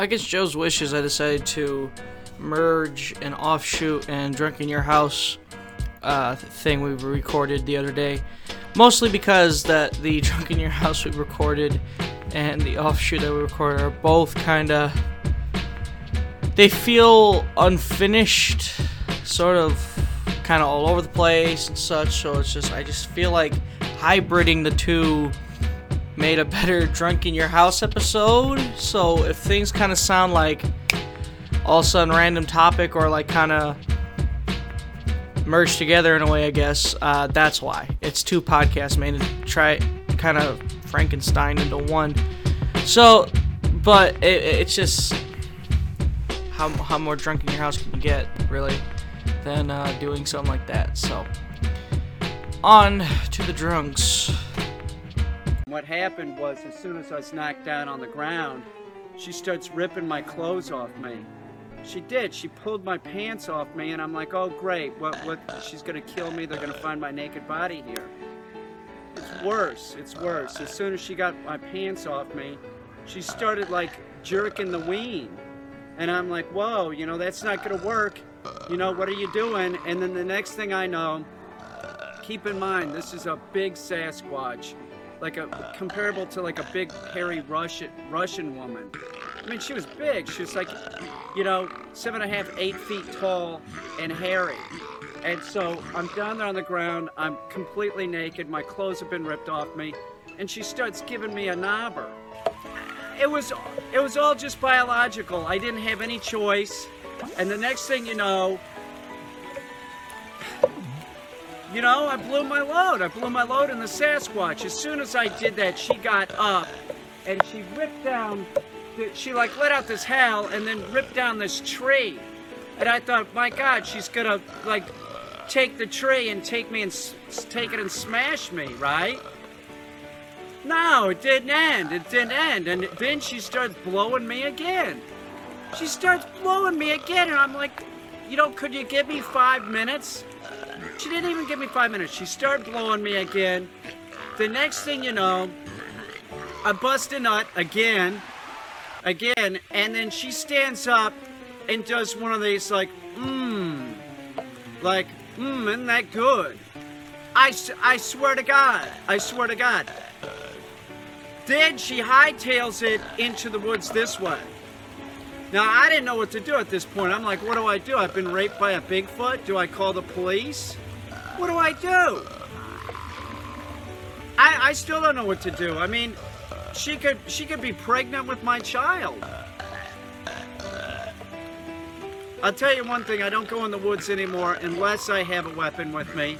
Against Joe's wishes, I decided to merge an offshoot and Drunk in Your House uh, thing we recorded the other day. Mostly because that the Drunk in Your House we recorded and the offshoot that we recorded are both kind of. They feel unfinished, sort of kind of all over the place and such. So it's just, I just feel like hybriding the two made a better drunk in your house episode. So if things kind of sound like all of a sudden random topic or like kind of merged together in a way, I guess uh, that's why it's two podcasts made to try kind of Frankenstein into one. So, but it, it's just how how more drunk in your house can you get, really, than uh, doing something like that. So, on to the drunks. What happened was, as soon as I was knocked down on the ground, she starts ripping my clothes off me. She did. She pulled my pants off me, and I'm like, oh great, what? What? She's gonna kill me. They're gonna find my naked body here. It's worse. It's worse. As soon as she got my pants off me, she started like jerking the ween, and I'm like, whoa, you know that's not gonna work. You know what are you doing? And then the next thing I know, keep in mind this is a big Sasquatch like a comparable to like a big hairy Russian Russian woman. I mean, she was big. She was like, you know, seven and a half, eight feet tall and hairy. And so I'm down there on the ground. I'm completely naked. My clothes have been ripped off me, and she starts giving me a knobber. It was it was all just biological. I didn't have any choice. And the next thing you know, you know, I blew my load. I blew my load in the Sasquatch. As soon as I did that, she got up and she ripped down, she like let out this howl and then ripped down this tree. And I thought, my God, she's gonna like take the tree and take me and take it and smash me, right? No, it didn't end. It didn't end. And then she starts blowing me again. She starts blowing me again, and I'm like, you know, could you give me five minutes? She didn't even give me five minutes. She started blowing me again. The next thing you know, I bust a nut again, again, and then she stands up and does one of these like, mmm, like, mmm, isn't that good? I, I swear to God, I swear to God. Then she hightails it into the woods this way. Now, I didn't know what to do at this point. I'm like, what do I do? I've been raped by a Bigfoot. Do I call the police? What do I do? I, I still don't know what to do. I mean, she could she could be pregnant with my child. I'll tell you one thing, I don't go in the woods anymore unless I have a weapon with me.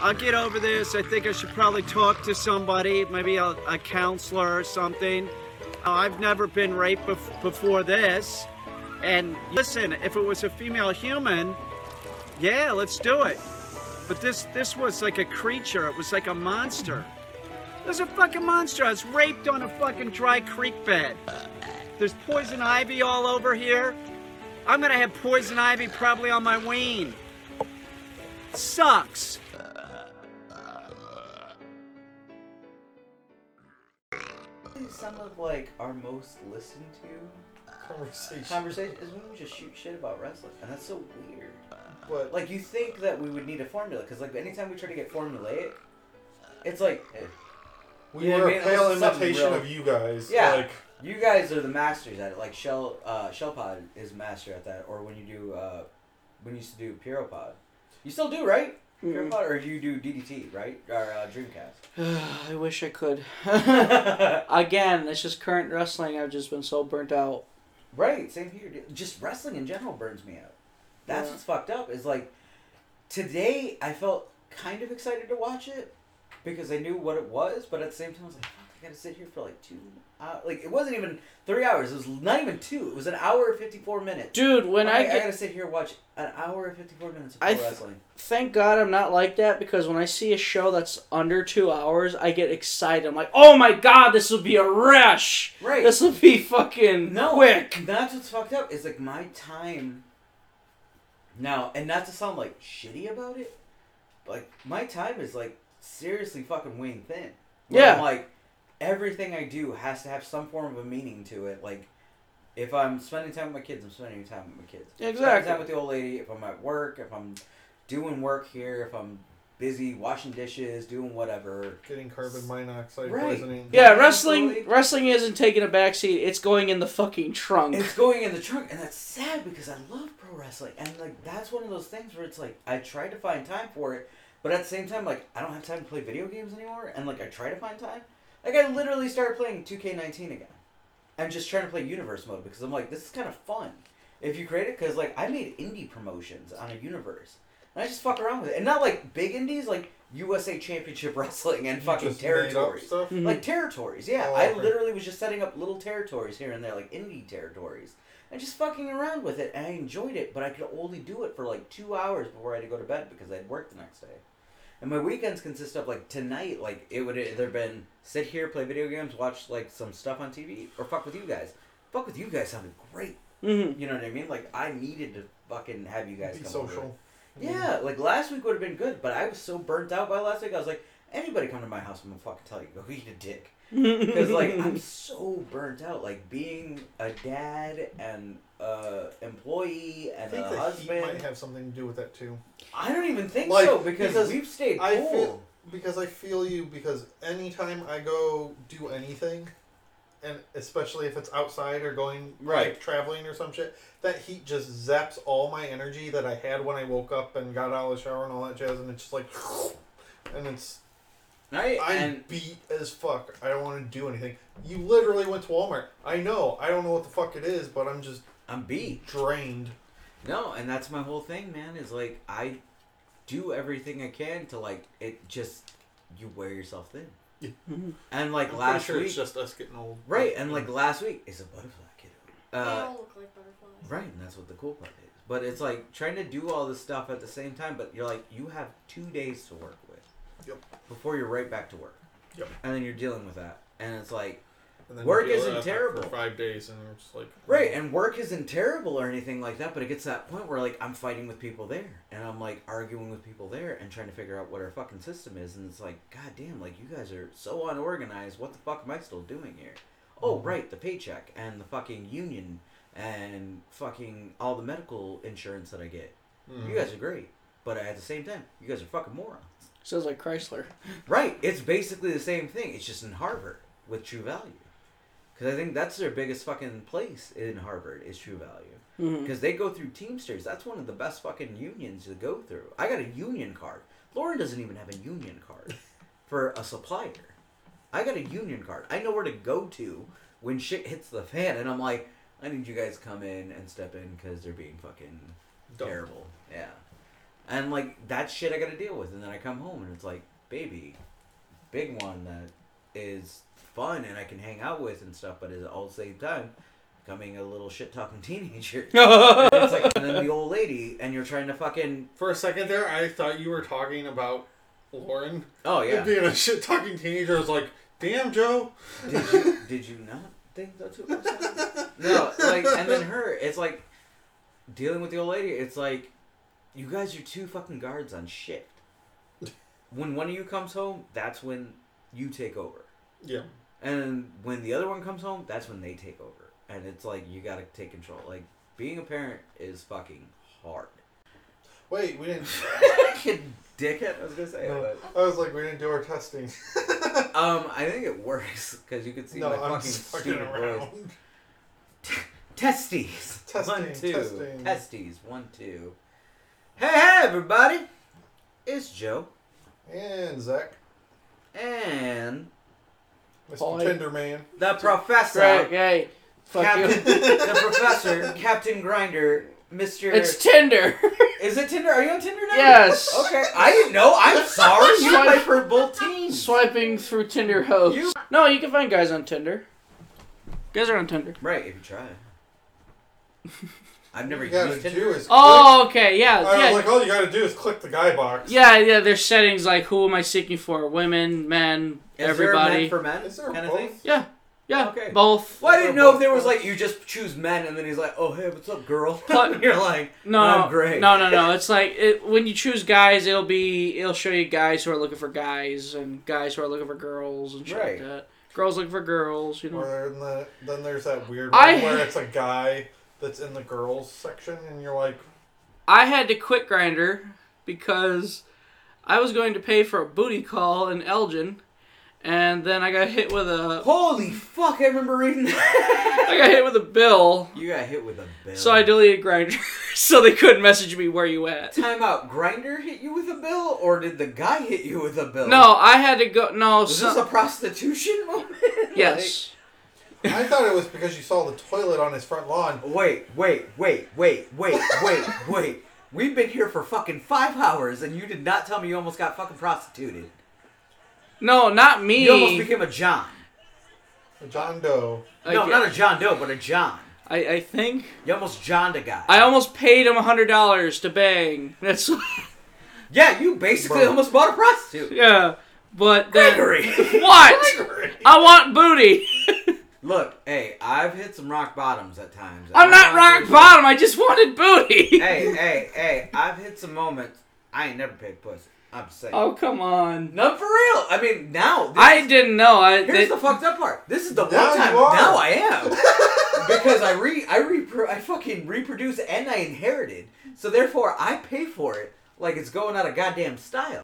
I'll get over this. I think I should probably talk to somebody, maybe a, a counselor or something. Uh, I've never been raped bef- before this. And listen, if it was a female human, yeah, let's do it. But this this was like a creature. It was like a monster. It was a fucking monster. I was raped on a fucking dry creek bed. There's poison ivy all over here. I'm gonna have poison ivy probably on my ween. Sucks. Some of like our most listened to Conversation. conversation is when we just shoot shit about wrestling, and that's so weird. But Like you think that we would need a formula, because like anytime we try to get formulaic, it's like eh, we you know were what I a mean? pale something imitation real- of you guys. Yeah. Like you guys are the masters at it. Like Shell, uh, Shellpod is master at that. Or when you do, uh, when you used to do Pyropod, you still do right? Mm. Pyropod, or you do DDT, right? Or uh, Dreamcast. I wish I could. Again, it's just current wrestling. I've just been so burnt out. Right, same here. dude. Just wrestling in general burns me out. That's Yeah. what's fucked up. Is like today I felt kind of excited to watch it because I knew what it was, but at the same time I was like, fuck, I gotta sit here for like two. hours. Like it wasn't even three hours. It was not even two. It was an hour and fifty four minutes. Dude, when I, I, get, gotta sit here and watch an hour and fifty four minutes of I th- wrestling. thank God I'm not like that because when I see a show that's under two hours, I get excited. I'm like, oh my God, this will be a rush. Right. This will be fucking No, quick. That's what's fucked up. Is like my time. Now, and not to sound like shitty about it, but like my time is like seriously fucking weighing thin. Yeah. I'm like everything I do has to have some form of a meaning to it. Like If I'm spending time with my kids, I'm spending time with my kids. Yeah, Spending exactly. time with the old lady. If I'm at work, if I'm doing work here, if I'm busy washing dishes, doing whatever. Getting carbon monoxide Right. poisoning. Yeah, Yeah, wrestling absolutely. wrestling isn't taking a backseat. It's going in the fucking trunk. It's going in the trunk, and that's sad because I love pro wrestling, and like that's one of those things where it's like I try to find time for it, but at the same time, like I don't have time to play video games anymore, and like I try to find time. Like I literally started playing two K nineteen again, and just trying to play universe mode because I'm like this is kind of fun. If you create it, because like I made indie promotions on a universe, and I just fuck around with it, and not like big indies like USA Championship Wrestling and You fucking just made up territories. stuff. Mhm. Like territories, yeah. Oh, I okay. literally was just setting up little territories here and there, like indie territories, and just fucking around with it. And I enjoyed it, but I could only do it for like two hours before I had to go to bed because I'd work the next day. And my weekends consist of like tonight, like it would either been sit here, play video games, watch like some stuff on TV, or fuck with you guys. Fuck with you guys sounded great. Mhm. You know what I mean? Like I needed to fucking have you guys Be come over. Social. Yeah, like last week would have been good, but I was so burnt out by last week. I was like, anybody come to my house, I'm gonna fucking tell you, go eat a dick. Because like I'm so burnt out, like being a dad and a employee and I and think a the heat husband. might have something to do with that too. I don't even think Like, so because, because we've stayed cool. I feel because I feel you because anytime I go do anything, and especially if it's outside or going Right. like traveling or some shit, that heat just zaps all my energy that I had when I woke up and got out of the shower and all that jazz, and it's just like, and it's right? I'm and beat as fuck. I don't want to do anything. You literally went to Walmart. I know. I don't know what the fuck it is, but I'm just I'm beat. drained. No, and that's my whole thing, man. Is like I do everything I can to like it. Just you wear yourself thin. Mhm. And like I'm last sure week, it's just us getting old. right? And like last week is a butterfly kid. they Uh, all look like butterflies. Right, and that's what the cool part is. But it's like trying to do all this stuff at the same time, but you're like, you have two days to work with. Yep. Before you're right back to work. Yep. And then you're dealing with that. And it's like, And then Work isn't terrible. for five days, and we're just like right, and work isn't terrible or anything like that, but it gets to that point where like I'm fighting with people there. And I'm like arguing with people there and trying to figure out what our fucking system is. And it's like, god damn, like you guys are so unorganized. What the fuck am I still doing here? Oh, Mhm. right, the paycheck and the fucking union and fucking all the medical insurance that I get. Mm. You guys are great, but at the same time, you guys are fucking morons. Sounds like Chrysler. Right? It's basically the same thing. It's just in Harvard with True Value, because I think that's their biggest fucking place in Harvard is True Value, mm-hmm. because they go through Teamsters. That's one of the best fucking unions to go through. I got a union card. Lauren doesn't even have a union card for a supplier. I got a union card. I know where to go to when shit hits the fan, and I'm like, I need you guys to come in and step in because they're being fucking Dumb. terrible. Yeah. And like that shit I gotta deal with and then I come home and it's like, baby, big one that is fun and I can hang out with and stuff, but is all at the same time becoming a little shit talking teenager. and it's like and then the old lady and you're trying to fucking For a second there, I thought you were talking about Lauren Oh yeah. being a shit talking teenager. I was like, damn, Joe. did you did you not think that's what was happening? No, like and then her, it's like dealing with the old lady, it's like you guys are two fucking guards on shift. When one of you comes home, that's when you take over. Yeah. And when the other one comes home, that's when they take over. And it's like you gotta take control. Like being a parent is fucking hard. Wait, we didn't. Kid dickhead, I was gonna say. No, But, I was like, we didn't do our testing. um, I think it works because you can see no, my I'm fucking stupid around. Testes. Testing, one, two. testing. Testes. One, two. Hey, hey, everybody. It's Joe. And Zach, And Mr. Hi. Tender Man. the professor. Greg, hey, fuck Captain, you. the professor, Captain Grinder, Mr. It's Tinder. Is it Tinder? Are you on Tinder now? Yes. Okay. I didn't know. I'm sorry. You Swipe- play for both teams. Swiping through Tinder hosts. You- No, you can find guys on Tinder. Guys are on Tinder. Right, if you try. I've never All you gotta used do Tinder. is Oh, okay, yeah. I yeah, was like, all you gotta do is click the guy box. yeah, yeah. There's settings like who am I seeking for? Women, men, Is there a everybody. men for men Is there kind of both? thing? yeah, yeah, Okay. both. Well, I didn't know if there was like you just choose men and then he's like, oh hey, what's up, girl? But- You're like, No, oh, I'm no, great. no, no, no. It's like it, when you choose guys, it'll be it'll show you guys who are looking for guys and guys who are looking for girls and shit Right. like that. girls looking for girls. You know. Or in the, then there's that weird I- one where it's a guy that's in the girls section, and you're like, I had to quit Grindr because I was going to pay for a booty call in Elgin, and then I got hit with a Holy fuck! I remember reading that. I got hit with a bill. You got hit with a bill. So I deleted Grindr, so they couldn't message me where you at. Time out. Grindr hit you with a bill, or did the guy hit you with a bill? No, I had to go. No, Was so, this a prostitution moment? yes. I thought it was because you saw the toilet on his front lawn. Like, wait, wait, wait, wait, wait, wait, wait. We've been here for fucking five hours, and you did not tell me you almost got fucking prostituted. No, not me. You almost became a John. A John Doe. No, not a John Doe, but a John. I, I think You almost Johned a guy. I almost paid him a hundred dollars to bang. That's yeah, you basically Bro. almost bought a prostitute. yeah, but then Gregory. what? I want booty. Look, hey, I've hit some rock bottoms at times. I'm not I've rock hit- bottom. I just wanted booty. Hey, hey, hey! I've hit some moments. I ain't never paid pussy. I'm saying. Oh come on. No, for real. I mean, now. I is- didn't know. I Here's they- the fucked up part. This is the Now one time you now I am because I re I repro I fucking reproduce and I inherited. So therefore I pay for it like it's going out of goddamn style.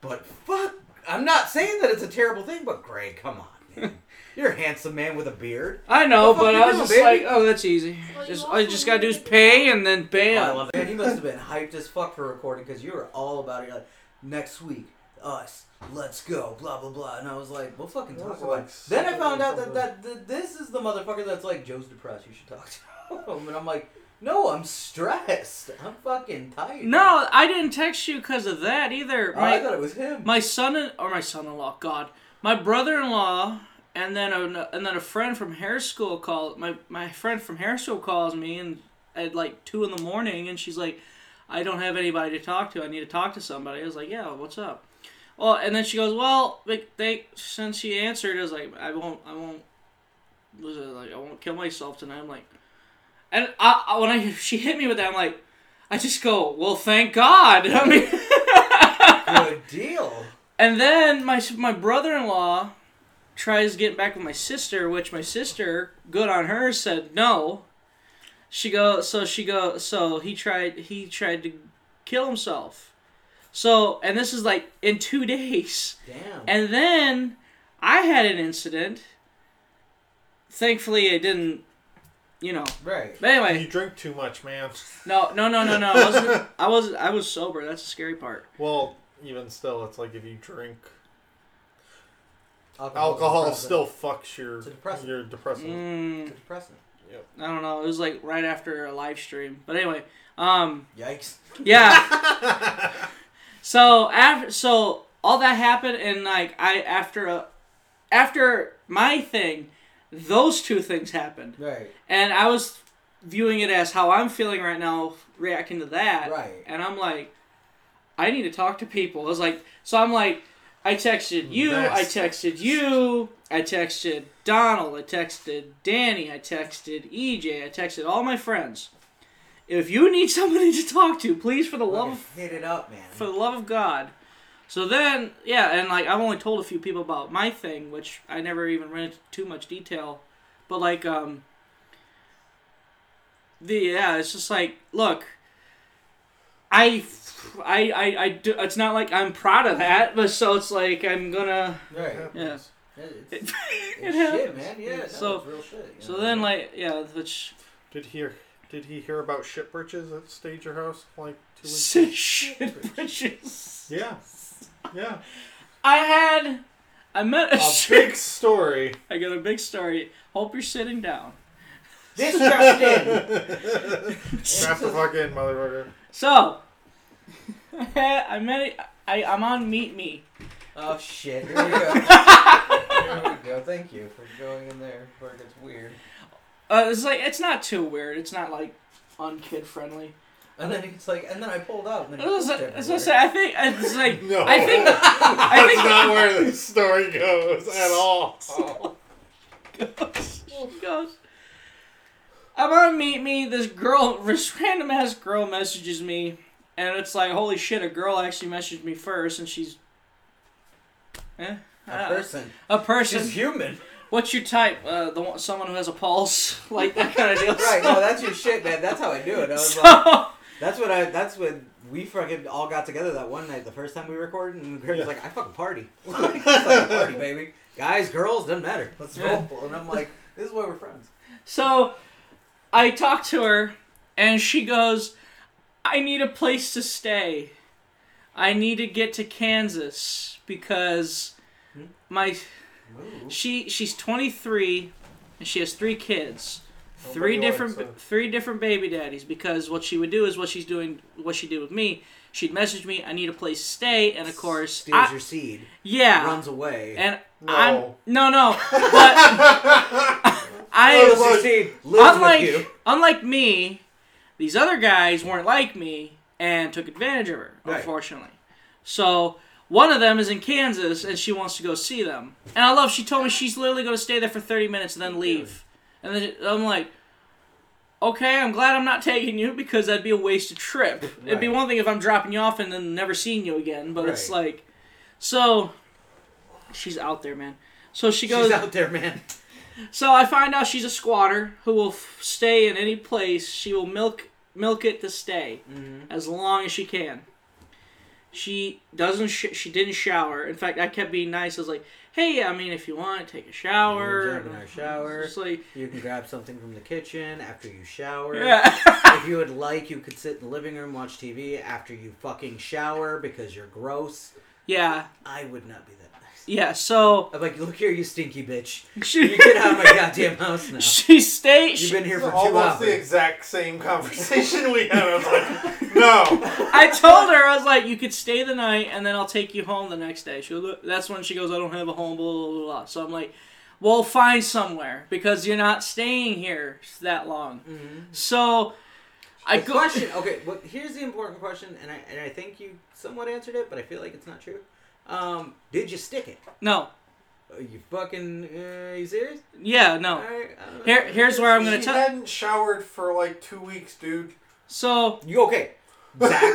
But fuck, I'm not saying that it's a terrible thing. But Greg, come on, man. You're a handsome man with a beard. I know, but I was doing, just baby? like, oh, that's easy. Well, Just also I just gotta do is pay and then Oh, I bam. love it. Man, he must have been hyped as fuck for recording because you were all about it. You're like, next week, us, let's go, blah blah blah. And I was like, we'll fucking talk about like it. Then I found out that, that, that this is the motherfucker that's like, Joe's depressed. You should talk to him. And I'm like, no, I'm stressed. I'm fucking tired. No, I didn't text you because of that either. Oh, I My thought it was him. my son in, or my son-in-law, God, my brother-in-law, and then a, and then a friend from hair school called my my friend from hair school calls me and at like two in the morning, and she's like, I don't have anybody to talk to. I need to talk to somebody. I was like, yeah, what's up? Well, and then she goes, well, like, they since she answered, I was like, I won't, I won't, was it like I won't kill myself tonight? I'm like, and I, when I she hit me with that, I'm like, I just go, well, thank God. I mean. Good deal. And then my my brother in law tries getting back with my sister, which my sister, good on her, said no. She go so she go so he tried he tried to kill himself. So and this is like in two days. Damn. And then I had an incident. Thankfully it didn't you know. right. But anyway, You drink too much, man. no no no no no I wasn't I was I was sober, that's the scary part. Well, even still, it's like if you drink Alcohol's alcohol, still fucks your It's a depressant. your depressant. Mm, It's a depressant. I don't know. It was like right after a live stream. But anyway, um, Yikes. yeah. so after, so all that happened, and like I after a, after my thing, those two things happened, Right. and I was viewing it as how I'm feeling right now, reacting to that, Right. and I'm like, I need to talk to people. I was like, so I'm like, I texted you, I texted you, I texted Donald, I texted Danny, I texted EJ, I texted all my friends. If you need somebody to talk to, please, for the love of Hit it up, man. for the love of God. So then, yeah, and like I've only told a few people about my thing, which I never even went into too much detail. But like, um, the yeah, it's just like, look, I, I, I, I do, it's not like I'm proud of that, but so it's like I'm gonna, Right. yeah. It's, it's it shit, man. Yeah. So- real shit. So know? then, like, yeah, which Did he hear? Did he hear about shit britches at Stager House like two weeks? ago? shit bridges. Yeah, yeah. I had, I met a, A big story. I got a big story. Hope you're sitting down. this just in. Strap the fuck in, motherfucker. So, I met. I I'm on Meet Me. Oh shit! Here we go. Here we go. Thank you for going in there where it gets weird. Uh, it's like it's not too weird. It's not like unkid friendly. And then it's like, and then I pulled out. And then I it was, pooped I was gonna say. I think it's like. No, I think. I that's think. not where the story goes at all. goes, goes. I'm on Meet Me. This girl, this random ass girl, messages me, and it's like, holy shit! A girl actually messaged me first, and she's. Eh, a Uh, person. A person. She's human. What's your type? Uh, the one, someone who has a pulse, like that kind of deal. Right, no, that's your shit, man. That's how I do it. I was So, like, that's what I. That's when we fucking all got together that one night, the first time we recorded, and Greg was Yeah. like, "I fucking party, I fucking party, baby. Guys, girls, doesn't matter. Let's Yeah. roll." And I'm like, "This is why we're friends." so I talk to her, and she goes, "I need a place to stay. I need to get to Kansas because Hmm? my she she's 23 and she has three kids." Nobody Three different, her. three different baby daddies. Because what she would do is what she's doing, what she did with me. She'd message me, "I need a place to stay," and of course, Steals I- your seed, yeah, runs away. and No. I'm no, no, but I your seed, unlike unlike me, these other guys weren't like me and took advantage of her, Right. unfortunately. So one of them is in Kansas and she wants to go see them. And I love she told me she's literally going to stay there for 30 minutes and then leave. And then I'm like, okay, I'm glad I'm not taking you because that'd be a wasted trip. It'd be one thing if I'm dropping you off and then never seeing you again, but it's like, so she's out there, man. So she goes. She's out there, man. So I find out she's a squatter who will f- stay in any place. She will milk milk it to stay Mm-hmm. as long as she can. She doesn't. Sh- she didn't shower. In fact, I kept being nice. I was like, "Hey, I mean, if you want, take a shower." our shower. Just like, You can grab something from the kitchen after you shower. yeah. if you would like, you could sit in the living room, watch TV after you fucking shower because you're gross. yeah, I would not be that. Yeah. So I'm like, look here, you stinky bitch. she You get out of my goddamn house now. she stayed. You've been here for two almost the exact same conversation we had. I was like, no. I told her I was like, you could stay the night and then I'll take you home the next day. She goes, that's when she goes, I don't have a home, blah blah blah. blah. So I'm like, well, find somewhere because you're not staying here that long. Mhm. So I go. question. Okay, well, here's the important question, and I and I think you somewhat answered it, but I feel like it's not true. Um, did you stick it? No, Are you fucking? Uh, you serious? yeah, no. Alright, I don't know. Here, here's where I'm gonna tell. she tell. hadn't showered for like two weeks, dude. So You okay? Zach,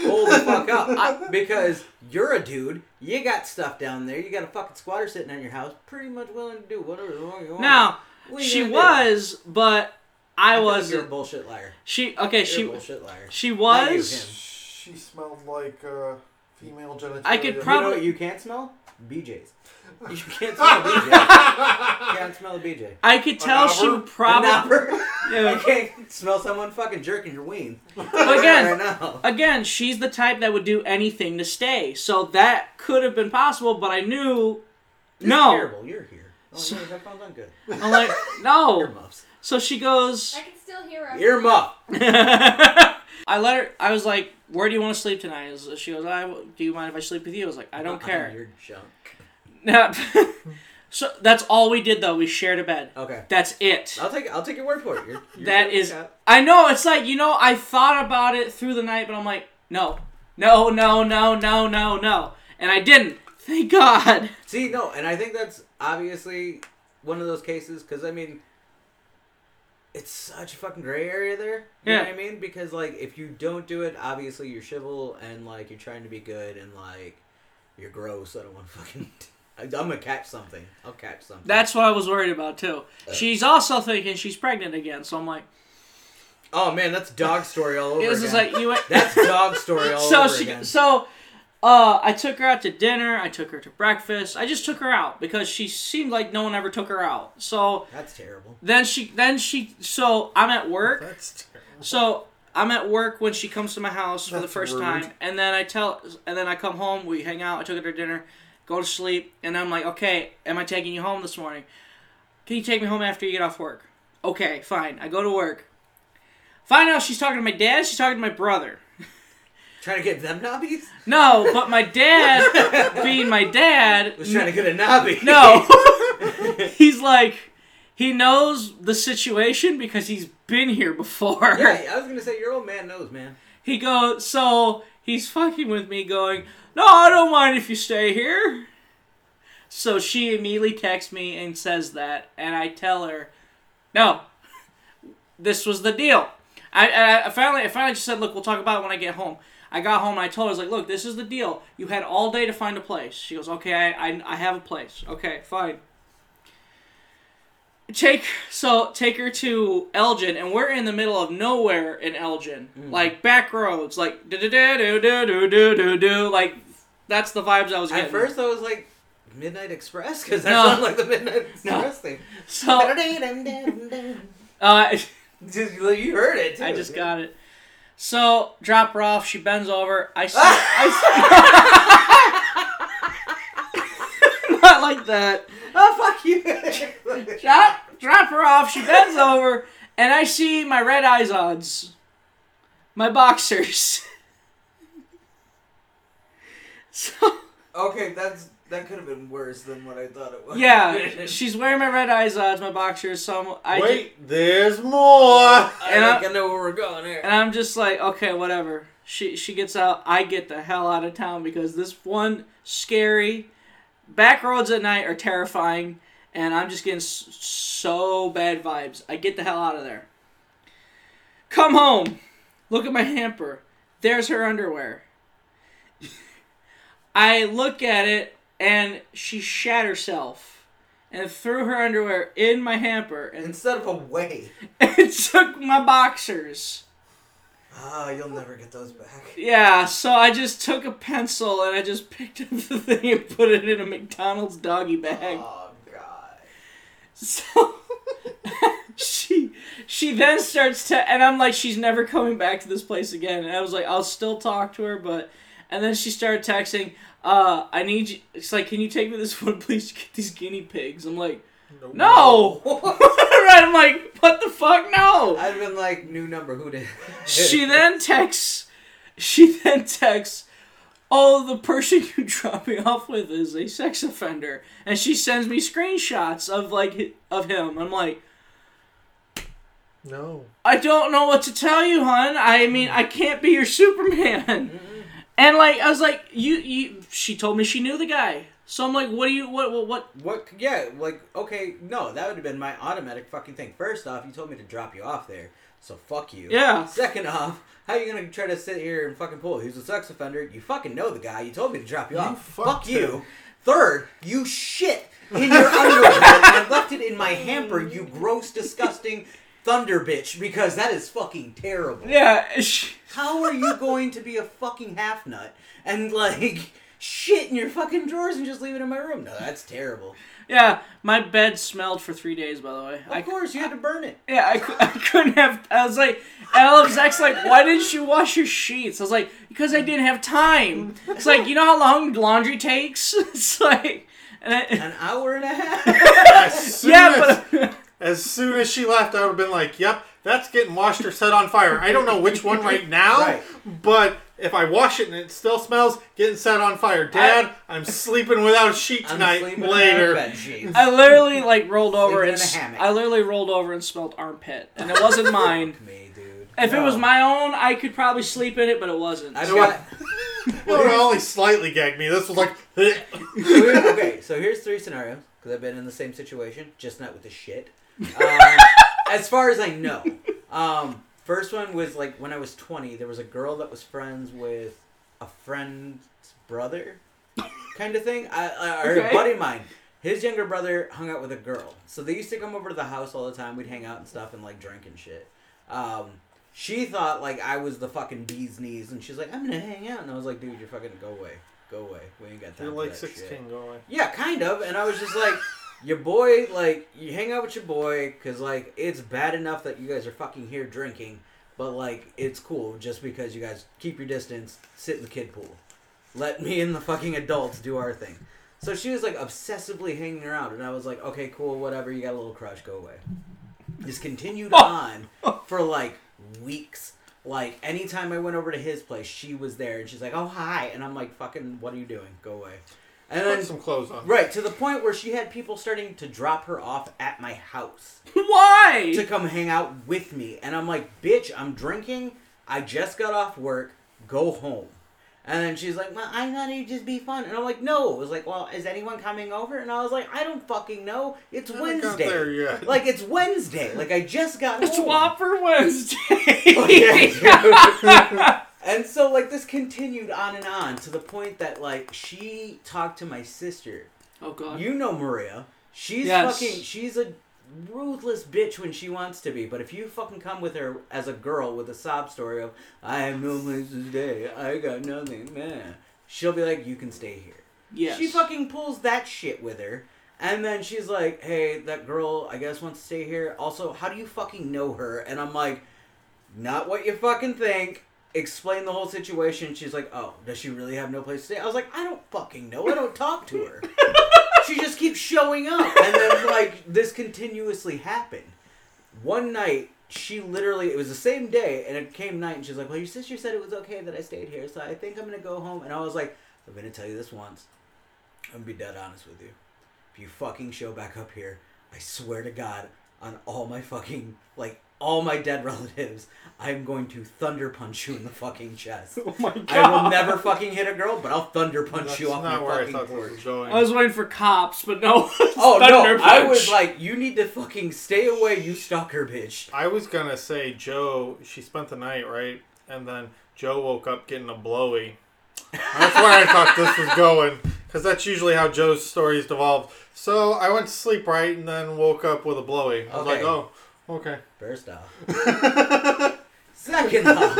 hold the fuck up. I- because you're a dude. You got stuff down there. You got a fucking squatter sitting on your house, pretty much willing to do whatever the fuck you want. now What are you she gonna do? was, but I feel like was. You're a bullshit liar. She okay. You're She a bullshit liar. she Not you, was. She smelled like uh, female genitalia. I could You know Probably- what you can't smell? BJ's. You can't smell BJ. you can't smell a BJ. I could tell she An would probably. Probably. You can't smell someone fucking jerking your ween. Again, right now. again, she's the type that would do anything to stay. So that could have been possible, but I knew You're no. terrible. You're here. Oh, So- no, that sounds good. I'm like, no. Earmuffs. So she goes I can still hear her. Earmuff. I let her I was like, Where do you want to sleep tonight? She goes, I do you mind if I sleep with you? I was like, I don't care. You're junk. so that's all we did though. We shared a bed. Okay. That's it. I'll take I'll take your word for it. You're, you're That is I know, it's like, you know, I thought about it through the night, but I'm like, no. No, no, no, no, no, no. And I didn't. Thank God. See, no, and I think that's obviously one of those cases because I mean, it's such a fucking gray area there. You know what I mean? Because like, if you don't do it, obviously you're civil and like you're trying to be good and like you're gross. I don't want to fucking. I, I'm gonna catch something. I'll catch something. That's what I was worried about too. Uh. She's also thinking she's pregnant again, so I'm like, Oh man, that's dog story all over it was again. just like you went. that's dog story all so over she, again. so, uh, I took her out to dinner. I took her to breakfast. I just took her out because she seemed like no one ever took her out. So That's terrible. then she, then she, so I'm at work. That's terrible. So I'm at work when she comes to my house for the first rude. time, and then I tell, and then I come home. We hang out. I took her to dinner, go to sleep, and I'm like, okay, am I taking you home this morning? Can you take me home after you get off work? Okay, fine. I go to work. Find out she's talking to my dad. She's talking to my brother. Trying to get them knobbies? No, but my dad, being my dad, Was trying to get a knobby. no, he's like, he knows the situation because he's been here before. yeah, I was gonna say your old man knows, man. He goes, so he's fucking with me, going, no, I don't mind if you stay here. So she immediately texts me and says that, and I tell her, no, this was the deal. I, I, I finally, I finally just said, look, we'll talk about it when I get home. I got home and I told her, I was like, look, this is the deal. You had all day to find a place. She goes, okay, I, I, I have a place. Okay, fine. Take so take her to Elgin, and we're in the middle of nowhere in Elgin, like back roads, like do do do do do do do do like that's the vibes I was getting. At first, I was like, Midnight Express? Because that No. sounds like the Midnight No. Express thing. so uh, Just, you heard it, too. I just got it. So drop her off. She bends over. I see. I Not like that. Oh, fuck you. Drop, drop her off. She bends over, and I see my red eyes odds, my boxers. so okay, that's that could have been worse than what I thought it was. yeah, she's wearing my red eyes uh, odds, my boxers. So I'm, I ju- Wait, there's more. I And I, I know where we're going here. And I'm just like, okay, whatever. She she gets out. I get the hell out of town because this one scary back roads at night are terrifying, and I'm just getting s- so bad vibes. I get the hell out of there. Come home. Look at my hamper. There's her underwear. I look at it and she shat herself and threw her underwear in my hamper and, Instead of away. and took my boxers. Ah, you'll never get those back. Yeah, so I just took a pencil and I just picked up the thing and put it in a McDonald's doggy bag. Oh, God. So she she then starts to and I'm like she's never coming back to this place again. And I was like I'll still talk to her but and then she started texting uh I need you it's like can you take me this one please to get these guinea pigs. I'm like no. right, I'm like what the fuck no. I'd have been like, new number, who did? she then texts she then texts oh the person you drop me off with is a sex offender and she sends me screenshots of like of him i'm like No. i don't know what to tell you hon i mean i can't be your superman and like i was like you you she told me she knew the guy so i'm like what do you what what, what What? Yeah, like okay, no, that would have been my automatic fucking thing. First off, you told me to drop you off there, so fuck you. Yeah. Second off, how you gonna try to sit here and fucking pull? He's a sex offender. You fucking know the guy. You told me to drop you, You off. fucked Fuck you. him. Third, you shit in your underwear and I left it in my hamper. You gross, disgusting thunder bitch. Because that is fucking terrible. yeah How are you going to be a fucking half nut and like shit in your fucking drawers and just leave it in my room? No, that's terrible. yeah my bed smelled for three days by the way Of I, course, you had to burn it. Yeah, I, I couldn't have. I was like, and all Zach's like, why didn't you wash your sheets? I was like, because I didn't have time. It's like, you know how long laundry takes? It's like, and I, An hour and a half. As soon yeah, as, but as soon as she left, I would have been like, "Yep, that's getting washed or set on fire." I don't know which one right now, Right. but if I wash it and it still smells, getting set on fire. Dad, I'm sleeping without a sheet I'm tonight. in Later. bed. I literally like rolled over Sleeping and in a s- hammock. I literally rolled over and smelled armpit, and it wasn't mine. Me, dude. If it was my own, I could probably sleep in it, but it wasn't. I know got. It would have only slightly gagged me. This was like, okay, so here's three scenarios because I've been in the same situation, just not with the shit. Um, as far as I know, um, first one was like when I was 20. There was a girl that was friends with a friend's brother, kind of thing. I, I, or Okay. a buddy of mine. His younger brother hung out with a girl, so they used to come over to the house all the time. We'd hang out and stuff and like drink and shit. Um, she thought like I was the fucking bee's knees, and she's like, "I'm gonna hang out," and I was like, "Dude, you're fucking go away, go away. We ain't got time." you're for like that 16. shit." Go away. Yeah, kind of. And I was just like, your boy, like, you hang out with your boy, because, like, it's bad enough that you guys are fucking here drinking, but, like, it's cool just because you guys keep your distance, sit in the kid pool. Let me and the fucking adults do our thing. So she was, like, obsessively hanging around, and I was like, okay, cool, whatever, you got a little crush, go away. This continued on for, like, weeks. Like, anytime I went over to his place, she was there, and she's like, oh, hi. And I'm like, fucking, what are you doing? Go away. And then some clothes on. Right, to the point where she had people starting to drop her off at my house Why? to come hang out with me. And I'm like, bitch, I'm drinking. I just got off work. Go home. And then she's like, well, I thought it'd just be fun. And I'm like, no. It was like, well, is anyone coming over? And I was like, I don't fucking know. It's Haven't got there Wednesday. yet. Like, it's Wednesday. Like, I just got It's home. Whopper Oh, Wednesday. yeah, dude. And so like this continued on and on to the point that like she talked to my sister. Oh god. You know Maria. She's Yes. fucking she's a ruthless bitch when she wants to be, but if you fucking come with her as a girl with a sob story of I have no place to stay, I got nothing, man, she'll be like, You can stay here. yes. She fucking pulls that shit with her. And then she's like, hey, that girl, I guess, wants to stay here. Also, how do you fucking know her? And I'm like, not what you fucking think. Explain the whole situation. She's like, oh, does she really have no place to stay? I was like, I don't fucking know. I don't talk to her. she just keeps showing up. And then, like, this continuously happened. One night, she literally, it was the same day, and it came night, and she's like, well, your sister said it was okay that I stayed here, so I think I'm to go home. And I was like, I'm to tell you this once. I'm to be dead honest with you. If you fucking show back up here, I swear to God, on all my fucking, like, all my dead relatives, I'm going to thunder punch you in the fucking chest. Oh my god. I will never fucking hit a girl, but I'll thunder punch That's you off not my where I fucking thought this porch. was going. I was waiting for cops, but no. Oh Thunder no! I punch. was like, you need to fucking stay away, you stalker bitch. I was gonna say Joe. She spent the night right, and then Joe woke up getting a blowy. That's where I thought this was going, because that's usually how Joe's stories devolve. So I went to sleep right, and then woke up with a blowy. I was like, oh, okay. First off. Second off.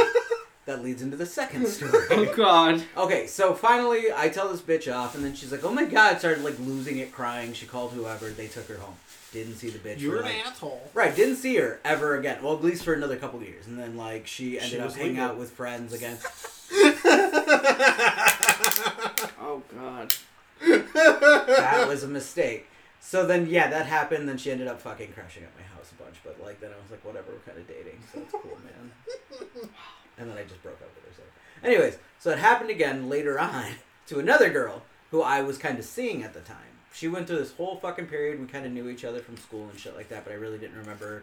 That leads into the second story. oh god. Okay, so finally I tell this bitch off, and then she's like, "Oh my god!" Started like losing it, crying. She called whoever. They took her home. Didn't see the bitch. You're for, an like, asshole. Right, didn't see her ever again. Well, at least for another couple years, and then like she ended She up was hanging legal. out with friends again. Oh god. that was a mistake. So then, yeah, that happened. Then she ended up fucking crashing at my house a bunch. But like, then I was like, whatever, we're kind of dating, so it's cool, man. And then I just broke up with her. So, anyways, so it happened again later on to another girl who I was kind of seeing at the time. She went through this whole fucking period. We kind of knew each other from school and shit like that, but I really didn't remember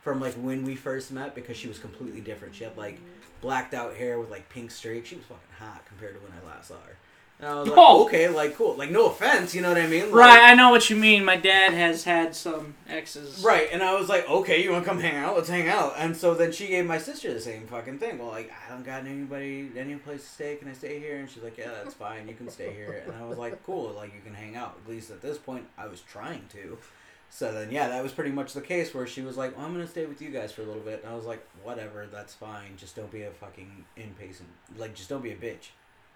from like when we first met because she was completely different. She had like blacked out hair with like pink streaks. She was fucking hot compared to when I last saw her. And I was like, Oh. okay, like cool. Like no offense, you know what I mean? Like, Right, I know what you mean. My dad has had some exes. Right, and I was like, okay, you want to come hang out? Let's hang out. And so then she gave my sister the same fucking thing. Well, like, I don't got anybody, any place to stay. Can I stay here? And she's like, yeah, that's fine. You can stay here. And I was like, cool. Like, you can hang out. At least at this point, I was trying to. So then, yeah, that was pretty much the case where she was like, well, I'm going to stay with you guys for a little bit. And I was like, whatever, that's fine. Just don't be a fucking impatient. Like, just don't be a bitch.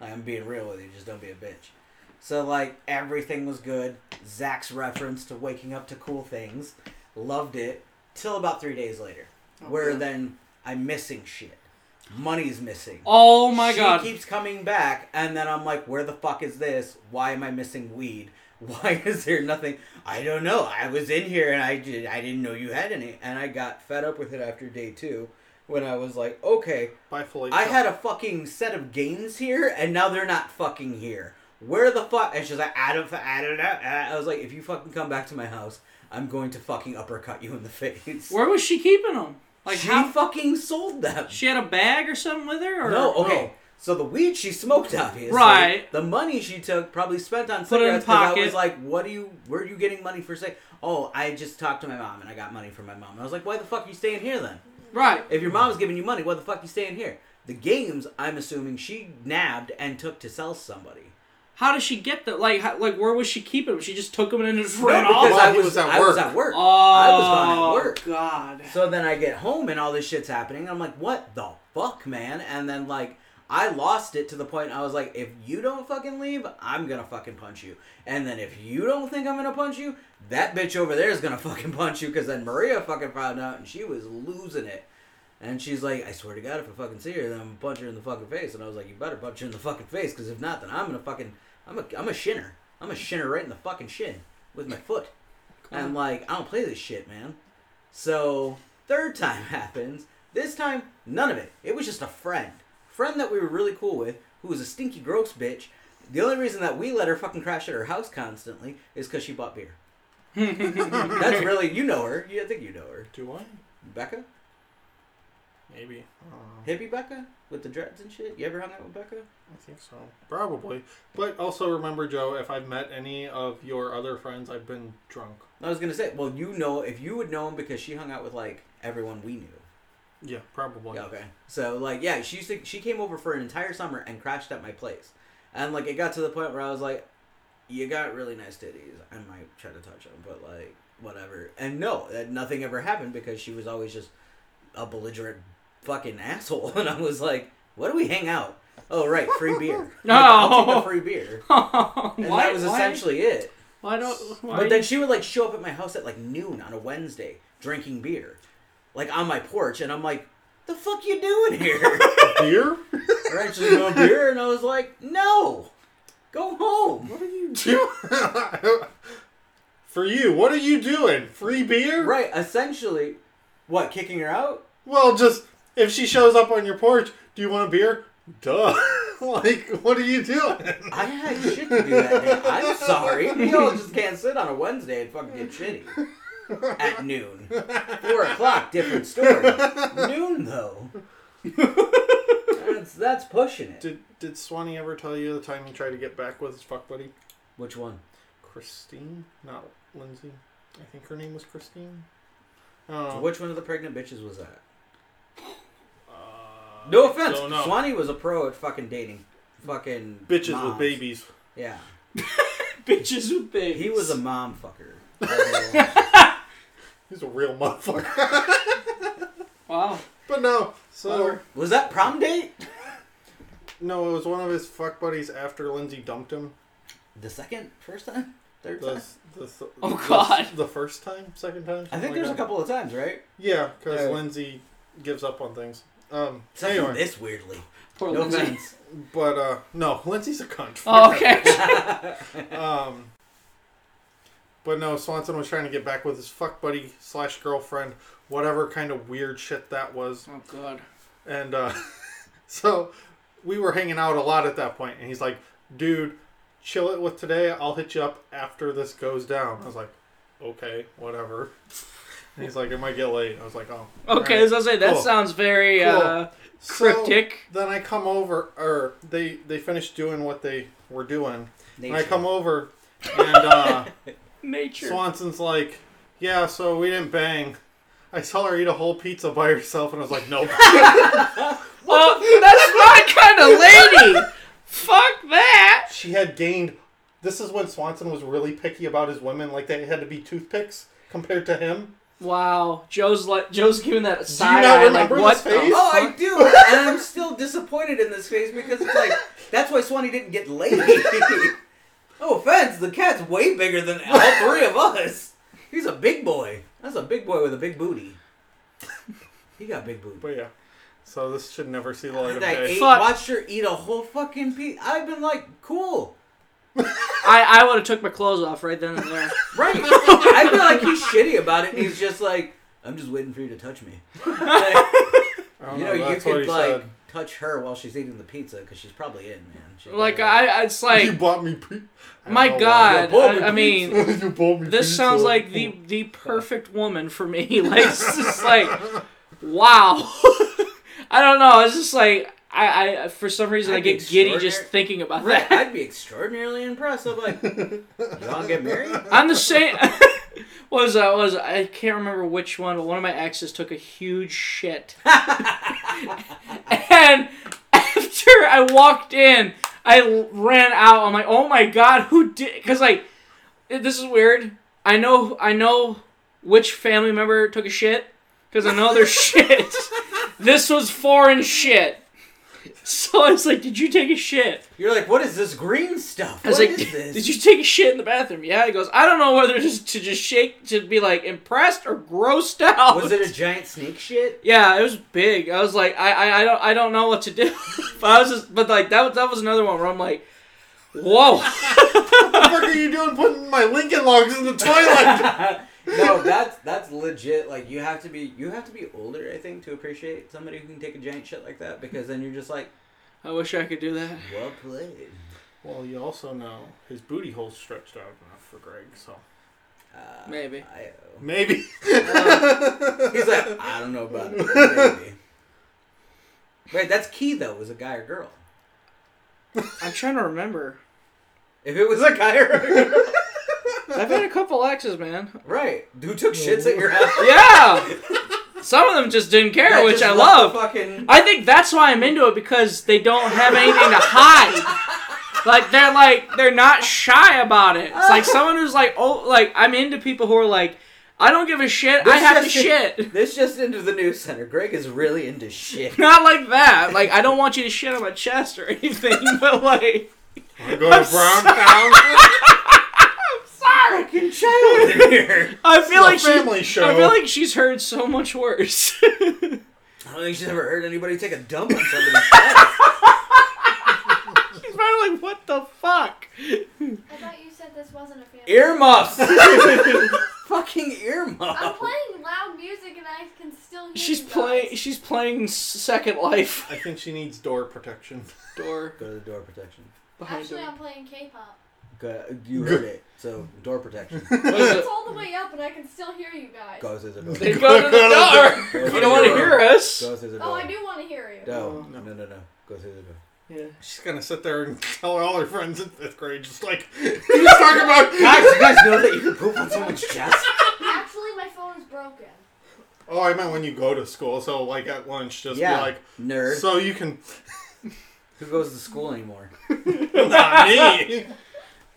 Like, I'm being real with you. Just don't be a bitch. So like everything was good. Zach's reference to waking up to cool things, loved it. Till about three days later, oh, where Okay. then I'm missing shit. Money's missing. Oh my she god. keeps coming back, and then I'm like, where the fuck is this? Why am I missing weed? Why is there nothing? I don't know. I was in here and I did. I didn't know you had any, and I got fed up with it after day two, when I was like, okay, Bye, Felicia. I had a fucking set of games here, and now they're not fucking here. Where the fuck? And she's like, I don't, I don't know. And I was like, if you fucking come back to my house, I'm going to fucking uppercut you in the face. Where was she keeping them? Like she how? fucking sold them. She had a bag or something with her? Or no, okay. So the weed she smoked, obviously. Right. The money she took probably spent on Put it in cigarettes. 'cause I pocket. was like, what do you? Where are you getting money for? Say, oh, I just talked to my mom and I got money from my mom. And I was like, why the fuck are you staying here then? Right. If your mom's giving you money, why the fuck you staying here? The games, I'm assuming she nabbed and took to sell somebody. How did she get the like? How, like where was she keeping them? She just took them and then just No, ran because off. While I was, was at I was work. at work. Oh, I was gone at oh, work. God. So then I get home and all this shit's happening. I'm like, what the fuck, man? And then like I lost it to the point I was like, if you don't fucking leave, I'm gonna fucking punch you. And then if you don't think I'm gonna punch you, that bitch over there is gonna fucking punch you. Because then Maria fucking found out and she was losing it. And she's like, I swear to God, if I fucking see her, then I'm gonna punch her in the fucking face. And I was like, you better punch her in the fucking face, because if not, then I'm gonna fucking, I'm a, I'm a shinner. I'm a shinner right in the fucking shin with my foot. And like, I don't play this shit, man. So third time happens. This time, none of it. It was just a friend, friend that we were really cool with, who was a stinky, gross bitch. The only reason that we let her fucking crash at her house constantly is because she bought beer. That's really, you know her. You I think you know her. Do I? Becca, Maybe. I don't know. hippie Becca with the dreads and shit. You ever hung out with Becca? I think so. Probably. But also remember, Joe, if I've met any of your other friends, I've been drunk. I was gonna say, well, you know, if you would know him because she hung out with like everyone we knew. Yeah, probably. Yeah, okay. So like, yeah, she used to. She came over for an entire summer and crashed at my place, and like it got to the point where I was like, "You got really nice titties. I might try to touch them, but like whatever." And no, that nothing ever happened because she was always just a belligerent fucking asshole, and I was like, "What do we hang out?" Oh right, free beer. Like, I'll take No. the free beer, why, and that was why- essentially it. Why don't? Why But then she would like show up at my house at like noon on a Wednesday drinking beer, like on my porch, and I'm like, "The fuck you doing here?" Beer? Or actually no beer, and I was like, "No, go home." What are you doing? For you, what are you doing? Free beer? Right, essentially, what kicking her out? Well, just if she shows up on your porch, do you want a beer? Duh. like, what are you doing? I had shit to do that day. I'm sorry, y'all just can't sit on a Wednesday and fucking get shitty at noon. Four o'clock, different story. Noon though. That's that's pushing it. Did Did Swanee ever tell you the time he tried to get back with his fuck buddy? Which one? Christine, not Lindsay. I think her name was Christine. Oh, Which one of the pregnant bitches was that? uh, No offense. Don't know. Swanee was a pro at fucking dating. Fucking Bitches moms. with babies. Yeah. bitches with babies? He was a mom fucker. He's a real motherfucker. wow. but no, so was that prom date? no, it was one of his fuck buddies after Lindsay dumped him. The second, first time, third The, time. the, the, Oh, God. The first time, second time. I something think like there's a couple of times, right? Yeah, because Yeah. Lindsay gives up on things. Um. Something Anyway, this weirdly. Poor No Lindsay. offense. but uh, no, Lindsay's a cunt. Oh, okay. Um, but no, Swanson was trying to get back with his fuck buddy slash girlfriend, whatever kind of weird shit that was. oh god. And uh, so we were hanging out a lot at that point, and he's like, "Dude, chill it with today. I'll hit you up after this goes down." I was like, "Okay, whatever." And he's like, "It might get late." I was like, "Oh." Okay, alright." as I say, that Cool. sounds very Cool. uh, So, cryptic. then I come over, or they they finished doing what they were doing, and I come over, and uh, Nature. Swanson's like, "Yeah, so we didn't bang." I saw her eat a whole pizza by herself, and I was like, "Nope." well, that's my kind of lady. Fuck that. she had gained. This is when Swanson was really picky about his women, like they had to be toothpicks compared to him. Wow, Joe's like Joe's giving that not side eye. Like remember what? this the face? Oh, I do, and I'm still disappointed in this face because it's like that's why Swanee didn't get laid. no offense, the cat's way bigger than all three of us. He's a big boy. That's a big boy with a big booty. He got big booty. But yeah, so this should never see the light of I day. ate, Fuck. watched her eat a whole fucking piece. I've been like, cool, I I would have took my clothes off right then and there. right? I feel like he's shitty about it, and he's just like, I'm just waiting for you to touch me. Like, I don't you know, you that's what could he like said. Touch her while she's eating the pizza because she's probably in, man. She- Like I, it's like you bought me. Pe- my don't God. You bought me I, I mean, you bought me this pizza. sounds like the the perfect woman for me. Like it's just like, wow. I don't know. It's just like I, I for some reason I I'd be get giddy just thinking about Right, that. I'd be extraordinarily impressed. I'm like, you want to get married? I'm the same. What was that? What was I can't remember which one, but one of my exes took a huge shit, and after I walked in, I ran out. I'm like, oh my god, who did? Because like, this is weird. I know, I know which family member took a shit because I know their shit. This was foreign shit. So I was like, did you take a shit? You're like, what is this green stuff? I was What like, is this? did you take a shit in the bathroom? Yeah. He goes, I don't know whether just to just shake to be like impressed or grossed out. Was it a giant snake shit? Yeah, it was big. I was like, I, I, I don't, I don't know what to do. but I was just, but like that, was that was another one where I'm like, whoa. What the fuck are you doing putting my Lincoln logs in the toilet? No, that's that's legit. Like you have to be you have to be older, I think, to appreciate somebody who can take a giant shit like that because then you're just like, I wish I could do that. well played. well, you also know his booty hole's stretched out enough for Greg, so Uh, Maybe. I, maybe. he's like, I don't know about it. Maybe. Wait, that's key though. Was a guy or girl? I'm trying to remember. If it was a guy or a girl, I've had a couple exes, man. right? Who took shits at your house? Yeah. Some of them just didn't care, That which just I left love. the Fucking I think that's why I'm into it because they don't have anything to hide. Like they're like they're not shy about it. It's like someone who's like oh like I'm into people who are like I don't give a shit. I This have to just- shit. This just into the news center. Greg is really into shit. Not like that. Like I don't want you to shit on my chest or anything, but like Wanna go to Brown Town. I'm sorry. Child in here. I feel like It's a family she, show. I feel like she's heard so much worse. I don't think she's ever heard anybody take a dump on somebody's chest. she's probably like, what the fuck? I thought you said this wasn't a family. Earmuffs. Fucking earmuffs. I'm playing loud music and I can still hear She's playing. She's playing Second Life. I think she needs door protection. Door Go to the door protection. behind Actually, her. I'm playing K-pop. Go, you heard it. So door protection. What is it? It's all the way up and I can still hear you guys. Go through the door. They go to the door. You don't want to hear us. Go through the door. Oh, I do want to hear you. No, oh, No. no, no, no. Go through the door. Yeah. She's gonna sit there and tell all her friends in fifth grade, just like you just talking about. Guys, you guys know that you can poop on someone's chest? Actually, my phone is broken. Oh, I meant when you go to school. So like at lunch, just yeah. be like, Nerd. so you can. Who goes to school anymore? Not me.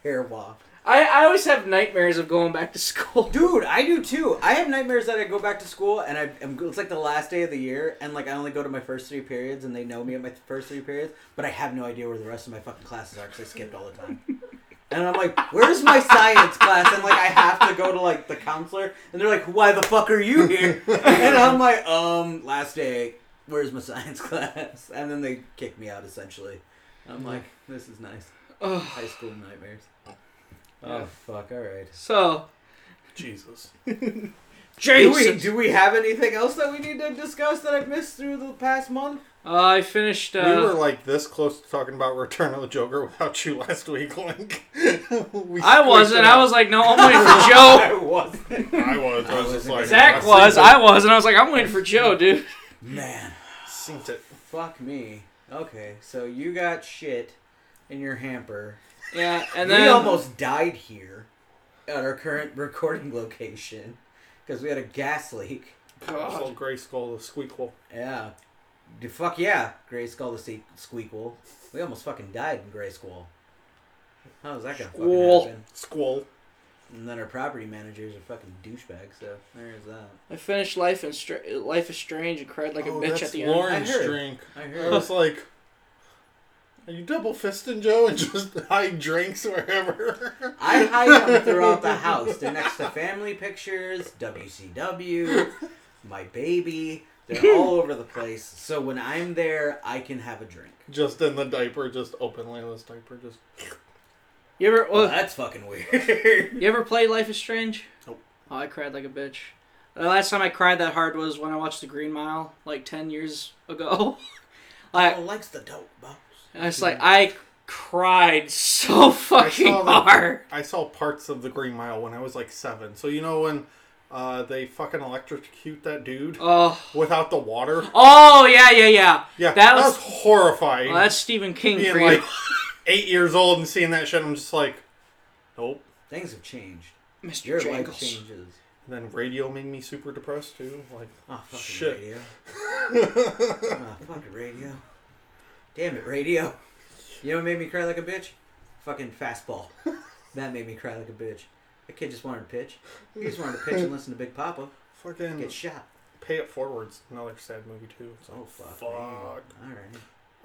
Hair wop. I, I always have nightmares of going back to school. Dude, I do too. I have nightmares that I go back to school and I am it's like the last day of the year and like I only go to my first three periods and they know me at my first three periods, but I have no idea where the rest of my fucking classes are because I skipped all the time. And I'm like, where's my science class? And like I have to go to like the counselor and they're like, why the fuck are you here? And I'm like, um, last day, where's my science class? And then they kick me out essentially. I'm like, this is nice. Ugh. High school nightmares. Yeah. Oh fuck! All right. So, Jesus. Do we, Jason. do we have anything else that we need to discuss that I've missed through the past month? Uh, I finished. Uh, we were like this close to talking about Return of the Joker without you last week, Link. We I wasn't. I was like, no, I'm waiting for Joe. I wasn't. I was. I I was just like. Zach I was. I was, and I was like, I'm waiting for Joe, dude. Man. Synced it. fuck me. Okay, so you got shit in your hamper. Yeah, and then we almost died here at our current recording location because we had a gas leak. Oh, Gray Skull, the Squeakquel. Yeah. D- Fuck yeah, Gray Skull the Se- Squeakquel. We almost fucking died in Gray Skull. How's that gonna Squall. fucking happen? Squall. And then our property managers are fucking douchebags, so there's that. I finished Life and Stra- Life is Strange and cried like a oh, bitch that's at the Lauren's I heard. drink. I I heard. was like, are you double fisting Joe and just hide drinks wherever? I hide them throughout the house. They're next to family pictures, WCW, my baby. They're all over the place. So when I'm there, I can have a drink. Just in the diaper, just open Layla's diaper, just. end. You ever? Well, Well, that's fucking weird. you ever played Life is Strange? Nope. Oh, I cried like a bitch. The last time I cried that hard was when I watched The Green Mile, like ten years ago. like, oh, likes the dope box. And was like I cried so fucking saw the- hard. I saw parts of the Green Mile when I was like seven. So you know when uh, they fucking electrocute that dude Oh, without the water? oh yeah, yeah, yeah. Yeah, That that, was- was, horrifying. Well, that's Stephen King Being for you. like eight years old and seeing that shit, I'm just like, nope. Things have changed. Mr. Your life changes. And then radio made me super depressed too. Like, Oh, fucking Shit. radio. Oh, fucking radio. Damn it, radio. You know what made me cry like a bitch? Fucking fastball. That made me cry like a bitch. That kid just wanted to pitch. He just wanted to pitch and listen to Big Papa fucking get shot. pay it forwards. Another sad movie too. So, Oh, fuck. fuck. Alright.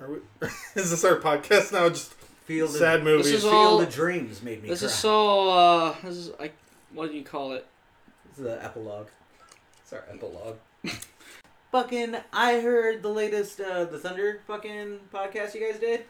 Are we, is this our podcast now? Just Field of, sad movies. is Field all- of Dreams made me This cry. is so. uh This is like, what do you call it? This is the epilogue. It's our epilogue. fucking, I heard the latest, uh, the Thunder fucking podcast you guys did.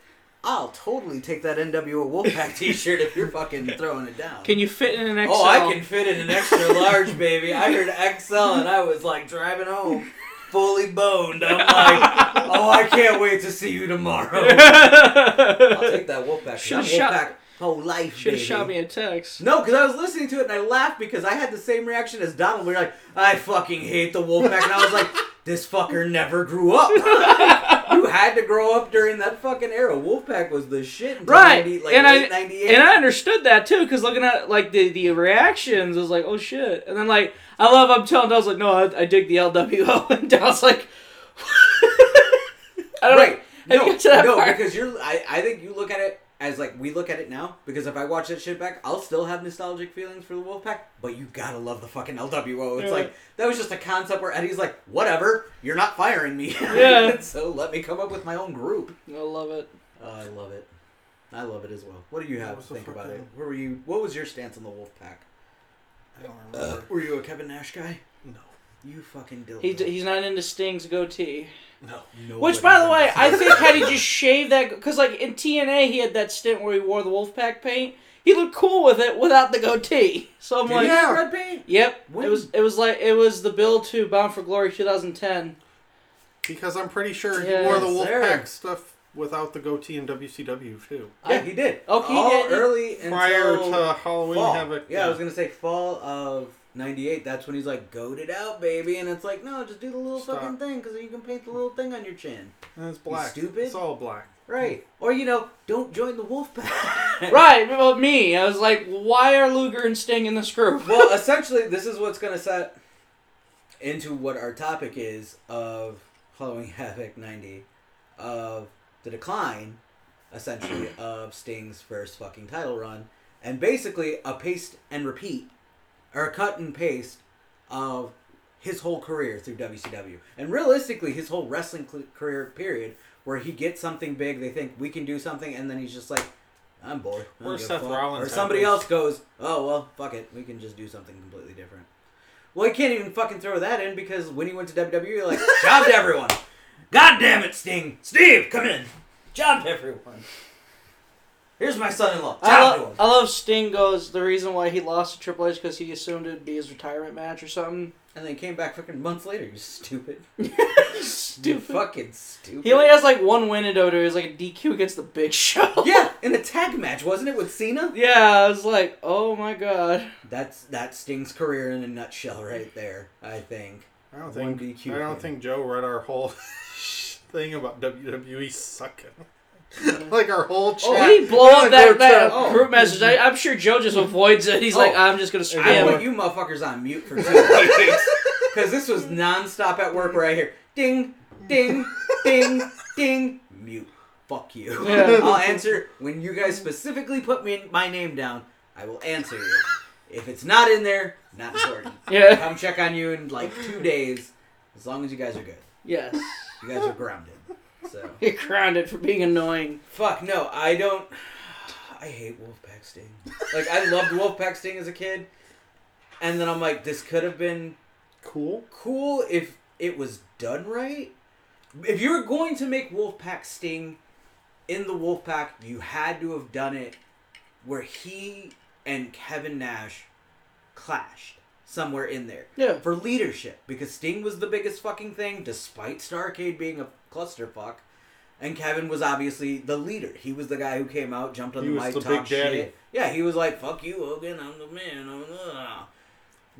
I'll totally take that NWO Wolfpack t-shirt if you're fucking throwing it down. Can you fit in an XL? Oh, I can fit in an extra large, baby. I heard XL and I was like driving home, fully boned. I'm like, oh, I can't wait to see you tomorrow. I'll take that Wolfpack. Should've That shot- Wolfpack whole life, Should baby. have shot me a text. No, because I was listening to it and I laughed because I had the same reaction as Donald. We were like, I fucking hate the Wolfpack. And I was like, this fucker never grew up. you had to grow up during that fucking era. Wolfpack was the shit Right, 90, like and I- 98. And I understood that too, because looking at like the the reactions, I was like, oh shit. And then like I love, I'm telling Dallas like, no, I, I dig the LWO, and Dallas like, I don't right. Have No, you got to that no, part? because you're. I, I think you look at it as like we look at it now. Because if I watch that shit back, I'll still have nostalgic feelings for the Wolfpack. But you gotta love the fucking LWO. It's Yeah. like that was just a concept where Eddie's like, whatever, you're not firing me. Yeah. so let me come up with my own group. I love it. Oh, I love it. I love it as well. What do you have to think about it? fucking- Where were you? What was your stance on the Wolfpack? I don't remember. Uh, were you a Kevin Nash guy? no. You fucking dildo. He, he's not into Sting's goatee. No. Which, by the way, I think had he just shaved that, because like in TNA he had that stint where he wore the Wolfpack paint. He looked cool with it without the goatee. So I'm Did like, yeah, red paint? yep. When? It was it was like it was the build to Bound for Glory 2010. Because I'm pretty sure he wore the. Wolfpack stuff without the goatee in WCW too. Yeah, I- he did. Oh, he All did? early Prior until to Halloween fall. Havoc. Yeah, I was gonna say fall of '98. That's when he's like, "Goat it out, baby," and it's like, no, just do the little Stop. fucking thing because you can paint the little thing on your chin, And it's black. stupid. It's all black. right? Or you know, don't join the wolf pack. Right, but me, I was like, why are Luger and Sting in this group? well, essentially, this is what's gonna set into what our topic is of Halloween Havoc '90, of the decline, essentially, of Sting's first fucking title run, and basically a paste and repeat, or a cut and paste of his whole career through WCW, and realistically, his whole wrestling career period, where he gets something big, they think we can do something, and then he's just like. I'm bored. Or Seth. Rollins Or somebody else goes, oh, well, fuck it. We can just do something completely different. Well, you can't even fucking throw that in because when he went to WWE, you're like, job to everyone. God damn it, Sting. Steve, come in. Job to everyone. Here's my son-in-law. I, Job to lo- him. I love Sting goes the reason why he lost to Triple H because he assumed it'd be his retirement match or something. And then came back fucking months later. You stupid. You Stupid. fucking stupid. He only has like one win in WWE. It was like a DQ against the Big Show. yeah, in the tag match, wasn't it, with Cena? Yeah, I was like, oh my god. That's that Sting's career in a nutshell right there, I think. I don't One think DQ I don't thing. think Joe read our whole thing about WWE sucking. like our whole oh, chat. Oh, he blow Yeah, up that, group that. Oh. group message. I, I'm sure Joe just avoids it. He's like, Oh. I'm just gonna I spam. put you motherfuckers on mute for two weeks because this was nonstop at work where I hear ding, ding, ding, ding, mute. Fuck you. Yeah. I'll answer when you guys specifically put me my name down. I will answer you. If it's not in there, not important. Yeah. I'll come check on you in like two days, as long as you guys are good. Yes. You guys are grounded. So You're grounded for being annoying. fuck no, I don't. I hate Wolfpack Sting. Like I loved Wolfpack Sting as a kid, and then I'm like, this could have been cool. cool if it was done right. If you were going to make Wolfpack Sting in the Wolfpack, you had to have done it where he and Kevin Nash clashed somewhere in there Yeah. for leadership because Sting was the biggest fucking thing, despite Starcade being a clusterfuck. And Kevin was obviously the leader. He was the guy who came out, jumped on He the mic, talked shit. Yeah, he was like, "Fuck you, Hogan. I'm the man." I'm the...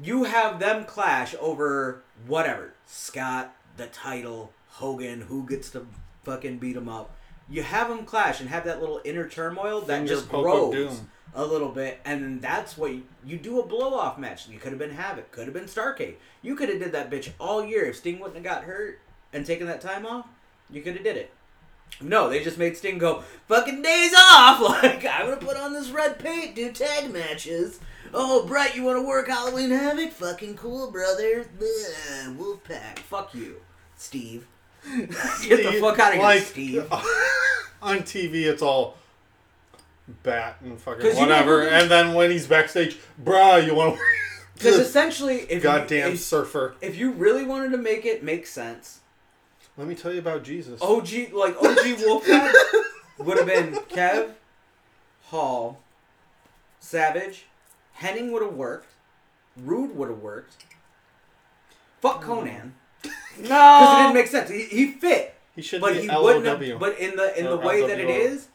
You have them clash over whatever Scott, the title, Hogan, who gets to fucking beat him up. You have them clash and have that little inner turmoil that Finger just grows doom. A little bit, and that's what you, you do a blow off match. You could have been Havoc, could have been Starcade. You could have did that bitch all year if Sting wouldn't have got hurt and taken that time off. You could have did it. No, they just made Sting go fucking days off. Like I'm gonna put on this red paint, do tag matches. Oh, Bret, you want to work Halloween Havoc? Fucking cool, brother. Wolfpack. Fuck you, Steve. Get the fuck out of here, like, Steve. on TV, it's all bat and fucking 'Cause you whatever. And then when he's backstage, bruh, you want to Because essentially, if Goddamn you, if, surfer. if you really wanted to make it make sense, Let me tell you about Jesus. OG like OG Wolfpack would have been Kev, Hall, Savage, Hennig would have worked, Rude would have worked. Fuck hmm. Konnan No because it didn't No. make sense. He, he fit, he should but be he LOW. wouldn't. Have, but in the in the Or way that it LWO. is,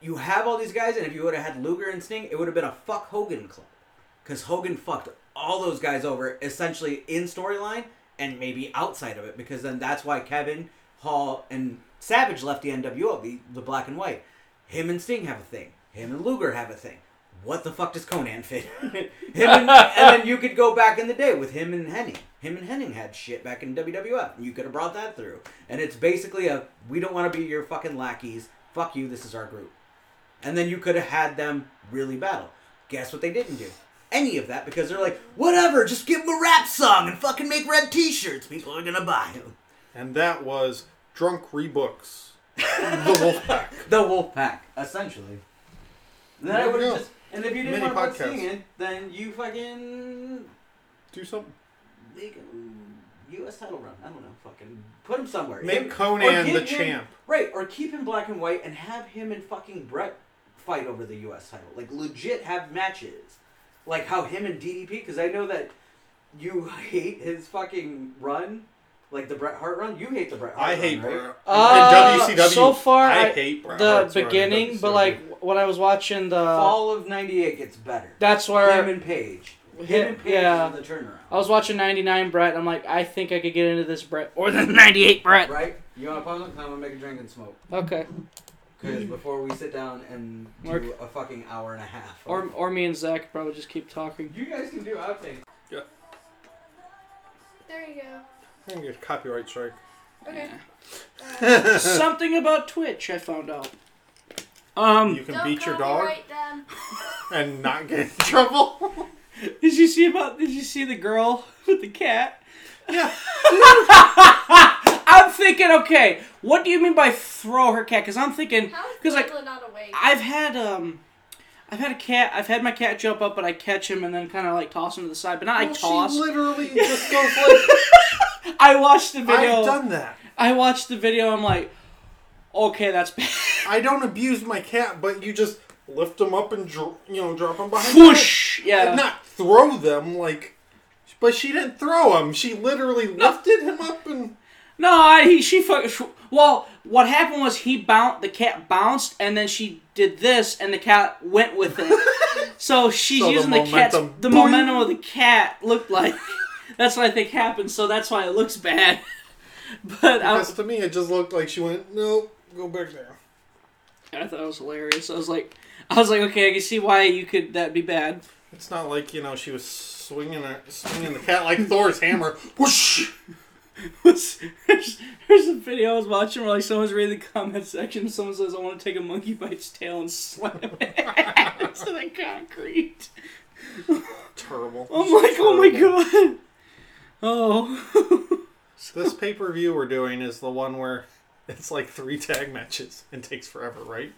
you have all these guys, and if you would have had Luger and Sting, it would have been a fuck Hogan club, because Hogan fucked all those guys over essentially in storyline and maybe outside of it, because then that's why Kevin Hall and Savage left the NWO, the, the black and white. Him and Sting have a thing. Him and Luger have a thing. What the fuck does Konnan fit? him and, and then you could go back in the day with him and Hennig. Him and Hennig had shit back in WWF. You could have brought that through. And it's basically a we don't want to be your fucking lackeys. Fuck you. This is our group. And then you could have had them really battle. Guess what they didn't do? Any of that because they're like, whatever, just give them a rap song and fucking make red t-shirts. People are gonna buy them. And that was Drunk Rebooks. the Wolfpack. The Wolfpack, essentially. Then There I would have just, and if you didn't Mini want to. Sting in, then you fucking Do something. make a U.S. title run. I don't know, fucking put him somewhere. Make Him- Konnan the him- champ. Right, or keep him black and white and have him and fucking Bret fight over the U.S. title. Like legit have matches, like how him and DDP. Because I know that you hate his fucking run, like the Bret Hart run. You hate the Bret Hart I run, hate right? Bret. Uh, In WCW, so far, I I- hate Bret the Hart's beginning, but like when I was watching the, Fall of '98 gets better. that's Him where and Page. Him and Page yeah. is the turnaround. I was watching '99 Bret. I'm like, I think I could get into this Bret or the '98 Bret. Right? You want to pause it? 'Cause I'm gonna make a drink and smoke. Okay. Because before we sit down and do Mark. a fucking hour and a half. Or or me and Zach probably just keep talking. you guys can do outtakes. There you go. I'm gonna get copyright strike. Okay. Yeah. Uh, Something about Twitch, I found out. Um, You can don't beat your dog copyright them. and not get in trouble. did you see about? Did you see the girl with the cat? yeah. I'm thinking, okay, what do you mean by throw her cat? Because I'm thinking, because like not? I've had um, I've had a cat. I've had my cat jump up, but I catch him and then kind of like toss him to the side. But not I toss. She literally just goes like, I watched the video. I've done that. I watched the video. I'm like, okay, that's bad. I don't abuse my cat, but you just lift them up and dro- you know drop them behind. the. Whoosh! Yeah. And not throw them like. But she didn't throw him. She literally lifted him up and. No, I, he, she fucking. Well, what happened was he bounced. The cat bounced, and then she did this, and the cat went with it. so she's So using the, cat's. momentum- The Boing. momentum of the cat looked like. that's what I think happened. So that's why it looks bad. But I, Because to me, it just looked like she went, no, go back there. I thought it was hilarious. I was like, I was like, okay, I can see why you could that be bad. It's not like you know she was swinging her, swinging the cat like Thor's hammer. Whoosh! was there's, there's a video I was watching where like someone's reading the comment section. Someone says, "I want to take a monkey by its tail and slam it into the concrete." Terrible. I'm like, "Oh my god!" Oh, So This pay per view we're doing is the one where it's like three tag matches and takes forever, right?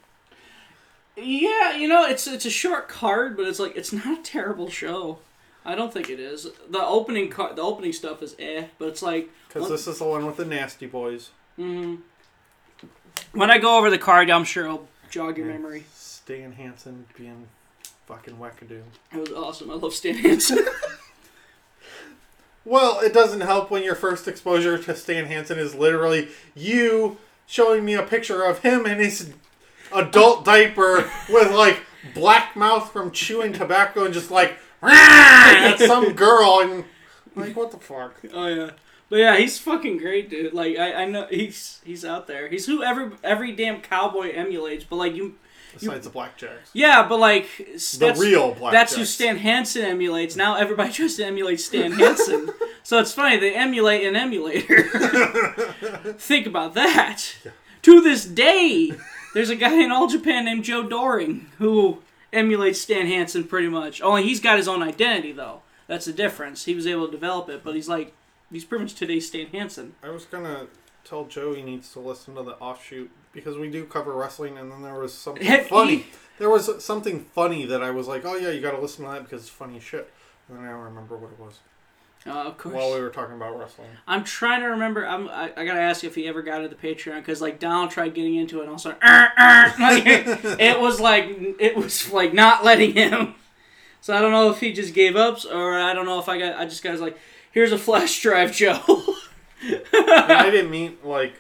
yeah. You know, it's it's a short card, but it's like it's not a terrible show. I don't think it is. The opening card, the opening stuff is eh, but it's like Because this is the one with the nasty boys. mm, when I go over the card, I'm sure I'll jog your memory. Stan Hansen being fucking wackadoo. It was awesome. I love Stan Hansen. Well, it doesn't help when your first exposure to Stan Hansen is literally you showing me a picture of him in his adult diaper with like black mouth from chewing tobacco and just like at some girl and like what the fuck. Oh yeah, but yeah, he's fucking great, dude. Like I, I know he's he's out there. He's who every every damn cowboy emulates. But like you, Besides the blackjacks, yeah, but like the that's, real blackjacks. That's who Stan Hansen emulates. Now everybody tries to emulate Stan Hansen. so it's funny they emulate an emulator. Think about that. To this day, there's a guy in All Japan named Joe Doering who emulates Stan Hansen pretty much. Only he's got his own identity though. That's the difference. He was able to develop it, but he's like he's pretty much today's Stan Hansen. I was gonna tell Joe he needs to listen to the offshoot because we do cover wrestling, and then there was something Have funny. There was something funny that I was like, "Oh yeah, you got to listen to that because it's funny shit." And then I don't remember what it was Uh, of course. while we were talking about wrestling. I'm trying to remember. I'm, I, I gotta ask if he ever got into the Patreon because like Donald tried getting into it and also "Er, er," like, it was like it was like not letting him. So I don't know if he just gave up or I don't know if I got I just got like here's a flash drive, Joe. I didn't mean like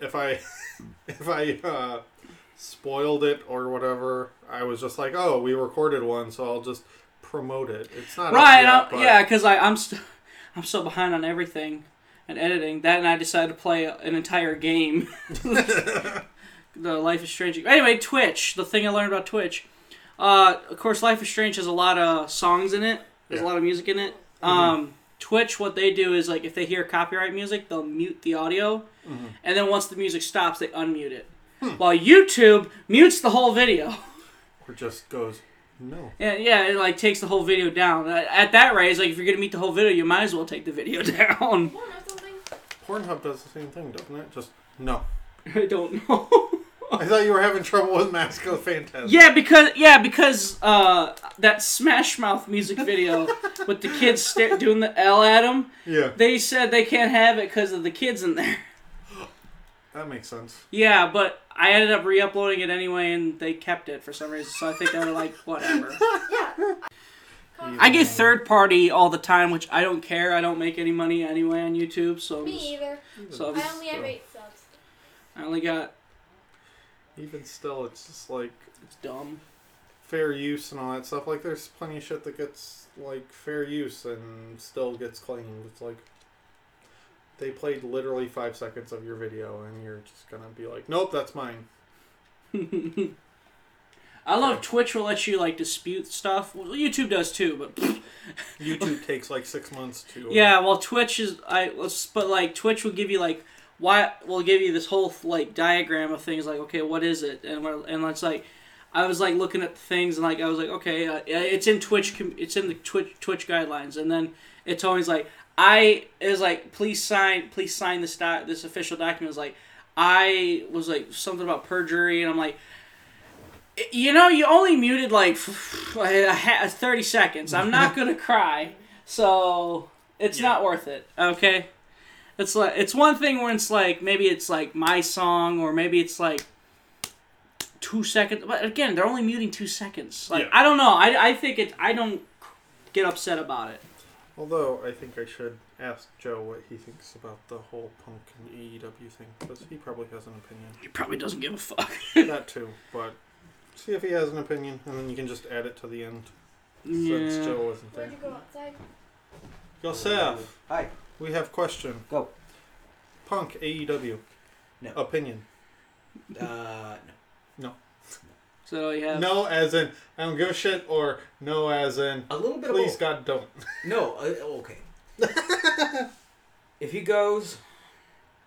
if I if I uh, spoiled it or whatever. I was just like, "Oh, we recorded one, so I'll just promote it." It's not right? yet, but yeah, because I'm st- I'm so behind on everything. and editing. That and I decided to play an entire game. the Life is Strange. Anyway, Twitch. The thing I learned about Twitch. Uh, of course, Life is Strange has a lot of songs in it. There's a lot of music in it. Um, Twitch, what they do is like if they hear copyright music, they'll mute the audio, and then once the music stops, they unmute it. While YouTube mutes the whole video. Or just goes, no. Yeah, yeah, it like takes the whole video down. At at that rate, it's like if you're gonna meet the whole video, you might as well take the video down. Want something? Pornhub does the same thing, doesn't it? Just no. I don't know. I thought you were having trouble with Mask of Phantasm. yeah, because yeah, because uh, that Smash Mouth music video with the kids sta- doing the L at him, Yeah. they said they can't have it because of the kids in there. That makes sense. Yeah, but I ended up re-uploading it anyway, and they kept it for some reason. So I think they were like, whatever. Yeah. I get third party all the time, which I don't care. I don't make any money anyway on YouTube, so Me either. so I only have eight subs. I only got Even still, it's just like it's dumb. fair use and all that stuff. Like, there's plenty of shit that gets like fair use and still gets claimed. It's like they played literally five seconds of your video, and you're just gonna be like, nope, that's mine. I love Twitch will let you like dispute stuff. Well, YouTube does too, but YouTube takes like six months to. yeah. Well, Twitch is I but like Twitch will give you like why will give you this whole like diagram of things like okay what is it and what and it's like I was like looking at things and like I was like okay uh, it's in Twitch com- it's in the Twitch Twitch guidelines and then it's always like I is like please sign please sign this doc- this official document. It was like I was like something about perjury and I'm like you know you only muted like 30 seconds. I'm not gonna cry so it's Yeah. not worth it okay? It's like it's one thing when it's like maybe it's like my song or maybe it's like two seconds but again they're only muting two seconds. Like Yeah. I don't know. I, I think it I don't get upset about it Although I think I should ask Joe what he thinks about the whole Punk and AEW thing because he probably has an opinion. he probably doesn't give a fuck that too, but see if he has an opinion, and then you can just add it to the end since yeah Joe wasn't there. Where'd you go outside? Yosef, Hi. we have question. Go. Punk AEW. No. Opinion. Uh, no. So you have No, as in I don't give a shit, or no, as in A little bit please of God don't. No, uh, okay. if he goes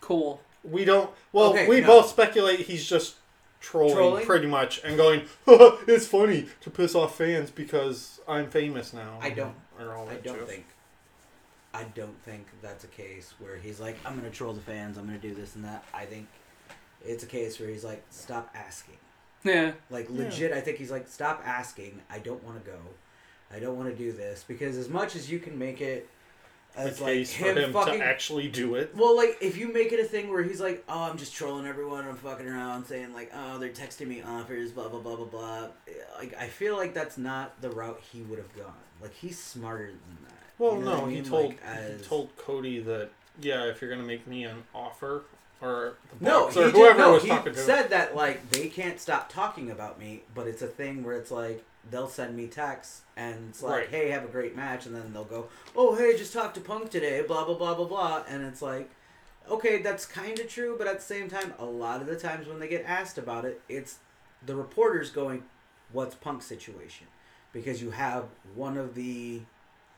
cool We don't. Well, Okay, we no. both speculate he's just trolling, Trolling? pretty much and going, "It's funny to piss off fans because I'm famous now." I don't. Or all I that don't shit. think. I don't think that's a case where he's like, I'm gonna troll the fans. I'm gonna do this and that. I think it's a case where he's like, stop asking. Yeah Like Yeah. legit, I think he's like, stop asking. I don't want to go. I don't want to do this because as much as you can make it A as like case him, him fucking. to actually do it. well, like if you make it a thing where he's like, "Oh, I'm just trolling everyone. I'm fucking around, saying like, oh, they're texting me offers, blah blah blah blah blah." Like I feel like that's not the route he would have gone. Like he's smarter than that. Well, You know no, I he told Like, as... he told Cody that yeah, if you're gonna make me an offer or the No, or whoever no, was he talking to him. said that like they can't stop talking about me, but it's a thing where it's like they'll send me texts and it's like, Right. "Hey, have a great match," and then they'll go, "Oh, hey, just talked to Punk today," blah blah blah blah blah, and it's like, okay, that's kind of true, but at the same time, a lot of the times when they get asked about it, it's the reporters going, "What's Punk's situation?" Because you have one of the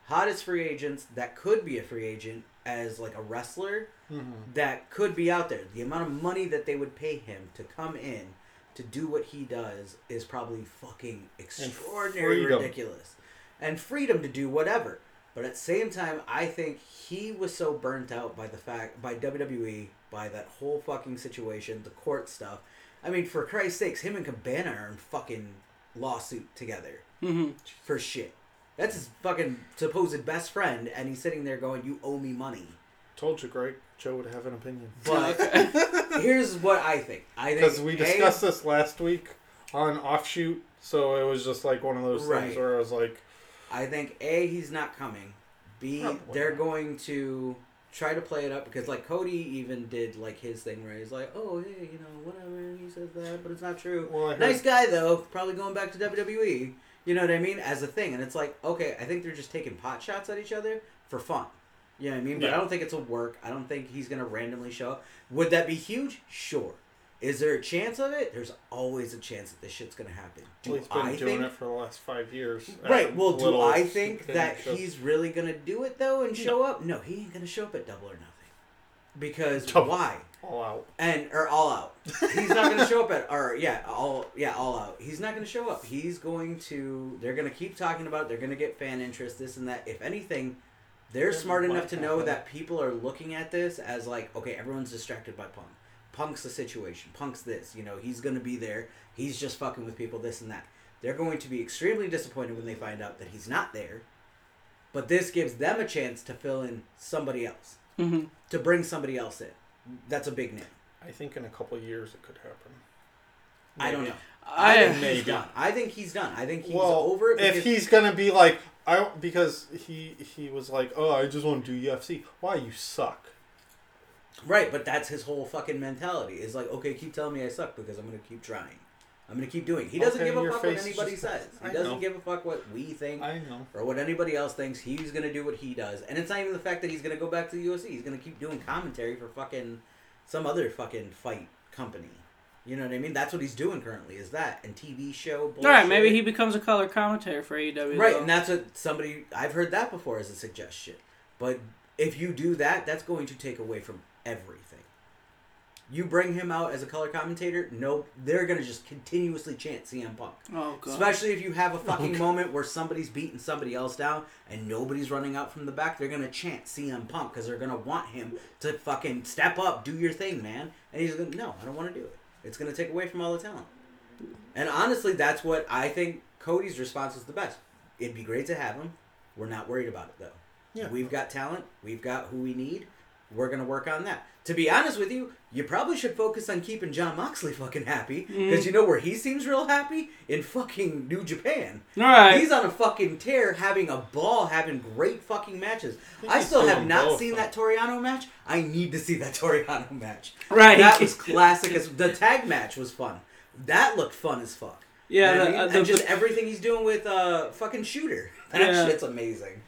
hottest free agents that could be a free agent as like a wrestler Mhm. that could be out there. The amount of money that they would pay him to come in to do what he does is probably fucking extraordinary freedom. ridiculous. And freedom to do whatever. But at the same time, I think he was so burnt out by the fact by WWE, by that whole fucking situation, the court stuff. I mean, for Christ's sakes, him and Cabana are in fucking lawsuit together hmm for shit. That's his fucking supposed best friend, and he's sitting there going, "You owe me money." Told you, Greg. Joe would have an opinion But here's what I think. I think because we A, discussed this last week on offshoot, so it was just like one of those Right. things where I was like, I think A, he's not coming. B, Probably they're not. going to try to play it up because like Cody even did like his thing where he's like, "Oh, hey, you know, whatever." He says that, but it's not true. well, heard, Nice guy though, probably going back to WWE. You know what I mean? As a thing, and it's like, okay, I think they're just taking pot shots at each other for fun. You know what I mean? But Yeah. I don't think it's a work. I don't think he's gonna randomly show up. Would that be huge? Sure. Is there a chance of it? There's always a chance that this shit's gonna happen. Do Well, he's been I doing think? it for the last five years. Right. Well, do I think that shows. he's really gonna do it though and show up? No, he ain't gonna show up at Double or Nothing. Because Double. why? All out? and or all out. He's not going to show up at or yeah, all yeah, all out. He's not going to show up. He's going to. They're going to keep talking about. it. They're going to get fan interest. This and that. If anything, they're Yeah, smart enough to know that people are looking at this as like, okay, everyone's distracted by Punk. Punk's the situation. Punk's this. You know, he's going to be there. He's just fucking with people. This and that. They're going to be extremely disappointed when they find out that he's not there. But this gives them a chance to fill in somebody else, hmm to bring somebody else in. That's a big name. I think in a couple of years it could happen. I don't know. I, I think Maybe. he's done. I think he's done. I think he's well, over it. if he's gonna be like, I because he he was like, oh, I just want to do UFC. Why you suck? right, but that's his whole fucking mentality. Is like, okay, keep telling me I suck because I'm gonna keep trying. I'm gonna keep doing. He doesn't Okay, give a fuck what anybody just- says. He I doesn't know. give a fuck what we think I know. or what anybody else thinks. He's gonna do what he does, and it's not even the fact that he's gonna go back to the UFC. He's gonna keep doing commentary for fucking some other fucking fight company. You know what I mean? That's what he's doing currently. Is that and TV show? all right. Maybe he becomes a color commentator for AEW. Right, though. and that's what somebody I've heard that before as a suggestion. But if you do that, that's going to take away from everything. You bring him out as a color commentator, no, they're gonna just continuously chant CM Punk. oh god. Especially if you have a fucking moment where somebody's beating somebody else down and nobody's running out from the back, they're gonna chant CM Punk because they're gonna want him to fucking step up, do your thing, man. And he's gonna no, I don't want to do it. It's gonna take away from all the talent. And honestly, that's what I think Cody's response was the best. It'd be great to have him. We're not worried about it though. Yeah. We've got talent. We've got who we need. We're gonna work on that. To be honest with you, you probably should focus on keeping Jon Moxley fucking happy because you know where he seems real happy in fucking New Japan. all right. He's on a fucking tear, having a ball, having great fucking matches. I still have not both, seen that Toriano match. I need to see that Toriano match. Right. That was classic. As the tag match was fun. That looked fun as fuck. yeah. You know what I mean? uh, the- and just the- everything he's doing with uh fucking Shooter. That Yeah. shit's amazing.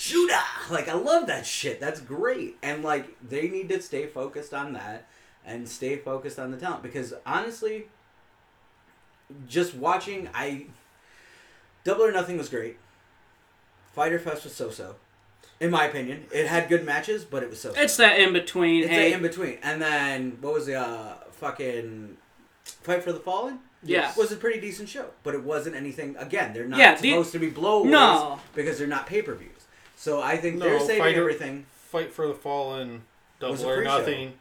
Shooter, like I love that shit. That's great. And like they need to stay focused on that and stay focused on the talent because honestly, just watching, I Double or Nothing was great. Fyter Fest was so-so, in my opinion. It had good matches, but it was so. it's that in between. It's hey. a in between. And then what was the uh, fucking Fight for the Fallen? Yeah. was a pretty decent show, but it wasn't anything. Again, they're not Yeah, the- supposed to be blowaways No. because they're not pay per views. So I think No, they're saving Fighter- everything. Fight for the Fallen, Was Double or free show. Nothing.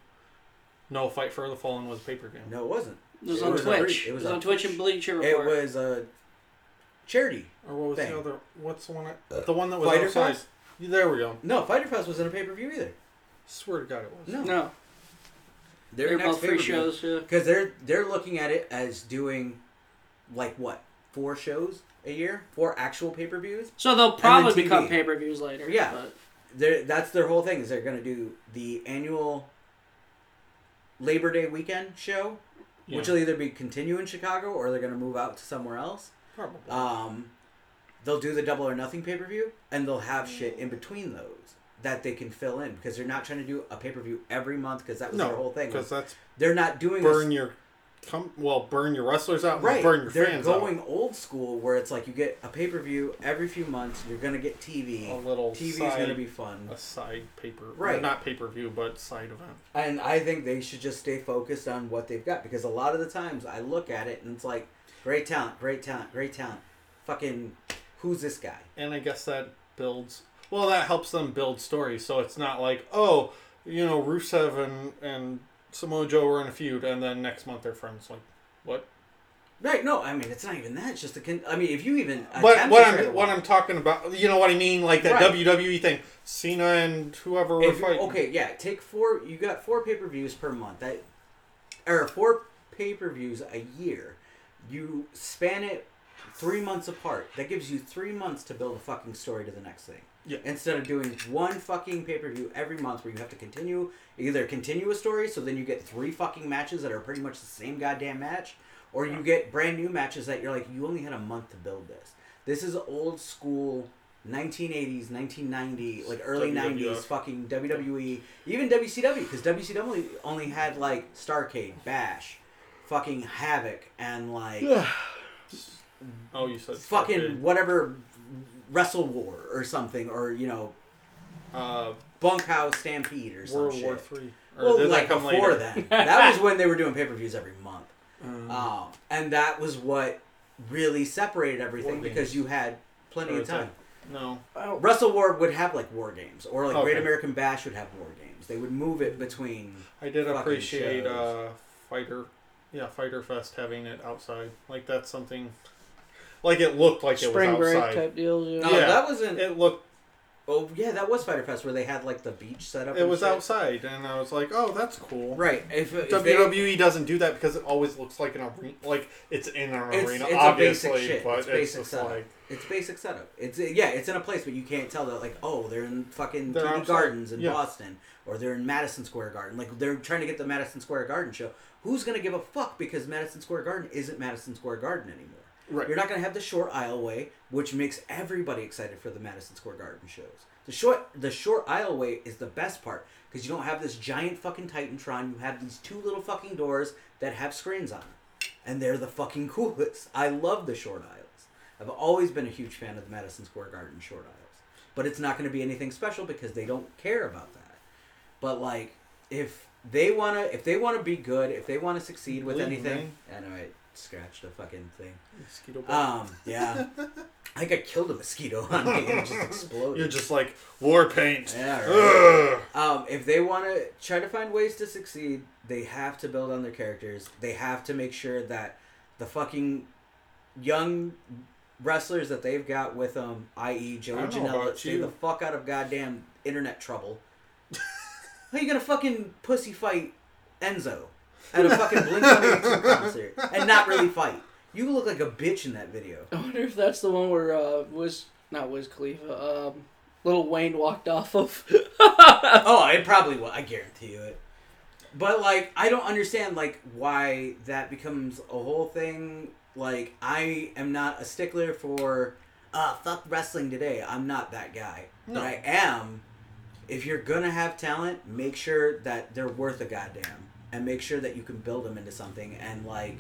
No, Fight for the Fallen was pay per view. No, it wasn't. It was It on was a Twitch. free- It was, on Twitch and Bleacher Report. It was a charity. Or what was Thing. the other? What's the one? I, uh, the one that was Fighter outside. Fest? There we go. No, Fyter Fest wasn't a pay per view either. Swear to God, it was. No, no, their they're next both free pay-per-view- shows. Yeah. because they're they're looking at it as doing like what four shows a year, four actual pay per views. So they'll probably TV. become pay per views later. Yeah. but- that's their whole thing is they're going to do the annual Labor Day weekend show, Yeah, which will either be continue in Chicago or they're going to move out to somewhere else. probably. Um, they'll do the Double or Nothing pay per view, and they'll have shit in between those that they can fill in because they're not trying to do a pay per view every month because that was their whole thing. because that's They're not doing burn a, your, com- well, burn your wrestlers out, and right. burn your they're fans out. going old school where it's like you get a pay per view every few months. You're gonna get TV. A little TV's gonna be fun. a side paper, Right. Not pay per view, but side event. And I think they should just stay focused on what they've got because a lot of the times I look at it and it's like, great talent, great talent, great talent. Fucking, who's this guy? And I guess that builds. Well, that helps them build stories. So it's not like, oh, you know, Rusev and and Samoa Joe were in a feud, and then next month they're friends. Like, what? Right? No, I mean it's not even that. It's just a. Con- I mean, if you even. But what to try to I'm what I'm talking about, you know what I mean? Like that Right. WWE thing, Cena and whoever were fighting. okay, yeah, take four. You got four pay per views per month. That, or four pay per views a year. You span it three months apart. That gives you three months to build a fucking story to the next thing. Yeah. Instead of doing one fucking pay per view every month, where you have to continue either continue a story, so then you get three fucking matches that are pretty much the same goddamn match, or you get brand new matches that you're like, you only had a month to build this. This is old school 1980s, 1990, like early WWF. 90s, fucking WWE, even WCW, because WCW only, only had like Starcade, Bash, fucking Havoc, and like Oh, you said fucking Starcade. whatever Wrestle War or something, or you know, uh, Bunkhouse Stampede or some World shit. War Three. Or Well, did like that come before later? then. That was when they were doing pay per views every month. Um, Um, and that was what really separated everything War because games. you had plenty Or of time. no. Wrestle War would have like war games, or like Great American Bash would have war games. They would move it between. I did appreciate shows. uh, Fighter, yeah, Fighter Fest having it outside. Like that's something. Like it looked like Spring it was break outside. type deals. Yeah. No, Yeah. that wasn't. It looked. oh yeah, that was Fyter Fest where they had like the beach set up. It and was shit. outside, and I was like, "Oh, that's cool." Right. If, if they- WWE doesn't do that because it always looks like an arena, like it's in an It's- arena, it's a obviously, basic shit. but It's it's, basic just setup. like It's basic setup. It's yeah, it's in a place, but you can't tell that like oh they're in fucking They're TD outside. Gardens in Yeah. Boston or they're in Madison Square Garden. Like they're trying to get the Madison Square Garden show. Who's gonna give a fuck because Madison Square Garden isn't Madison Square Garden anymore. Right. You're not gonna have the short aisleway, which makes everybody excited for the Madison Square Garden shows. The short the short aisleway is the best part because you don't have this giant fucking Titantron. You have these two little fucking doors that have screens on them, and they're the fucking coolest. I love the short aisles. I've always been a huge fan of the Madison Square Garden short aisles, but it's not going to be anything special because they don't care about that. But like, if they wanna, if they wanna be good, if they wanna succeed with Bleeding, anything, know I scratched a fucking thing. Mosquito bite. Um, yeah. I think I killed a mosquito on me and it just exploded. You're just like war paint. yeah, right. Um, if they want to try to find ways to succeed, they have to build on their characters. They have to make sure that the fucking young wrestlers that they've got with them, i.e., Joey Janela, stay you. the fuck out of goddamn internet trouble. How you gonna fucking pussy fight Enzo at a fucking Blink 182 concert and not really fight? You look like a bitch in that video. I wonder if that's the one where uh, was not Wiz Khalifa, um, Lil Wayne walked off of. oh, it probably will. I guarantee you it. But like, I don't understand like why that becomes a whole thing. Like, I am not a stickler for, uh, fuck wrestling today. I'm not that guy. No. But I am. If you're gonna have talent, make sure that they're worth a goddamn, and make sure that you can build them into something, and like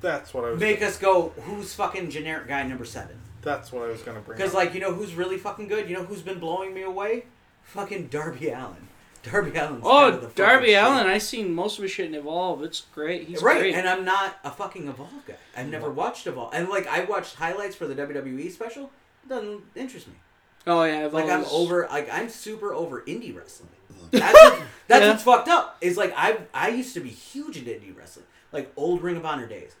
That's what I was. make us go. Who's fucking generic guy number seven? That's what I was gonna bring. Because like you know who's really fucking good. You know who's been blowing me away? Fucking Darby Allin. Darby Allin. oh, kind of the Darby shit. Allin! I've seen most of his shit in Evolve. It's great. He's right, great. and I'm not a fucking Evolve guy. I've never watched Evolve, and like I watched highlights for the WWE special. It doesn't interest me. oh yeah, Evolve. Like I'm over. Like I'm super over indie wrestling. That's what, that's Yeah. what's fucked up. Is like I I used to be huge into indie wrestling, like old Ring of Honor days,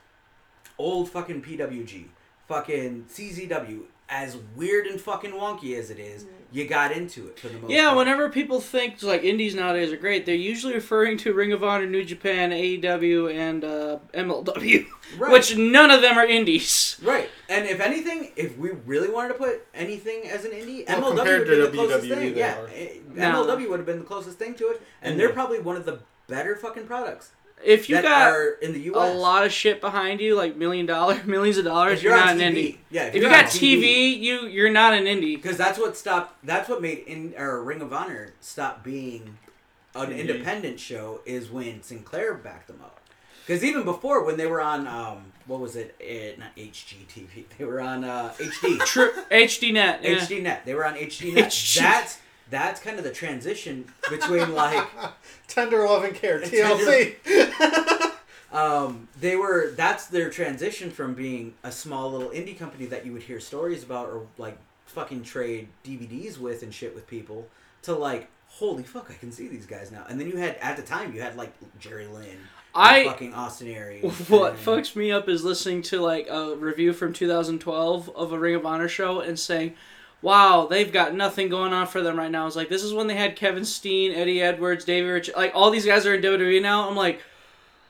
old fucking PWG, fucking CZW. As weird and fucking wonky as it is, you got into it for the most Yeah, part. whenever people think like indies nowadays are great, they're usually referring to Ring of Honor, New Japan, AEW, and uh, MLW, Right. which none of them are indies. Right, and if anything, if we really wanted to put anything as an indie, Well, MLW would have been the closest WWE, thing. Yeah, are. eh, MLW would have been the closest thing to it, and Mhm. they're probably one of the better fucking products If you that got are in the US. a lot of shit behind you, like million dollar, millions of dollars, If you're, you're not on an indie. yeah, If you you're got on TV, you you're not an indie. because that's what stopped. That's what made in or Ring of Honor stop being an TV. independent show is when Sinclair backed them up. Because even before, when they were on, um, what was it? Eh, not HGTV. They were on uh, HD. True HD net. Yeah. HD Net. They were on HDNet. Net. That's that's kind of the transition between like tender love and care Tender- TLC. um, they were that's their transition from being a small little indie company that you would hear stories about or like fucking trade DVDs with and shit with people to like holy fuck I can see these guys now. And then you had at the time you had like Jerry Lynn, I fucking Austin Aries. what and- fucks me up is listening to like a review from 2012 of a Ring of Honor show and saying, "Wow, they've got nothing going on for them right now." It's like this is when they had Kevin Steen, Eddie Edwards, David Rich, like all these guys are in WWE now. I'm like,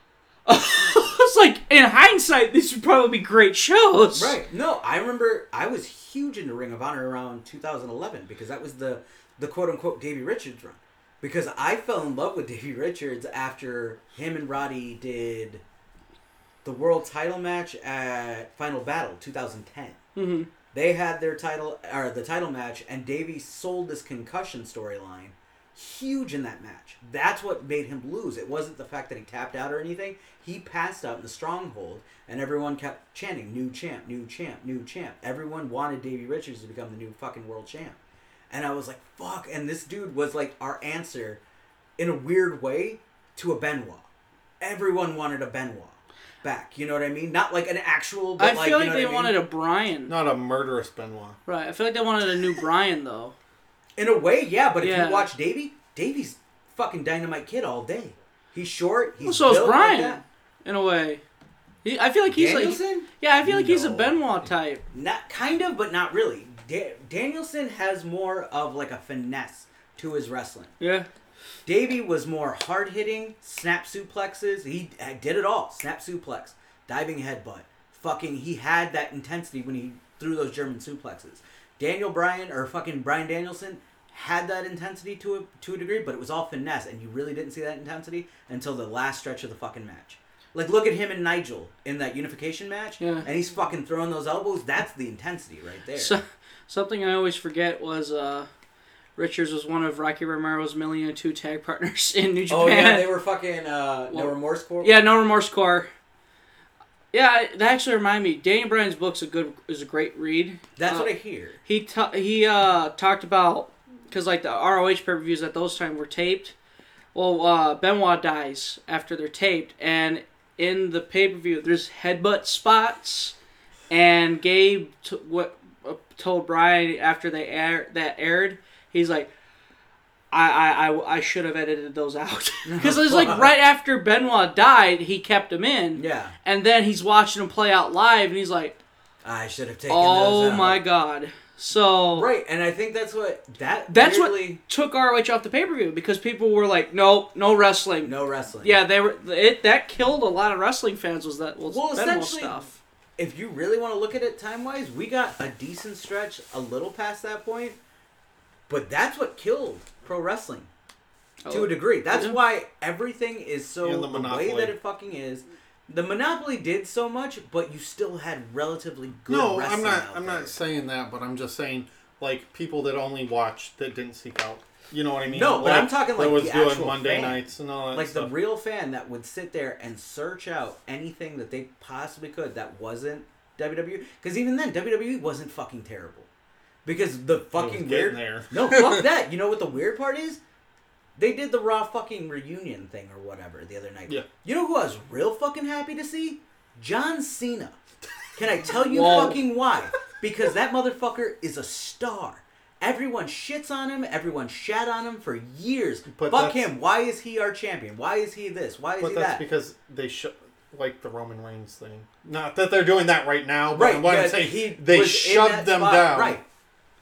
it's like in hindsight, these would probably be great shows. Right. No, I remember I was huge into Ring of Honor around 2011 because that was the the quote unquote Davey Richards run. Because I fell in love with Davey Richards after him and Roddy did the world title match at Final Battle 2010. hmm They had their title or the title match, and Davey sold this concussion storyline huge in that match. That's what made him lose. It wasn't the fact that he tapped out or anything. He passed out in the stronghold, and everyone kept chanting, "New champ, new champ, new champ." Everyone wanted Davey Richards to become the new fucking world champ, and I was like, "Fuck!" And this dude was like our answer, in a weird way, to a Benoit. Everyone wanted a Benoit back. You know what I mean? Not like an actual. But I like, feel you like know they what I mean? wanted a Brian. Not a murderous Benoit. Right. I feel like they wanted a new Brian though. In a way, yeah, but if you watch Davey, Davey's fucking dynamite kid all day. He's short. He's Well, so is built like Brian. In a way. He, I feel like he's like yeah. I feel like he's a Benoit type. Not kind of, but not really. Da- Danielson has more of like a finesse to his wrestling. Yeah. Davey was more hard hitting, snap suplexes. He did it all. Snap suplex, diving headbutt. Fucking, he had that intensity when he threw those German suplexes. Daniel Bryan or fucking Brian Danielson had that intensity to a to a degree, but it was all finesse, and you really didn't see that intensity until the last stretch of the fucking match. Like look at him and Nigel in that unification match, Yeah. and he's fucking throwing those elbows. That's the intensity right there. So, something I always forget was uh, Richards was one of Rocky Romero's million and two tag partners in New Japan. oh yeah, they were fucking uh, No Remorse Corps. Yeah, No Remorse Corps. Yeah, that actually reminded me. Daniel Bryan's book's a good is a great read. that's Uh, what I hear. He ta- he uh talked about because like the ROH pay per views at those time were taped. Well, uh, Benoit dies after they're taped, and in the pay per view, there's headbutt spots, and Gabe t- what uh, told Brian after they air that aired, he's like. I, I, I, I should have edited those out because it's like right after Benoit died, he kept him in, Yeah, and then he's watching him play out live, and he's like, I should have taken. "Oh those out. my god!" So Right, and I think that's what that. That's what weirdly, took ROH off the pay per view because people were like, "No, no wrestling." no wrestling. Yeah, they were. It that killed a lot of wrestling fans. Was that was Well, Benoit essentially- stuff? If you really want to look at it time wise, we got a decent stretch, a little past that point, but that's what killed pro wrestling oh, to Oh, a degree. That's yeah. why everything is so And the the, way that it fucking is. The monopoly did so much, but you still had relatively good. No, wrestling I'm not. out I'm there. not saying that, but I'm just saying like people that only watched that didn't seek out. You know what I mean? No, but I'm talking like was the doing actual Monday fan. nights and all that like stuff. the real fan that would sit there and search out anything that they possibly could that wasn't WWE. Because even then, WWE wasn't fucking terrible. Because the fucking weird. there. No, fuck that. You know what the weird part is? They did the Raw fucking reunion thing or whatever the other night. Yeah. You know who I was real fucking happy to see? John Cena. Can I tell you Whoa. fucking why? Because that motherfucker is a star. Everyone shits on him. Everyone shat on him for years. But Fuck him. Why is he our champion? Why is he this? Why is But he that's that? because they sh- like the Roman Reigns thing. Not that they're doing that right now, but right. what I'm saying, he they shoved them spot. down Right.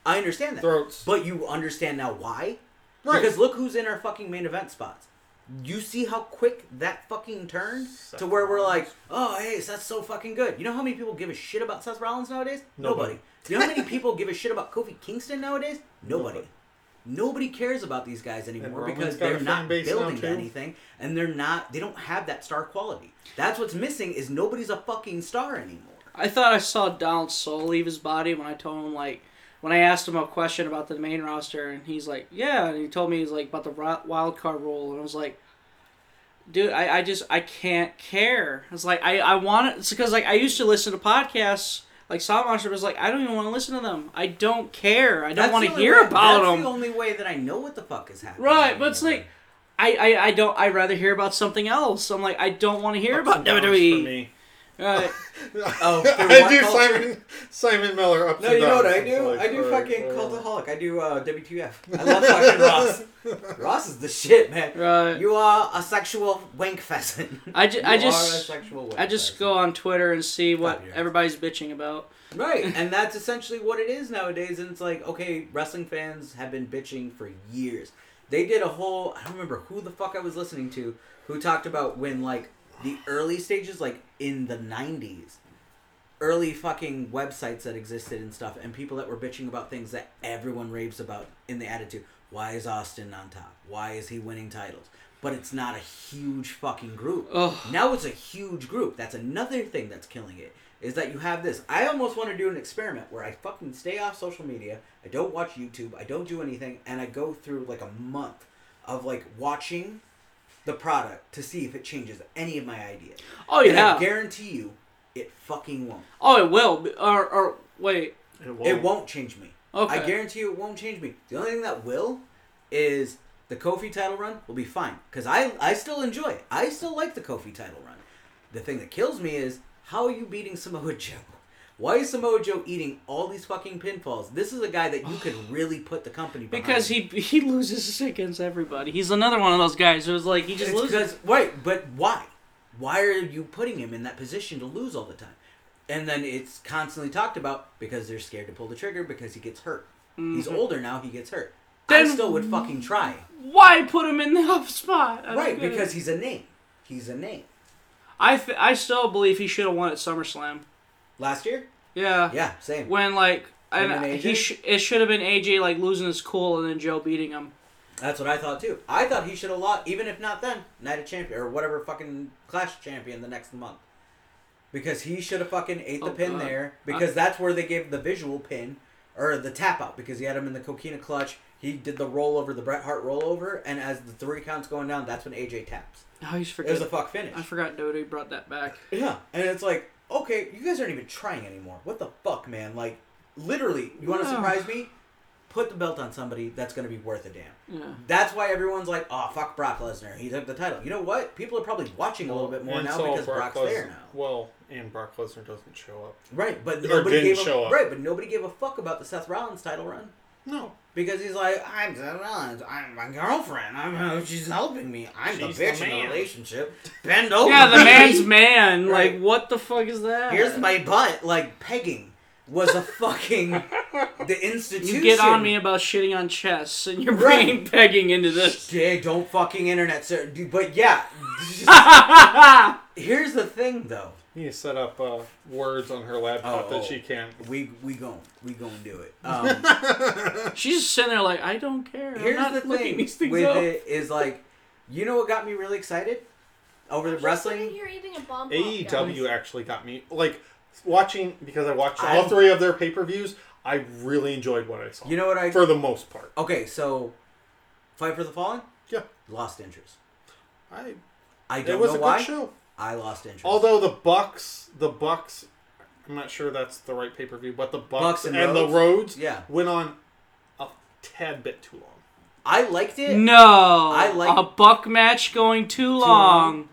I understand that. throats. But you understand now why? Right. Because look who's in our fucking main event spots. You see how quick that fucking turned Seth to where we're like, oh, hey, Seth's so fucking good. You know how many people give a shit about Seth Rollins nowadays? Nobody. You know how many people give a shit about Kofi Kingston nowadays? Nobody. Nobody. Nobody cares about these guys anymore because they're not building anything and they're not they don't have that star quality. That's what's missing is nobody's a fucking star anymore. I thought I saw Donald's soul leave his body when I told him like when I asked him a question about the main roster and he's like, yeah, and he told me he's like about the wild card rule and I was like, dude, I, I just I can't care. It's like I I want it. It's because like I used to listen to podcasts. Like Solid Monster was like, I don't even want to listen to them. I don't care. I don't That's want to hear way- about that's them. the only way that I know what the fuck is happening. Right, but it's like I, I, I don't I rather hear about something else. I'm like I don't want to hear Ups about WWE. For Oh, I do culture? Simon Simon Miller ups No, and you know what. I do? like, I do alright, fucking alright. cultaholic. I do uh, WTF. I love fucking Ross. Ross is the shit, man. Right. You are a sexual wank pheasant. I ju- I just- are a I just pheasant. go on Twitter and see what Copy, right. everybody's bitching about. Right, and that's essentially what it is nowadays. And it's like, okay, wrestling fans have been bitching for years. They did a whole, I don't remember who the fuck I was listening to, who talked about when, like, the early stages, like, in the 90s, early fucking websites that existed and stuff, and people that were bitching about things that everyone raves about in the attitude. Why is Austin on top? Why is he winning titles? But it's not a huge fucking group. Ugh. Now it's a huge group. That's another thing that's killing it. is that you have this. I almost want to do an experiment where I fucking stay off social media. I don't watch YouTube. I don't do anything, and I go through like a month of like watching the product to see if it changes any of my ideas. Oh And yeah. I guarantee you, it fucking won't. oh, it will. Or, or wait. It won't. It won't change me. Okay. I guarantee you it won't change me. The only thing that will is the Kofi title run will be fine because I I still enjoy it. I still like the Kofi title run. The thing that kills me is how are you beating Samoa Joe? Why is Samoa Joe eating all these fucking pinfalls? This is a guy that you could really put the company behind. Because he he loses against everybody. He's another one of those guys who's like he just It's loses. because right, but why? Why are you putting him in that position to lose all the time? And then it's constantly talked about because they're scared to pull the trigger because he gets hurt. He's older now, he gets hurt. I Mm-hmm. Still would fucking try. Why put him in the up spot? I Right, because he's a name. He's a name. I, th- I still believe he should have won at SummerSlam. Last year? Yeah. Yeah, same. When like and he sh- it should have been AJ like losing his cool and then Joe beating him. That's what I thought too. I thought he should have lost, even if not then, Night of Champion or whatever fucking Clash Champion the next month. Because he should have fucking ate the Oh, pin God. there. Because that's where they gave the visual pin or the tap out. Because he had him in the coquina clutch. He did the rollover, the Bret Hart rollover, and as the three counts going down, that's when AJ taps. I always It forget. was a fuck finish. I forgot WWE brought that back. Yeah, and it's like, okay, you guys aren't even trying anymore. What the fuck, man? Like, literally, you want to Yeah. surprise me? Put the belt on somebody that's gonna be worth a damn. Yeah. That's why everyone's like, oh, fuck Brock Lesnar. He took the title. You know what? People are probably watching a little bit more And now so because Brock Brock's there now. Well, and Brock Lesnar doesn't show up. Right, but Or nobody didn't gave show a, up. right, but nobody gave a fuck about the Seth Rollins title run No. because he's like, I'm Seth I'm my girlfriend. I'm uh, she's helping me. I'm She's the bitch the in the relationship. Bend over. Yeah, the man's man. Right. Like, what the fuck is that? Here's my butt. Like pegging was a fucking the institution. You get on me about shitting on chess, and you're Right. bringing pegging into this. Hey, don't fucking internet, sir. But yeah, here's the thing though. You need to set up uh, words on her laptop Oh, that oh. she can't. We we gon' we gon' do it. Um, She's just sitting there like, I don't care. I'm here's not the looking thing these things with up. it is like, you know what got me really excited over the I'm just wrestling. here eating a bomb. AEW actually got me like watching because I watched all I'm- three of their pay per views. I really enjoyed what I saw. You know what I? for the most part. Okay, so Fight for the Fallen Yeah, lost interest. I I it don't was know a why. good show. I lost interest. Although the Bucks, the Bucks, I'm not sure that's the right pay per view, but the Bucks, Bucks and and, Rhodes? the Rhodes yeah, went on a tad bit too long. I liked it. No, I like- a buck match going too long.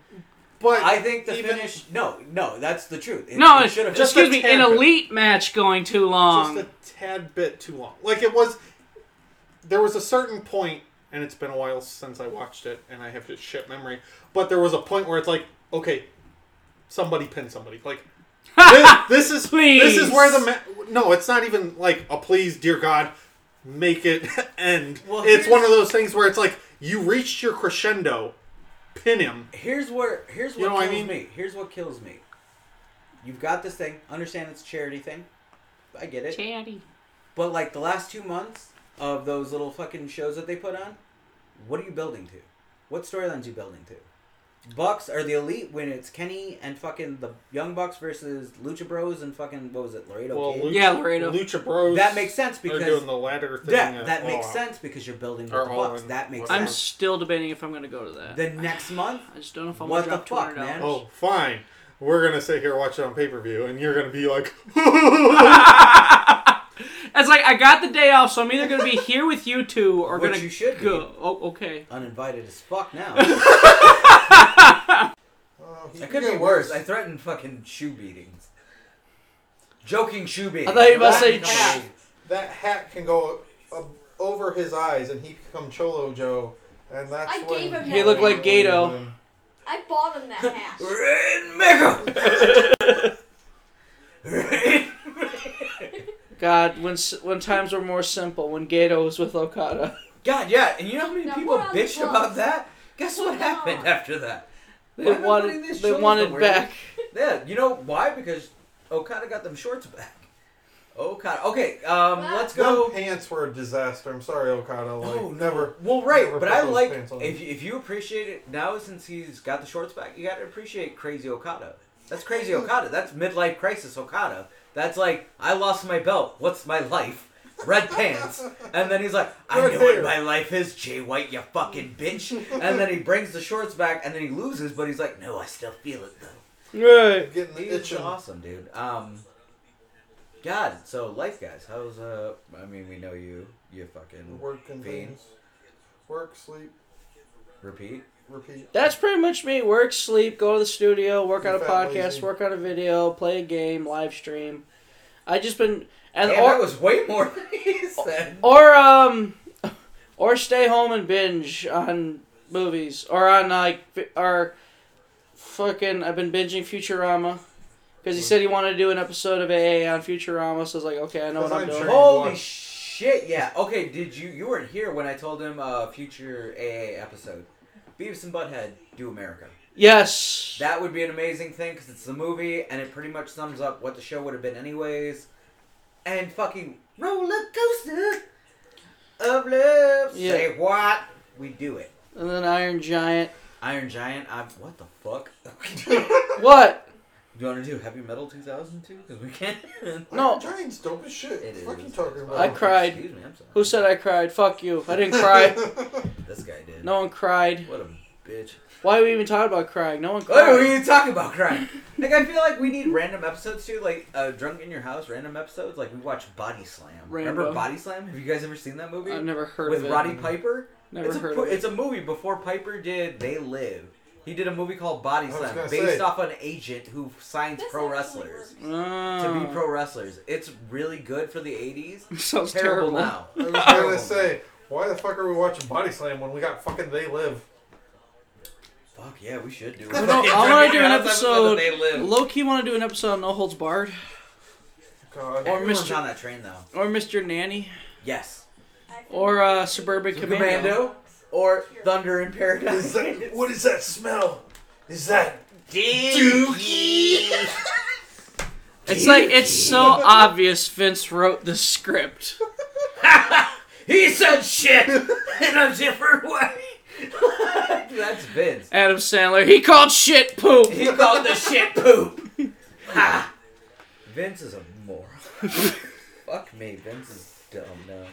But I think the even- finish. No, no, that's the truth. It, No, it should have just excuse me, tad an bit. elite match going too long. just a tad bit too long. Like it was, there was a certain point, and it's been a while since I watched it, and I have just shit memory. But there was a point where it's like, okay, somebody pin somebody. Like this, this is this is where the ma- no, it's not even like a please, dear God, make it end. Well, it's one of those things where it's like you reached your crescendo, pin him. Here's where here's what You know what I kills mean? me. Here's what kills me. You've got this thing. Understand it's a charity thing. I get it. Chatty. But like the last two months of those little fucking shows that they put on, what are you building to? What storylines are you building to? Bucks are the elite when it's Kenny and fucking the Young Bucks versus Lucha Bros and fucking what was it Laredo Well, Lucha, Yeah, Laredo. Lucha Bros. that makes sense because they're because doing the ladder thing. yeah, at that makes sense because you're building with Or the Bucks. in- That makes sense. I'm sense. still debating if I'm going to go to that. The next month, I just don't know if I'm What going to the drop fuck, $200. man? Oh, fine. We're gonna sit here watch it on pay per view, and you're gonna be like, It's like I got the day off, so I'm either going to be here with you two or Which going to you should be. go. Oh, okay. uninvited as fuck now. oh, It could be worse. I threatened fucking shoe beatings. Joking shoe beatings. I thought you were about to say That- hat, that hat can go uh, over his eyes, and he become Cholo Joe, and that's I when gave him He looked like Gedo. I bought him that hat. Rainmaker! Rain- God, when s- when times were more simple, when Gedo was with Okada, God, yeah, and you know how many Now people put on the bitched gloves. about that? Guess what Put happened on. after that? They Why wanted putting they wanted back. Yeah, you know why? Because Okada got them shorts back. Okada. Okay, um, Wow. let's Them go. pants were a disaster. I'm sorry, Okada. Like No, never. Well, right, never but I like pants if you, if you appreciate it now since he's got the shorts back, you got to appreciate Crazy Okada. That's crazy Okada. That's midlife crisis Okada. That's like I lost my belt. What's my life? Red pants. And then he's like, I Red know what my life is, Jay White, you fucking bitch. And then he brings the shorts back and then he loses, but he's like, No, I still feel it though. Right. Getting the He's itching. awesome, dude. Um, God, so life, guys. How's uh? I mean, we know you. You fucking Working Fiend. things. Work, sleep, repeat. repeat. That's pretty much me. Work, sleep, go to the studio, work on a podcast, lazy. work on a video, play a game, live stream. I just been and Damn, or, that was way more than he said. or um or stay home and binge on movies or on like or fucking I've been binging Futurama because he said he wanted to do an episode of AA on Futurama. So I was like, okay, I know what I'm I'm doing. sure- Holy shit! Yeah. Okay. Did you you weren't here when I told him uh future AA episode? Beavis and Butthead do America. Yes. That would be an amazing thing because it's the movie and it pretty much sums up what the show would have been anyways. And fucking roller coaster of love. Yeah. Say what? We do it. and then Iron Giant. Iron Giant. I what the fuck? What? do you want to do Heavy Metal 2002? Because we can't. No. Giant's dope as shit. It what is. you talking oh, about? I cried. Excuse me. I'm sorry. Who said I cried? Fuck you. I didn't cry. This guy did. No one cried. What a bitch. Why are we even talking about crying? No one What are cried. you talking about crying? like I feel like we need random episodes too, like uh, drunk in your house, random episodes. Like we watch Body Slam. Remember Body Slam? Have you guys ever seen that movie? I've never heard With of it. With Roddy Piper. Never it's a, heard po- of it. It's a movie before Piper did They Live. He did a movie called Body Slam, based say. off an agent who signs This pro wrestlers works. to be Ah. pro wrestlers. It's really good for the '80s. Sounds Terrible, terrible. now. I was gonna say, why the fuck are we watching Body Slam when we got fucking They Live? Fuck yeah, we should do. It. know- I want to do an episode. of Low key want to do an episode on No Holds Barred God. Or Everyone's Mr. on that train though. or Mr. Nanny Yes. Or uh, Suburban Commando. Commando or Thunder in Paradise. what is that smell? Is that Dookie. It's like it's so obvious Vince wrote the script. he said shit in a different way. That's Vince. Adam Sandler. He called shit poop. He called the shit poop. Ha. Vince is a moron. Fuck me, Vince is dumb now.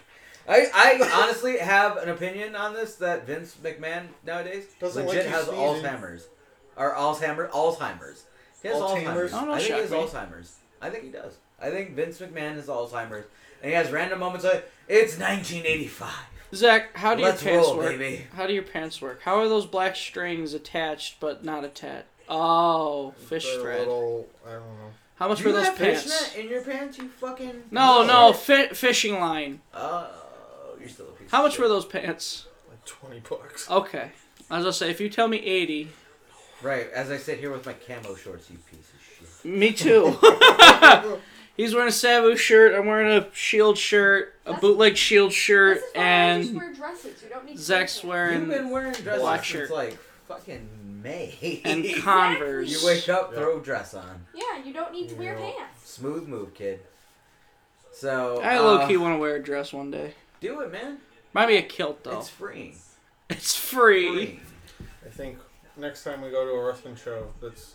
I, I honestly have an opinion on this that Vince McMahon nowadays Doesn't legit like you has sneezing. Alzheimer's. Or Alzheimer, Alzheimer's. He has Alzheimer's? Alzheimer's. Oh, no, I think he has shock me. Alzheimer's. I think he does. I think Vince McMahon has Alzheimer's. And he has random moments like, it's 1985. Zach, how do Let's your pants roll, work? baby. How do your pants work? How are those black strings attached but not attached? Oh, fish They're thread. Little, I don't know. How much Do were those pants? in your pants, you fucking... No, no, fi- fishing line. Oh, you're still a piece How much shit. were those pants? Like 20 bucks. Okay. as I was gonna say, if you tell me 80, Right, as I sit here with my camo shorts, you piece of shit. me too. He's wearing a Sabu shirt, I'm wearing a shield shirt, a That's- bootleg shield shirt, This is why I just and wear dresses. You don't need. Zach's sneakers. wearing You've been wearing dresses black since shirt. like fucking May. and Converse. you Converse. wake up, Yeah. throw a dress on. Yeah, you don't need to wear Yeah. pants. Smooth move, kid. So I uh, low key want to wear a dress one day. do it, man. Might be a kilt though. It's free. It's free. Free. I think next time we go to a wrestling show, that's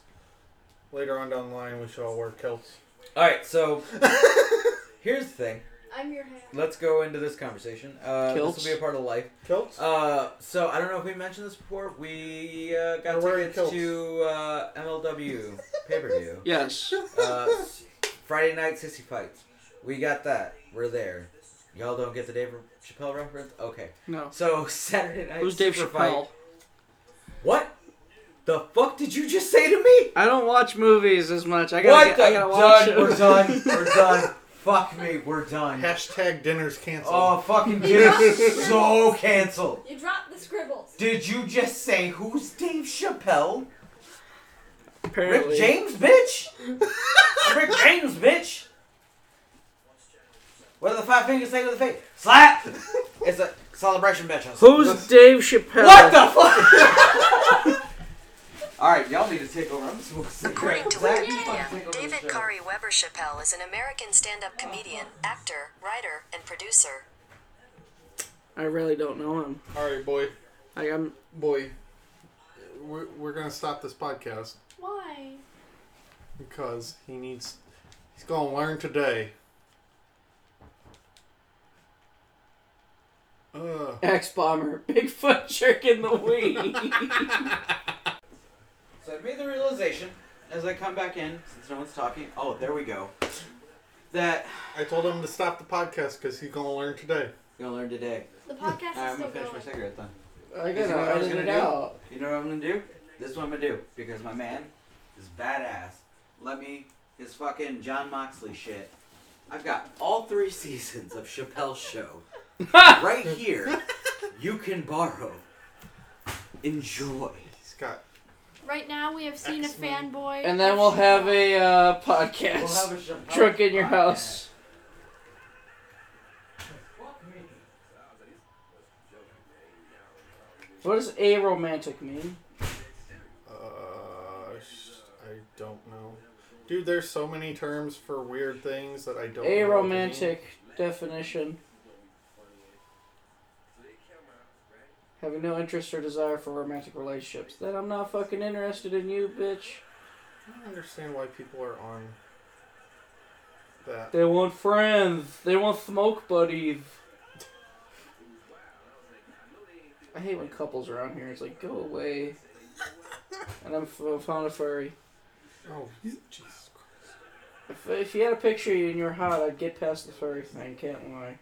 later on down the line, we should all wear kilts. All right, so here's the thing. I'm your hair. Let's go into this conversation. Uh, this Kilts? will be a part of life. Kilts? Uh, so I don't know if we mentioned this before. We uh, got We're wearing tickets kilts. to uh, MLW pay per view. Yes. Uh, Friday night sissy fights. We got that. We're there. Y'all don't get the Dave Chappelle reference? Okay. No. So Saturday night. Who's Dave super Chappelle? Fight. What? The fuck did you just say to me? I don't watch movies as much. I gotta, what get, I the? gotta watch Done. it. We're done. We're done. Fuck me. We're done. Hashtag dinner's canceled. Oh, fucking dinner so canceled. You dropped the scribbles. Did you just say who's Dave Chappelle? Apparently. Rick James, bitch. Rick James, bitch. What do the five fingers say to the face? Slap. It's a celebration, bitch. Who's Dave Chappelle? What the fuck? All right, y'all need to take over. I'm just gonna sit According to Zach, you Wikipedia, fucking take over the David show. Khari Webber Chappelle is an American stand up comedian, actor, writer, and producer. I really don't know him. Alright, boy. Like I'm. Boy. We're, we're going to stop this podcast. Why? because he needs. He's gonna learn today. Ugh. X Bomber, Bigfoot jerk in the wing. So I made the realization as I come back in, since no one's talking. Oh, there we go. That I told him to stop the podcast because he's gonna learn today. you're gonna learn today. The podcast is I'm still gonna finish my going. cigarette then. I You know what I was gonna do. Out. You know what I'm gonna do? This is what I'm gonna do because my man is badass. Let me his fucking Jon Moxley shit. I've got all three seasons of Chappelle's show right here. You can borrow. Enjoy. He's got. Right now, we have seen a X-Men. fanboy. And then we'll have a uh, podcast. We'll have a Chappelle Drunk in your house. What does aromantic mean? Uh, I don't know, dude. There's so many terms for weird things that I don't. know what they. Aromantic definition. Having no interest or desire for romantic relationships. Then I'm not fucking interested in you, bitch. I don't understand why people are on that. They want friends. They want smoke buddies. I hate when couples are on here. It's like, go away. And I'm found a furry. Oh, Jesus Christ. If, if you had a picture of you and you're hot, I'd get past the furry thing. Can't lie.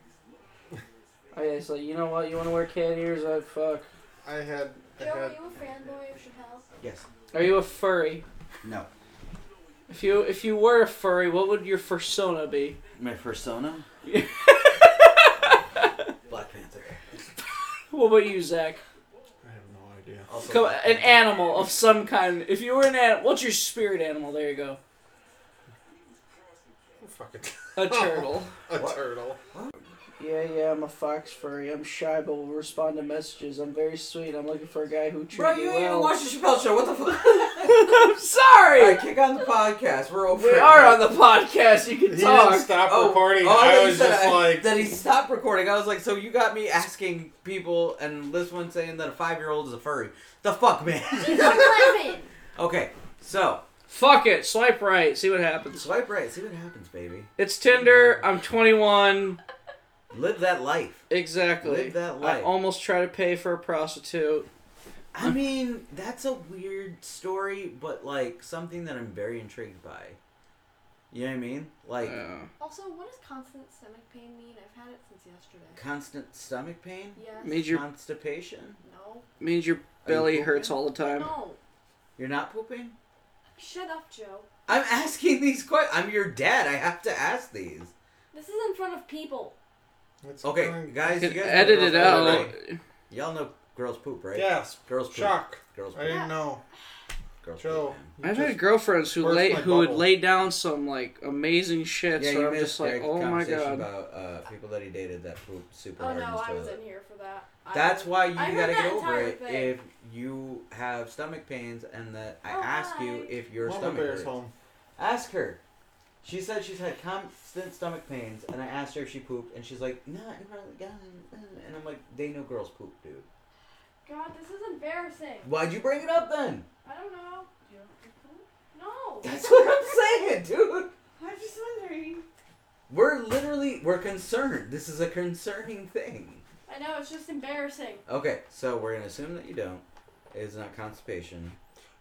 I it's like, you know what? You want to wear cat ears? I'd fuck. I had. I Joe, are had. you a fanboy of Chappelle? Yes. Are you a furry? No. If you if you were a furry, what would your persona be? My persona. Black Panther. What about you, Zach? I have no idea. Also Come, Black an Panther. animal of some kind. If you were an animal, what's your spirit animal? There you go. Fucking A turtle. a What? turtle. Yeah, yeah, I'm a fox furry. I'm shy, but will respond to messages. I'm very sweet. I'm looking for a guy who treats me Bro, me you ain't even well. watched the Chappelle show. What the fuck? I'm sorry. Alright, kick on the podcast. We're over we it. are on the podcast. You can He talk. didn't stop Oh, recording. oh, I, I, was just I- like, that he stopped recording. I was like, so you got me asking people, and this one saying that a five year old is a furry. The fuck, man. She's 11. okay, so Fuck it. Swipe right. See what happens. swipe right. See what happens, baby. It's Tinder. I'm 21. Live that life. Exactly. Live that life. I almost try to pay for a prostitute. I mean, that's a weird story, but like something that I'm very intrigued by. You know what I mean? Like Yeah. Also, what does constant stomach pain mean? I've had it since yesterday. constant stomach pain, Yes. Means your constipation. No. means your belly pooping? hurts all the time. No. You're not pooping. Shut up, Joe. I'm asking these questions. I'm your dad. I have to ask these. This is in front of people. It's Okay, going- guys, You you can guys know edit girls it poop, out. right? Y'all know girls poop, right? Yes. Girls poop. Shock. Girls poop. I didn't know. Girls Joe. poop. you I've had just- girlfriends who burst lay my who would bubble. lay down some like amazing shit. Yeah, so you I'm missed just like, Greg's oh my conversation god. about uh, people that he dated that poop super Oh hard no, in his I toilet. wasn't here for that. I That's was- why you I heard gotta that get over entire it thing. if you have stomach pains and that I Oh, ask you hi. if your Mama stomach Bear's hurts. home. Ask her. She said she's had constant stomach pains, and I asked her if she pooped, and she's like, "Nah, I probably got it." And I'm like, "They know girls poop, dude. God, this is embarrassing. Why'd you bring it up then?" I don't know. You don't No. That's what I'm saying, dude. I'm just wondering. We're literally we're concerned. This is a concerning thing. I know it's just embarrassing. Okay, so we're gonna assume that you don't. It's not constipation.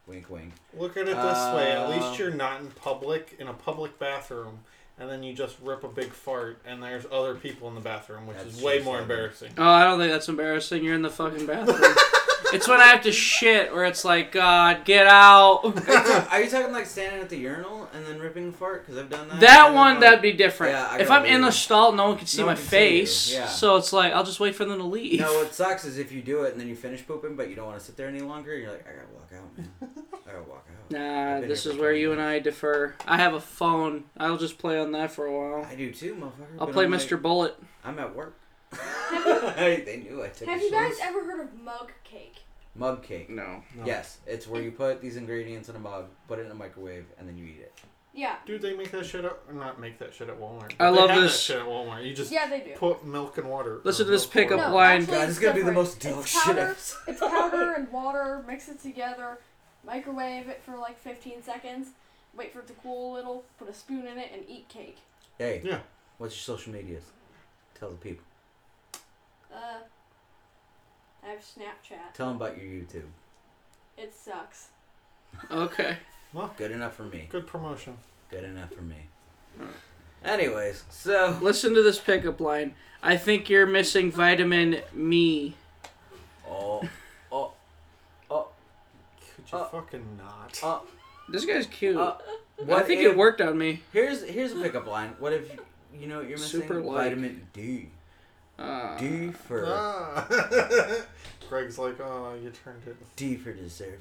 Wink, wink. Look at it this way. At Uh, least you're not in public in a public bathroom, and then you just rip a big fart, and there's other people in the bathroom, which is way more like- embarrassing. Oh, I don't think that's embarrassing. You're in the fucking bathroom. it's when I have to shit where it's like, God, get out. Are you, ta- are you talking like standing at the urinal and then ripping a fart? Because I've done that. That one, like- that'd be different. Yeah, if I'm in the leave. stall, no one can see No my one can see face. yeah. So it's like, I'll just wait for them to leave. No, what sucks is if you do it and then you finish pooping, but you don't want to sit there any longer. You're like, I gotta walk out, man. I gotta walk out. Nah, this is where 20 you and. I differ. I have a phone. I'll just play on that for a while. I do too, motherfucker. I'll but play I'm Mr. Like, Bullet. I'm at work. they knew I took. Have you guys ever heard of mug cake? Mug cake. No. No. Yes, it's where you put these ingredients in a mug, put it in a microwave, and then you eat it. Yeah. Dude, they make that shit at or not make that shit at Walmart. I but they love have this- That shit at Walmart. You just Yeah, they do. put milk and water. Listen to this milk pickup. No, line. actually, God, it's this is gonna be the most dog It's shit powder, it's powder and water. Mix it together. Microwave it for like 15 seconds. wait for it to cool a little, put a spoon in it, and eat cake. Hey. Yeah. What's your social medias? Tell the people. Uh, I have Snapchat. Tell them about your YouTube. It sucks. Okay. Well Good enough for me. Good promotion. Good enough for me. Anyways, so Listen to this pickup line. I think you're missing vitamin me. oh oh oh Could you Uh, fucking not? oh. This guy's cute. Uh, I think if- it worked on me. Here's here's a pickup line. What if you know you're missing Super like. vitamin D? Uh, D for Ah. Greg's like, oh, you turned it. D for deserving.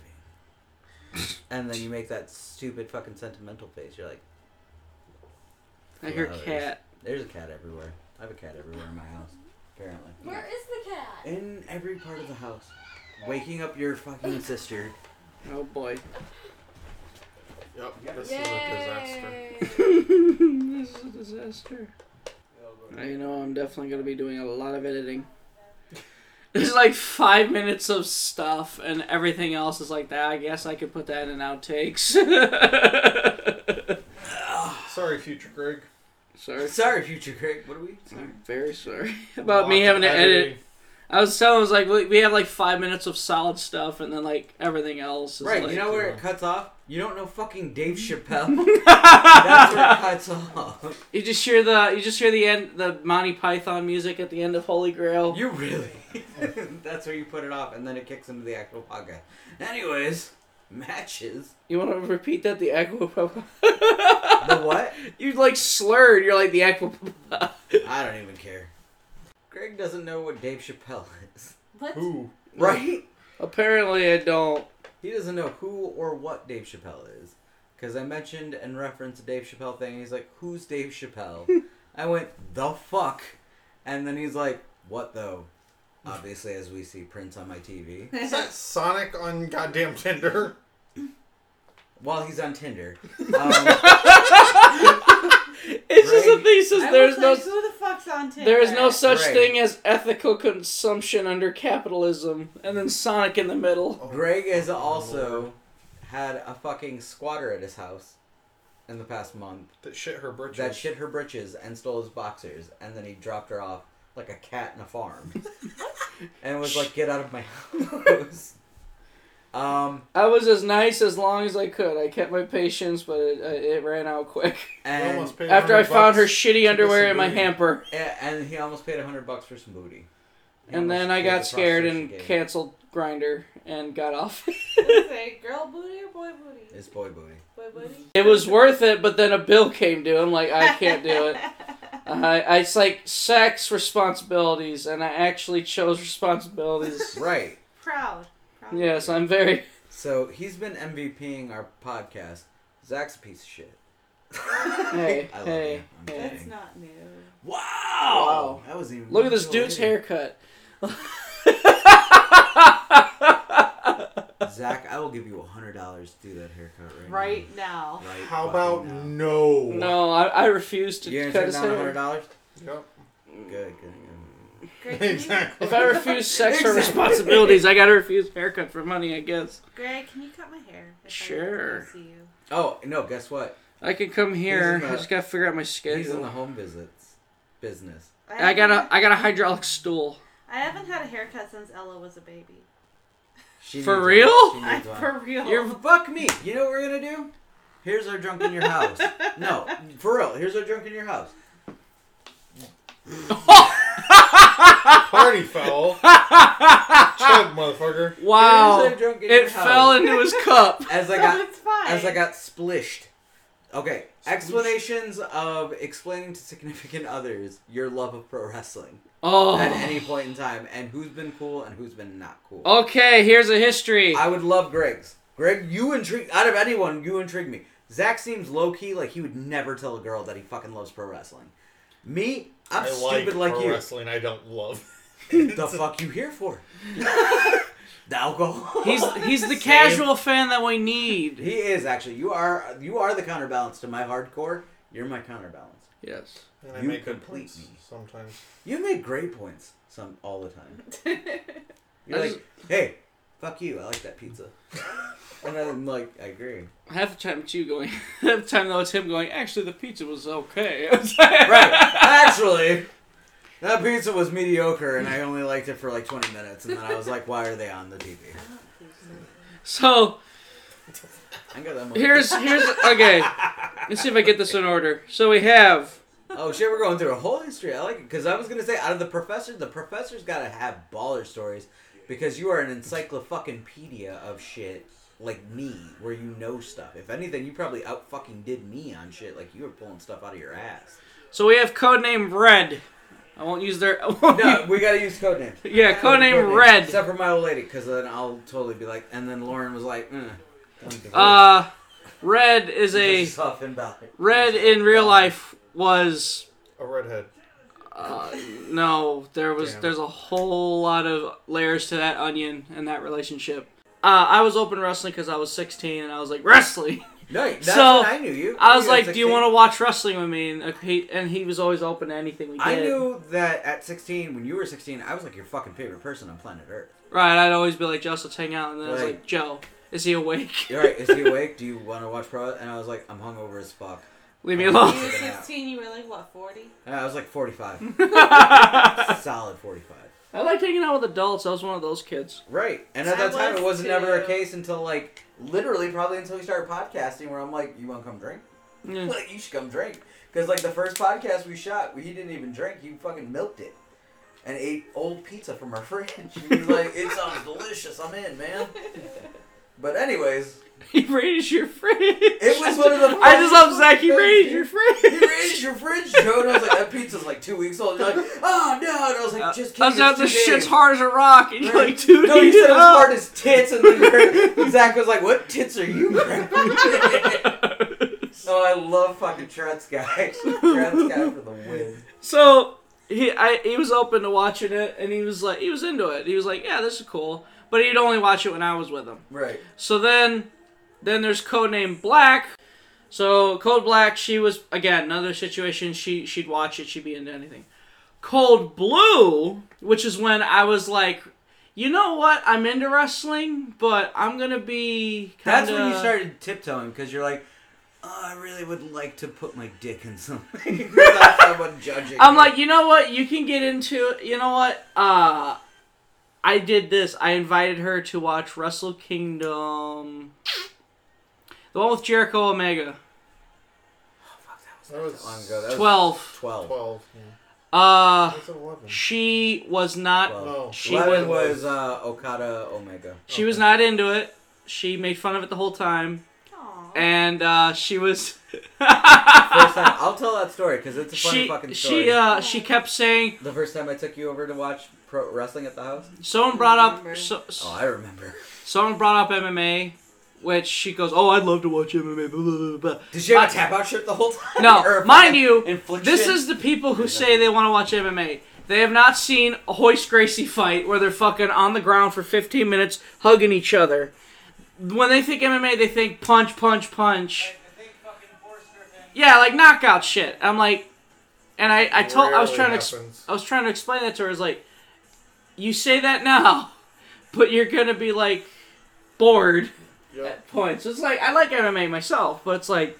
and then you make that stupid fucking sentimental face. You're like, I hear flowers. cat. There's a cat everywhere. I have a cat everywhere in my house. Apparently. Where is the cat? In every part of the house. Waking up your fucking sister. Oh boy. Yep, this is a disaster. Yay! this is a disaster. I know I'm definitely gonna be doing a lot of editing. There's like five minutes of stuff, and everything else is like that. I guess I could put that in outtakes. Sorry, future Greg. sorry. Sorry, future Greg. What are we? I'm very sorry about me having of to edit. I was telling, I was like, we have like five minutes of solid stuff, and then like everything else is Right, like, you know where uh, it cuts off? You don't know fucking Dave Chappelle? That's where it cuts off. You just hear the you just hear the end the Monty Python music at the end of Holy Grail. You really? That's where you put it off, and then it kicks into the actual podcast. Anyways, matches. You want to repeat that? The aqua. The what? you like slurred. You're like the aqua. I don't even care. Greg doesn't know what Dave Chappelle is. What? Who? Right? Apparently, I don't. He doesn't know who or what Dave Chappelle is. Because I mentioned and referenced a Dave Chappelle thing. He's like, Who's Dave Chappelle? I went, The fuck? And then he's like, What though? Obviously, as we see Prince on my TV. Is that Sonic on goddamn Tinder? While he's on Tinder. Um, It's just a thesis. There's no. like, who the fuck's on Tinder? There is no such Right. thing as ethical consumption under capitalism, and then Sonic in the middle. Greg has also had a fucking squatter at his house in the past month That shit her britches. that shit her britches and stole his boxers, and then he dropped her off like a cat in a farm, and was like, "Get out of my house." Um, I was as nice as long as I could. I kept my patience, but it, uh, it ran out quick. And After I found her shitty underwear in my hamper, and he almost paid a hundred bucks for some booty. He and then I got the scared and game. canceled Grindr and got off. Say girl booty or boy booty? It's boy booty. Boy booty. it was worth it, but then a bill came due. I'm like, I can't do it. I, I it's like sex responsibilities, and I actually chose responsibilities. Right. Proud. Proud. yes, I'm very. So he's been MVPing our podcast. Zach's a piece of shit. Hey, I love hey, you. I'm hey. That's kidding. not new. Wow. Wow. That was even. Look at this dude's later. haircut. Zach, I will give you a hundred dollars to do that haircut right, Right now. now. Right. How fucking about now. no? No, I, I refuse to You gonna cut turn his down a hundred dollars? Yep. Good, good, good. Greg, Exactly. If I refuse sex for Exactly. responsibilities, I gotta refuse haircut for money, I guess. Greg, can you cut my hair? if I Sure. see you? Oh no! Guess what? I can come here. the- I just gotta figure out my schedule. He's in the home visits business. I got haven't- a I got a hydraulic stool. I haven't had a haircut since Ella was a baby. She For real? She I'm needs for real. You're fuck me. You know what we're gonna do? Here's our drunk in your house. no, for real. Here's our drunk in your house. Party foul. Chug, motherfucker. Wow! Here's drunk in your It house. fell into his cup. as I got as I got splished. Okay, explanations of explaining to significant others your love of pro wrestling Oh. at any point in time, and who's been cool and who's been not cool. Okay, here's a history. I would love Greg's. Greg, you intrigue. Out of anyone, you intrigue me. Zach seems low key, like he would never tell a girl that he fucking loves pro wrestling. Me, I'm I stupid like, like, pro you. wrestling. I don't love. the fuck you here for? the alcohol. He's he's the Same. casual fan that we need. He is actually. You are you are the counterbalance to my hardcore. You're my counterbalance. Yes. And I You make good complete points me. sometimes. You make great points some all the time. You're I like, just- hey, fuck you. I like that pizza. and I'm like, I agree. Half the time it's you going. Half the time though it's him going. Actually, the pizza was okay. Right. Actually, that pizza was mediocre, and I only liked it for like 20 minutes, and then I was like, why are they on the TV? So I got that. here's here's okay. Let's see if I get this in order. So we have Oh shit, we're going through a whole history. I like it because I was gonna say out of the professor, the professor's gotta have baller stories because you are an encyclopedia of shit like me, where you know stuff. If anything, you probably out fucking did me on shit. Like you were pulling stuff out of your ass. so we have codename Red. I won't use their. Won't No, we gotta use code names. Yeah, Code codename names. Red. Except for my old lady, because then I'll totally be like. And then Lauren was like, mm, I'm. Uh, Red is a Just soften back. Red in real life was A redhead. Uh, no. There was Damn. there's a whole lot of layers to that onion and that relationship. Uh, I was open wrestling because I was 16 and I was like wrestling. No, that's So, when I knew you. I was you like, "Do you want to watch wrestling with me?" And uh, he and he was always open to anything we did. I knew that at 16, when you were 16, I was like your fucking favorite person on planet Earth. Right, I'd always be like, "Just let's hang out," and then I was like, "Joe, is he awake? You're right. Is he awake? Do you want to watch pro? And I was like, I'm hungover as fuck. Leave me alone. You were 16, you were like, what, 40? And I was like 45. Solid 45. I like hanging out with adults. I was one of those kids. Right. And at I that time, was it wasn't never a case until like literally probably until we started podcasting, where I'm like, you want to come drink? Yeah. Like you should come drink. Because like the first podcast we shot, he didn't even drink. He fucking milked it. And ate old pizza from our fridge. He was like, "It sounds delicious. I'm in, man." But anyways, He raised your fridge. It was one of the I just love Zach. He raised your fridge. he raised your fridge, Joe, and I was like, "That pizza's like two weeks old." You're like, "Oh no!" And I was like, uh, "Just I kidding." was out it's the two shit's hard as a rock, and you're Right. like, dude, No, he heat said it it was hard as tits, and then Zach was like, "What tits are you?" grabbing?" oh, I love fucking Trent's guy. Trent's guy for the win. So he, I, he was open to watching it, and he was like, he was into it. He was like, yeah, this is cool. But he'd only watch it when I was with him. Right. So then, then there's Codename Black. So Code Black, she was again another situation. She she'd watch it. She'd be into anything. Cold Blue, which is when I was like, you know what? I'm into wrestling, but I'm gonna be. Kinda... That's when you started tiptoeing because you're like, oh, I really would like to put my dick in something without someone judging. I'm me." like, you know what? You can get into. You know what? Uh, I did this. I invited her to watch Wrestle Kingdom, the one with Jericho Omega, Oh, fuck, That was long ago. That was twelve. 12. 12. Uh, That was 11. she was not. Twelve. No. She 11 was. was uh, Okada Omega. She was not into it. She made fun of it the whole time, Aw. and uh, she was. First time, I'll tell that story because it's a funny she fucking story. she uh she kept saying the first time I took you over to watch pro wrestling at the house. someone brought up so, Oh, I remember. someone brought up MMA, which she goes, oh I'd love to watch MMA. Blah, blah, blah, blah. Did she have a tap out shirt the whole time? No, mind you, Affliction? This is the people who say they want to watch MMA. They have not seen a Royce Gracie fight where they're fucking on the ground for 15 minutes hugging each other. When they think MMA, they think punch, punch, punch. Yeah, like knockout shit. I'm like, and I, I told, I was Rarely trying to, ex- I was trying to explain that to her. I was like, you say that now, but you're gonna be like bored Yep. at points. It's like I like MMA myself, but it's like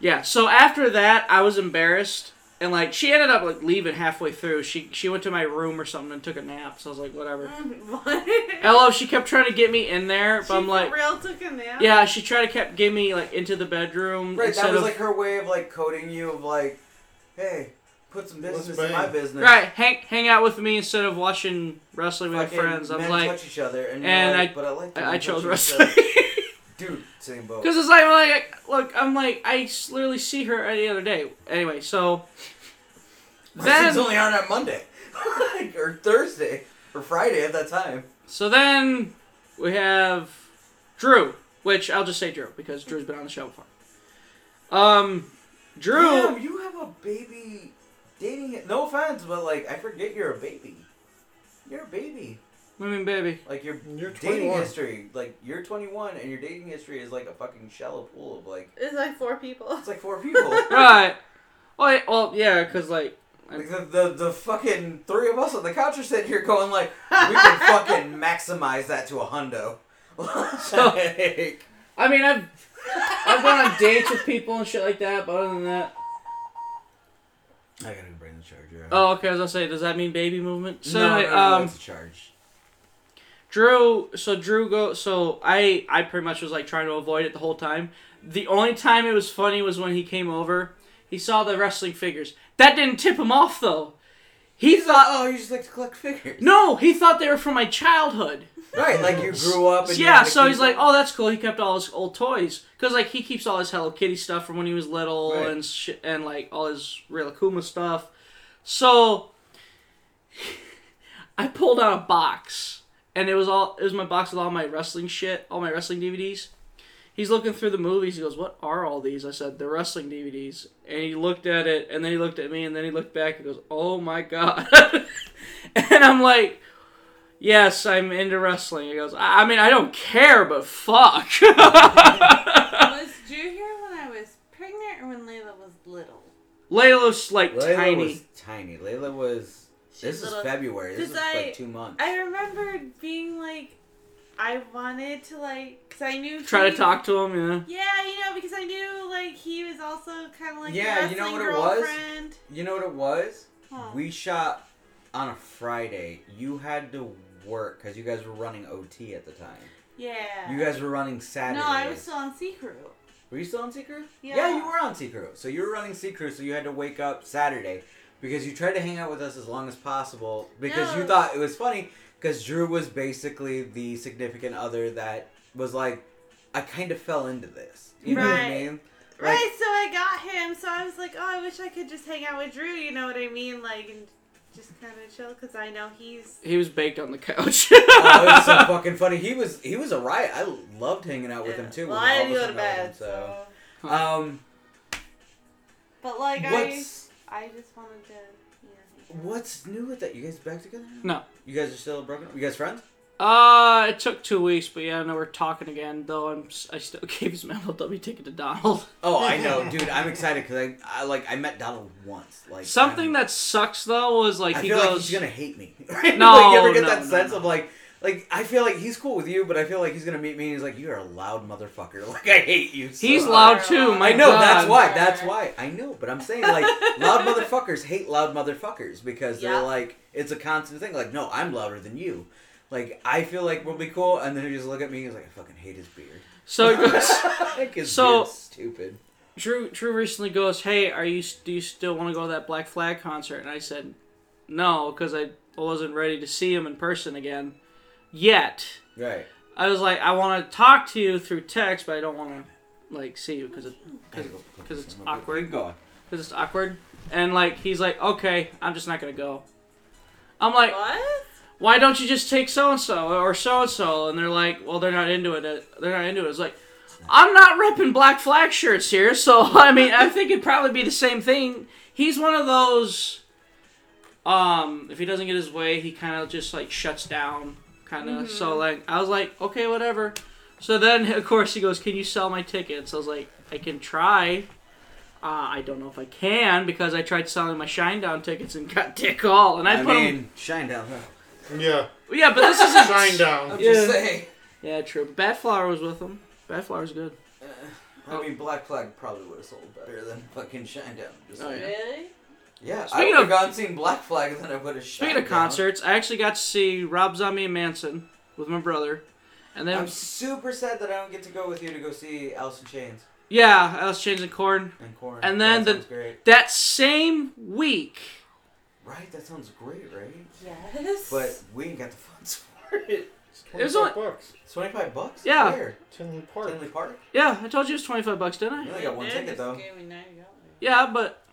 Yeah, so after that I was embarrassed and like she ended up like leaving halfway through. She she went to my room or something and took a nap, so I was like, whatever. what? Hello, she kept trying to get me in there, but She I'm like real took a nap? Yeah, she tried to kept get me like into the bedroom Right, that was of like her way of like coding you of like, hey, put some business in my business. Right, hang hang out with me instead of watching wrestling with Fucking my friends. I'm men like touch each other, and, and like, I- but I like. I, I chose wrestling. Dude, same boat. Because it's like, like, look, I'm like, I literally see her any other day. Anyway, so Wrestling's then, only on on Monday, or Thursday, or Friday at that time. so then we have Drew, which I'll just say Drew because Drew's been on the show before. Um, Drew, Damn, you have a baby dating. No offense, but like I forget you're a baby. You're a baby. I mean, baby, Like your You're dating 21. history, like you're 21 and your dating history is like a fucking shallow pool of like It's like four people. it's like four people. right? Well, yeah, well, yeah, because like Like the, the the fucking three of us on the couch are sitting here going like, we can fucking maximize that to a hundo. Like, I mean, I've I've gone on dates with people and shit like that, but other than that, I gotta bring the charger. out. Oh, okay. As I say, does that mean baby movement? So, no, no, no, um, that's a charge. Drew, so Drew go. So I, I pretty much was like trying to avoid it the whole time. The only time it was funny was when he came over. He saw the wrestling figures. That didn't tip him off though. He thought, Oh, you just like to collect figures. no, he thought they were from my childhood. Right, like you grew up and yeah, so he's like, oh, that's cool. He kept all his old toys because like he keeps all his Hello Kitty stuff from when he was little Right. and shit, and like all his Real Akuma stuff. So I pulled out a box, and it was all it was my box with all my wrestling shit, all my wrestling DVDs. He's looking through the movies. He goes, "What are all these?" I said, "They're wrestling DVDs." And he looked at it, and then he looked at me, and then he looked back and goes, "Oh my god!" and I'm like, "Yes, I'm into wrestling." He goes, "I I mean, I don't care, but fuck." was Drew here when I was pregnant or when Layla was little? Layla's like Layla tiny. was tiny. Layla was. She's This is. February. This is I- like two months. I remember being like, I wanted to like, cause I knew. Try to talk to him, yeah. Yeah, you know, because I knew like he was also kind of like Yeah, a you know wrestling what it was? girlfriend. You know what it was? Huh. We shot on a Friday. You had to work because you guys were running OT at the time. yeah. You guys were running Saturday. No, I was still on Sea Crew. Were you still on Sea Crew? Yeah. yeah, you were on Sea Crew. So you were running Sea Crew, so you had to wake up Saturday because you tried to hang out with us as long as possible because you thought it was funny because Drew was basically the significant other that was like, I kind of fell into this. You know what I mean? Like, right, so I got him. So I was like, oh, I wish I could just hang out with Drew. You know what I mean? Like, and just kind of chill because I know he's. He was baked on the couch. oh, it was so fucking funny. He was he was a riot. I loved hanging out with him too. Well, when I all didn't go to hung out with bed, him, so. so. Um, But like what's I, I just wanted to, you know. what's new with that? You guys back together? now? no. You guys are still broken? up? You guys friends? Uh, it took two weeks, but yeah, no, we're talking again. Though I'm, I still gave his MLW ticket to Donald. Oh, I know, dude. I'm excited because I, I like I met Donald once. Like Something I'm- that sucks though was like I he feel goes, like he's gonna hate me. Right? No, like, you ever get no, that no, sense no. of like, like I feel like he's cool with you, but I feel like he's gonna meet me and he's like, "You're a loud motherfucker. Like I hate you." So he's much." loud too. My I know God. that's why. That's why. I know, but I'm saying like loud motherfuckers hate loud motherfuckers because Yeah. they're like it's a constant thing. Like, no, I'm louder than you. Like I feel like we'll be cool, and then he just look at me. He's like, I fucking hate his beard. So he goes, like his So- beard's stupid. Drew. Drew recently goes, "Hey, are you? Do you still want to go to that Black Flag concert?" And I said, "No, because I wasn't ready to see him in person again, yet." Right. I was like, I want to talk to you through text, but I don't want to like see you because it because it's awkward. Keep because it's awkward. And like he's like, okay, I'm just not gonna go. I'm like, What? Why don't you just take so and so or so and so? And they're like, well, they're not into it. uh, They're not into it. It's like, I'm not repping Black Flag shirts here, so I mean, I think it'd probably be the same thing. He's one of those. Um, if he doesn't get his way, he kind of just like shuts down, kind of. So like, I was like, okay, whatever. So then, of course, he goes, "Can you sell my tickets?" I was like, "I can try." Uh, I don't know if I can because I tried selling my Shinedown tickets and got dick all, and I, I, put 'em- mean, Shinedown. Huh? Yeah. Yeah, but this isn't Shinedown. I'm Yeah. just saying. Yeah, true. Badflower was with him. Badflower's good. Uh, I mean, Black Flag probably would have sold better than fucking Shinedown. Just Oh, yeah. Really? Yeah, I Speaking would have of- gone and seen Black Flag than I would have Speaking of concerts, I actually got to see Rob Zombie and Manson with my brother, and then I'm super sad that I don't get to go with you to go see Alice in Chains yeah, Alice Chains and Korn. and Korn. And then that the- sounds great. That same week, Right, that sounds great, right? Yes. But we ain't got the funds for it. It was 25 bucks. Twenty-five bucks. Yeah. Where? Tinley Park. Tinley Park. yeah, I told you it was twenty five bucks, didn't I? You only got one Dad ticket just though. Gave me ninety dollars. Yeah, but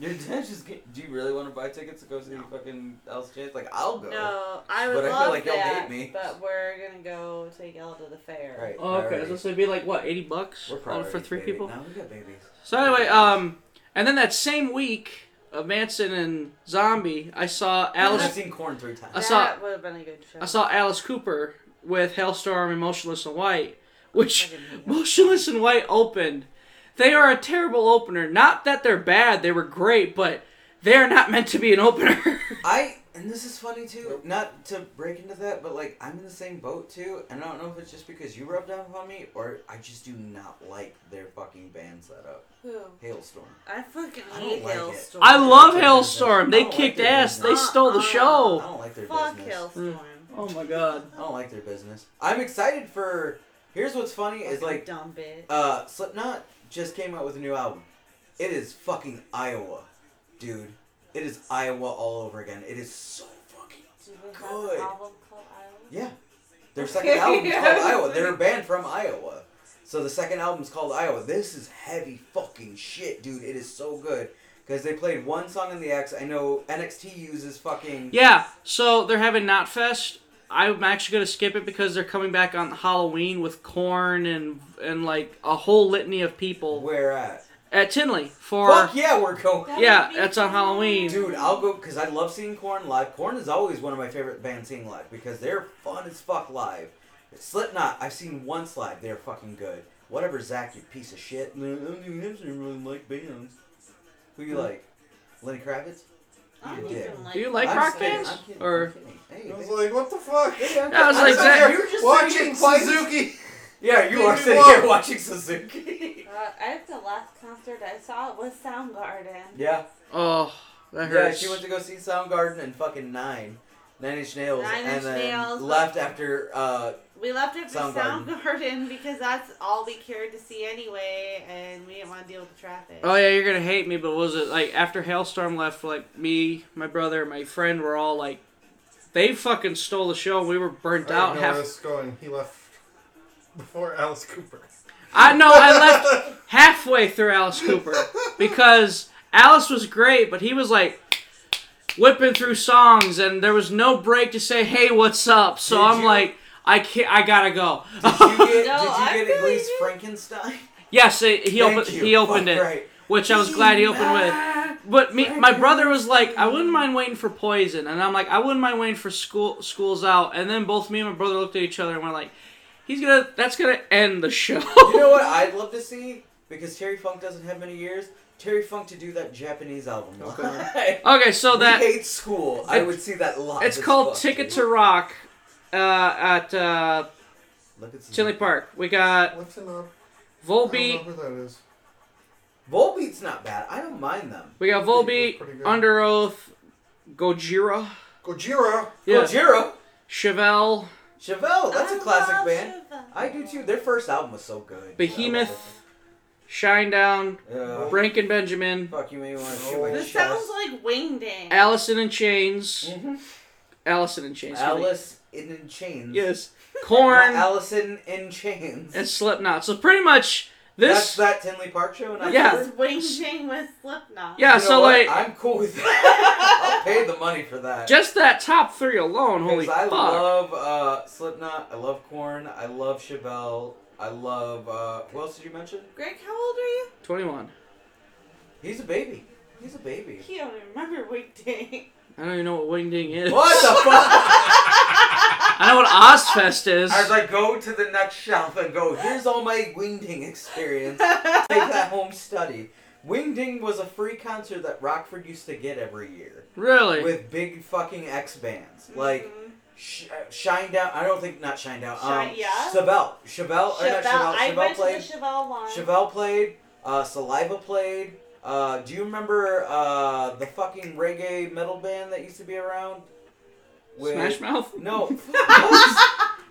Your dad just. Get, do you really want to buy tickets to go see fucking Alice in Chains? Like I'll go. No, I would But I feel love like you'll that. hate me. But we're gonna go take Ella to the fair. Right. oh, okay, alrighty. so it'd be like what eighty bucks We're all probably for three baby. people. No, we got babies. So anyway, um, and then that same week of Manson and Zombie, I saw Alice. I've Alice. seen Korn three times. I That would have been a good show. I saw Alice Cooper with Halestorm and Motionless in White, which I didn't Motionless in White opened. They are a terrible opener. Not that they're bad, they were great, but they're not meant to be an opener. I and this is funny too. Not to break into that, but like I'm in the same boat too, and I don't know if it's just because you rubbed off on me or I just do not like their fucking band setup. Who? Halestorm. I fucking I don't hate like it. Halestorm. I love Halestorm. They I don't like kicked their ass. They stole the Uh-uh. I show. don't like their Fuck business. Halestorm. Oh my god. I don't like their business. I'm excited for. Here's what's funny is Fucking like dumb bitch. uh Slipknot just came out with a new album. It is fucking Iowa, dude. It is Iowa all over again. It is so fucking Do they have good. album called Iowa? Yeah. Their second album is called Iowa. They're a band from Iowa. So the second album's called Iowa. This is heavy fucking shit, dude. It is so good. Because they played one song in the X. I know NXT uses fucking. Yeah, so they're having Knotfest. I'm actually gonna skip it because they're coming back on Halloween with Korn and and like a whole litany of people Where at? At Tinley for Fuck yeah, we're going. That yeah, that's on. Halloween. Dude, I'll go because I love seeing Korn live. Korn is always one of my favorite bands seeing live because they're fun as fuck live. Slipknot, I've seen once live. They're fucking good. Whatever, Zach, you piece of shit. I don't even really like bands. Who you like? Lenny Kravitz? I don't you did. even like Do you like I'm rock kidding, bands? I'm kidding, Or- I'm kidding. Hey, I was like, what the fuck? Hey, I'm was like, Zach- you were just Watching sitting here quiet. Suzuki. Yeah, you are sitting here watching Suzuki. Uh, I think the last concert I saw was Soundgarden. yeah, Oh, that hurts. yeah. She went to go see Soundgarden and fucking Nine, Nine Inch Nails, Nine and Inch then Nails, left after. uh We left after Soundgarden. Soundgarden. because that's all we cared to see anyway, and we didn't want to deal with the traffic. Oh yeah, you're gonna hate me, but was it like after Halestorm left? Like me, my brother, my friend were all like, they fucking stole the show. and We were burnt I out. don't know where Half. going. He left before Alice Cooper. I know I left halfway through Alice Cooper because Alice was great, but he was like whipping through songs, and there was no break to say, "Hey, what's up?" So Did I'm you- like, I can't. I gotta go. Did you get? No, did I you get at feel least you. Frankenstein? yes, it, he Thank opened. you. He opened Fuck it, right. which I was glad he opened with. But me, my brother was like, I wouldn't mind waiting for Poison, and I'm like, I wouldn't mind waiting for school. School's out, and then both me and my brother looked at each other and we're like, he's gonna. That's gonna end the show. You know what I'd love to see because Terry Funk doesn't have many years. Terry Funk to do that Japanese album. Okay. Okay, so we that hate school. I would see that live. it's called fuck, Ticket dude. to Rock uh, at uh, Look Tinley Park. We got Listen up. I Volbeat. don't know who that is. Volbeat's not bad. I don't mind them. We got Volbeat Volbeat, was pretty good. Underoath, Gojira, Gojira. yeah, Gojira, Chevelle, Chevelle. That's a I classic love band. Shiva. I do too. Their first album was so good. Behemoth, Shinedown, Uh, and Benjamin, fuck you, made me want to shoot my This chest. sounds like Wingding. Allison in Chains, Mhm. Allison in Chains. funny. Alice in Chains. Yes, Not Korn Allison in Chains. and Slipknot. So pretty much That's this. that Tinley Park show. And Yeah. This is Wingding with Slipknot. Yeah, You know so what? like I'm cool with that. I'll pay the money for that. just that top three alone. Holy Because I fuck! love uh, Slipknot. I love Korn. I love Chevelle. I love. Uh, who else did you mention? Greg, how old are you? Twenty-one. He's a baby. He's a baby. He don't even remember Wingding. I don't even know what wing ding is. What the fuck? I know what Ozzfest is. As I go to the next shelf and go, here's all my wingding experience. Take that home study. Wingding was a free concert that Rockford used to get every year Really? with big fucking X bands like Mhm. Sh- uh, Shinedown. I don't think not Shinedown. Um, Shine- yeah. Chevelle. Chevelle. Or not Chevelle. Chevelle. I Chevelle went played. to the Chevelle one. Chevelle played. Uh, Saliva played. Uh, do you remember uh, the fucking reggae metal band that used to be around? Smash Mouth? No.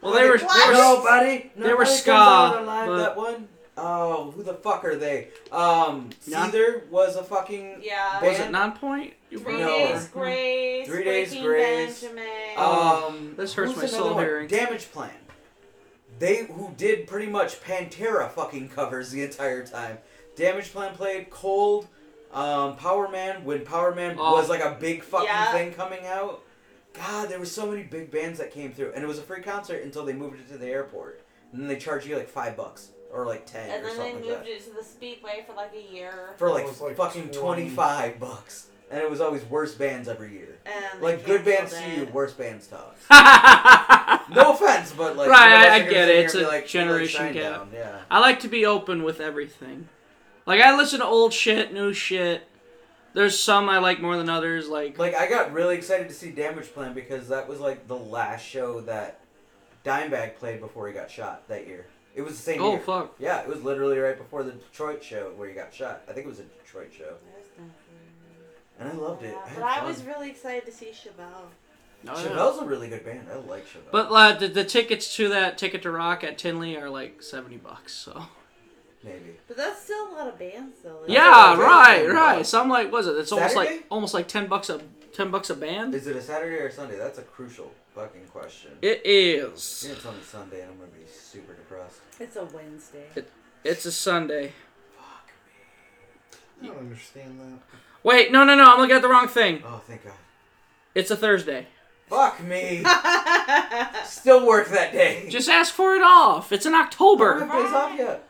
Well, they were. They were Nobody. they were nobody ska, alive, but- That one. Oh, who the fuck are they? Um, Non- Caesar was a fucking. Yeah. was it band. Nonpoint? You Three No. Days Grace. Three Days Breaking Grace. Benjamin. Oh, Um, this hurts who's my soul one? hearing. Damageplan. They who did pretty much Pantera fucking covers the entire time. Damageplan played Cold, um, Powerman when Powerman Oh. was like a big fucking Yeah. thing coming out. God, there were so many big bands that came through, and it was a free concert until they moved it to the airport, and then they charge you like five bucks or like ten and or then they something moved like that it to the Speedway for like a year. for like, like fucking 20. twenty five bucks, and it was always worst bands every year. And Like good bands canceled to you, it. worst bands to us. No offense, but like Right, none of us I- I get it. It's a like, generation Shinedown." gap. Yeah. I like to be open with everything. Like I listen to old shit, new shit. There's some I like more than others. Like, Like I got really excited to see Damageplan because that was like the last show that Dimebag played before he got shot that year. It was the same oh year. fuck. Yeah, it was literally right before the Detroit show where he got shot. I think it was a Detroit show, and I loved it. Yeah, I had but I fun. was really excited to see Chevelle. Oh, yeah. Chevelle's a really good band. I like Chevelle. But uh, the, the tickets to that Ticket to Rock at Tinley are like seventy bucks. So maybe. But that's still a lot of bands, though. Like, yeah, right, right. So I'm like, was it? It's almost Saturday? like almost like ten bucks a ten bucks a band. Is it a Saturday or Sunday? That's a crucial fucking question. It is. Yeah, it's on a Sunday, and I'm gonna be super depressed. It's a Wednesday. It, It's a Sunday. Fuck me. I don't understand that. Wait, no, no, no. I'm looking at the wrong thing. Oh, thank God. It's a Thursday. Fuck me. Still work that day. Just ask for it off. It's in I don't October. have days off yet.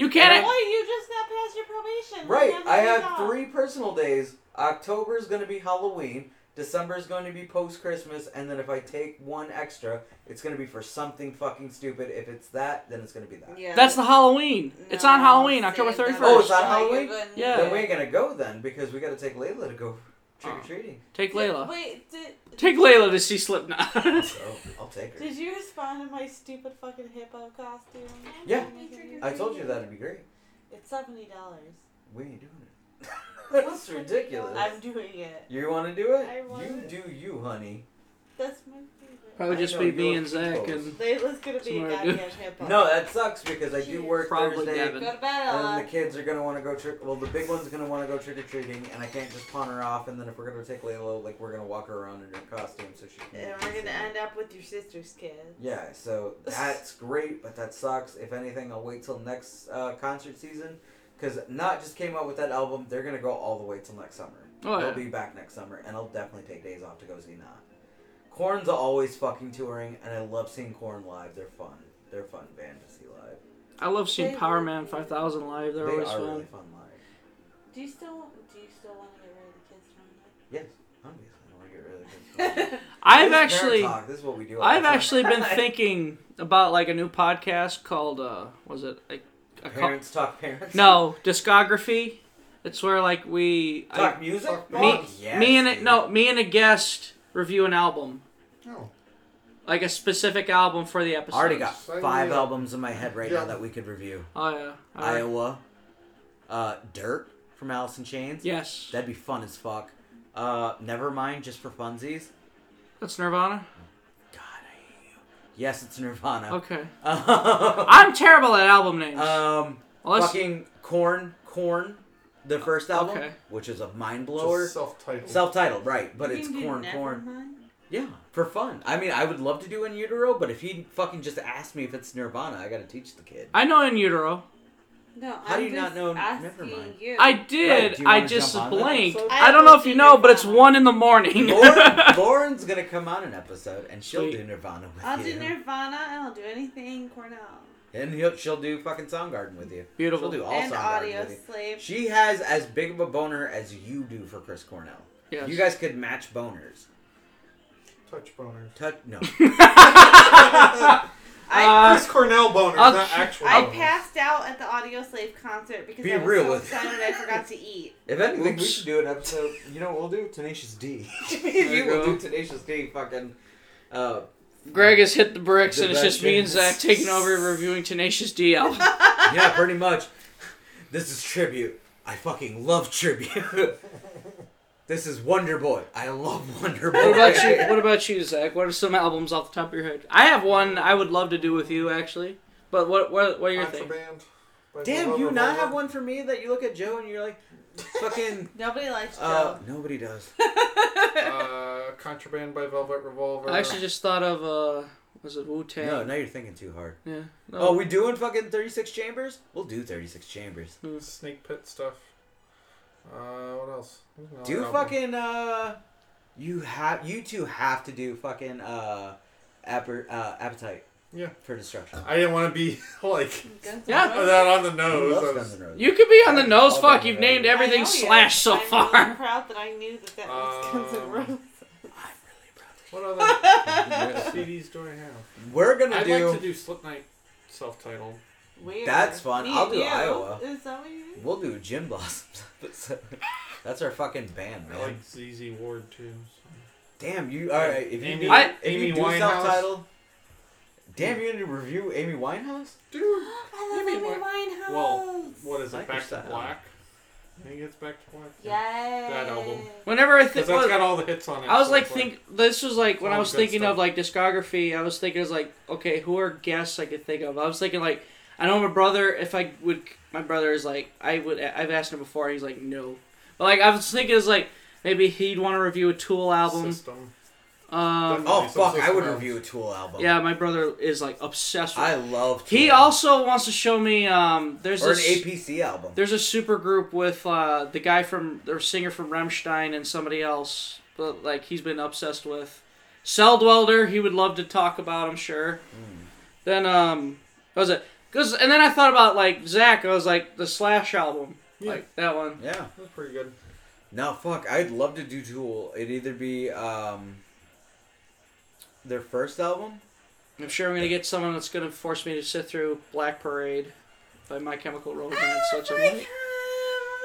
You can't. Boy, you just got past your probation. Right, Have I a day have off. three personal days. October is going to be Halloween. December is going to be post Christmas, and then if I take one extra, it's going to be for something fucking stupid. If it's that, then it's going to be that. Yeah. That's the Halloween. it's on Halloween, October 31st. Oh, it's on. Halloween? Yeah. Then we ain't going to go then because we got to take Layla to go trick or Oh. treating. Take Did- Layla. Wait, did, Take Layla to see Slipknot. So I'll take her. Did you respond to my stupid fucking hippo costume? Yeah. I told you that'd be great. It's seventy dollars. We ain't doing it. That's ridiculous. I'm doing it. You want to do it? I it? want You it. do you, honey. That's my favorite. Probably I just know, be you're me and Zach people. and Layla's gonna be a Tomorrow, goddamn dude. hippo. No, that sucks because I do work Probably Thursday. Gavin. Go to bed, And Ella. then the kids are gonna want to go trick. Well, the big one's gonna want to go trick or treating, and I can't just pawn her off. And then if we're gonna take Layla, like we're gonna walk her around in her costume so she can. And we're gonna end up with your sister's kid. Yeah, so that's great, but that sucks. If anything, I'll wait till next uh, concert season, because Not just came out with that album. They're gonna go all the way till next summer. Oh, They'll yeah. be back next summer, and I'll definitely take days off to go see Not. Korn's always fucking touring, and I love seeing Korn live. They're fun. They're a fun band to see live. I love seeing They Power were- Man 5000 live. They're they always are fun. really fun live. Do you still do you still want to get rid of the kids from it? Yes, obviously. I want to get rid of the kids. I've This is parent actually, talk. This is what we do. all I've the time. actually been thinking about like a new podcast called, uh, was it like a co- Parents talk parents. no discography? It's where like we I- Talk music. Me, Fuck yes, me and a, dude. no me and a guest review an album, Oh, like a specific album for the episode. I already got Sign five up. albums in my head right Yeah. now that we could review. Oh yeah. All right. Iowa, uh, Dirt from Alice in Chains. Yes. That'd be fun as fuck. Uh, Nevermind, just for funsies. That's Nirvana. God, I hate you. Yes, it's Nirvana. Okay. I'm terrible at album names. um, Unless fucking Korn, Korn, the first album, Okay. which is a mind blower. self-titled. Self-titled, right? But You it's can Korn, Nevermind. Korn. Yeah, for fun. I mean, I would love to do In Utero, but if he fucking just asked me if it's Nirvana, I gotta teach the kid. I know In Utero. No, How do I'm you not know asking Nevermind? You. I did. Right, I just jump on that blanked. episode? I don't know if you know, but it's one in the morning. Lauren, Lauren's gonna come on an episode, and she'll Sweet. do Nirvana with I'll you. do Nirvana and I'll do anything Cornell and he'll, she'll do fucking Soundgarden with you. Beautiful. She'll do all and Soundgarden Audio with you. Slave. She has as big of a boner as you do for Chris Cornell. Yes. You guys could match boners. Touch boners. Touch no. I, Chris Cornell boners, I'll- not actual I boners. passed out at the Audioslave concert because Be I was real so with- excited I forgot to eat. If anything, we should do an episode. You know what we'll do? Tenacious D. Me There and you you will do Tenacious D. Fucking. Uh, Greg has hit the bricks, The and it's just me and. Zach taking over reviewing Tenacious D album. yeah, pretty much. This is tribute. I fucking love tribute. this is Wonder Boy. I love Wonder Boy. What about you? What about you, Zach? What are some albums off the top of your head? I have one I would love to do with you, actually. But what what what are your things? Damn, you not have one for me that you look at Joe and you're like, fucking. Nobody likes Joe. Uh, nobody does. Uh, Contraband by Velvet Revolver. I actually just thought of uh, was it Wu Tang? No, now you're thinking too hard. Yeah. No. Oh, we doing fucking 36 chambers? We'll do 36 chambers. Snake Pit stuff. Uh, what else? There's another Do album. fucking uh, you have you two have to do fucking uh, aper, uh appetite. Yeah. For destruction. I didn't want to be like Yeah. Roses. that on the nose. was- Guns N' Roses? You could be on the nose. all Fuck, that you've right. named everything know slash so far. I'm far. Really proud that I knew that that was Guns N' Um, Roses. What other CDs do I have? We're gonna do I'd do. like to do Slipknot self-titled. Weird. That's fun. Me I'll do you. Iowa. Is that what you do? We'll do Gin Blossoms. episode. That's our fucking band, man. I like ZZ Ward too. Damn, you. All right, if you Amy- do, I- if Amy you do Winehouse. self-titled. Damn, you're gonna review Amy Winehouse? Dude, I love Amy Amy Wi- Winehouse. well, what is it? like Back to. Black. I think it's Back to Black. Yay. That album. Whenever I Because think, that's got all the hits on it. I was so like, it's think this was like when I was thinking stuff. of like discography. I was thinking as like, okay, who are guests I could think of? I was thinking like, I know my brother. If I would, my brother is like, I would. I've asked him before. He's like, no. But like, I was thinking as like maybe he'd want to review a Tool album. System. Um, Oh fuck! I would review a Tool album. yeah, my brother is like obsessed with. I love. Tool. He also wants to show me. Um, there's or an this. APC album. There's a super group with uh, the guy from the singer from Rammstein and somebody else, but like he's been obsessed with. Celldweller, he would love to talk about. I'm sure. Then um, what was it? Cause and then I thought about like Zach. I was like the Slash album, Yeah. like that one. Yeah. That's pretty good. Now fuck. I'd love to do Tool. It'd either be um. Their first album. I'm sure I'm gonna get someone that's gonna force me to sit through Black Parade by My Chemical Romance, Oh which I'm my like, god! Oh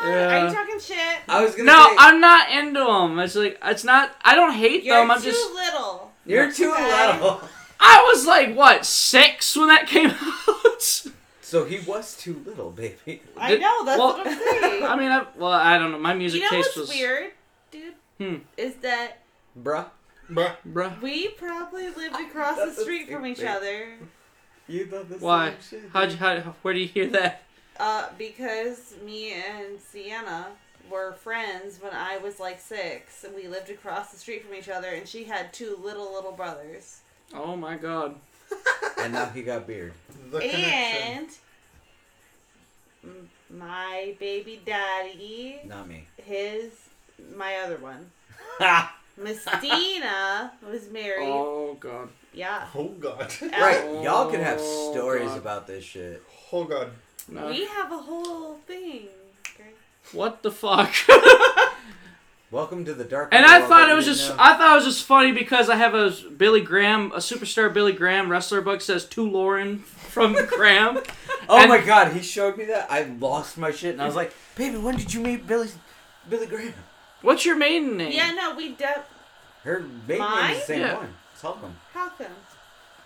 my god! Yeah. Are you talking shit? I was gonna. no, say, I'm not into them. It's like it's not. I don't hate them. I'm too just. little. You're too Okay. little. I was like what six when that came out. So he was too little, baby. I know. That's well, what I'm saying. I mean, I, well, I don't know. My music you know taste what's was weird, dude? Hmm. Is that Bruh. Bruh. bruh. we probably lived across the street from each thing. other. You thought the Why? same shit. How'd you, how, where do you hear that? Uh, because me and Sienna were friends when I was like six, and we lived across the street from each other, and she had two little little brothers. Oh my god. And now he got beard. The connection. And m- my baby daddy, Not me. his, my other one, Ha! Mystina, was married. Oh god. Yeah. Oh god. Right, y'all can have Oh, stories God. about this shit. Oh god. No. We have a whole thing. Okay. What the fuck? Welcome to the dark. and I world thought that it you was didn't just know. I thought it was just funny because I have a Billy Graham, a superstar Billy Graham wrestler book says to Lauren from Graham. Oh and- my god, he showed me that. I lost my shit, and I was like, "Baby, when did you meet Billy, Billy Graham?" What's your maiden name? Yeah, no, we de- Her maiden name is the same Yeah. one. It's Holcomb. How come?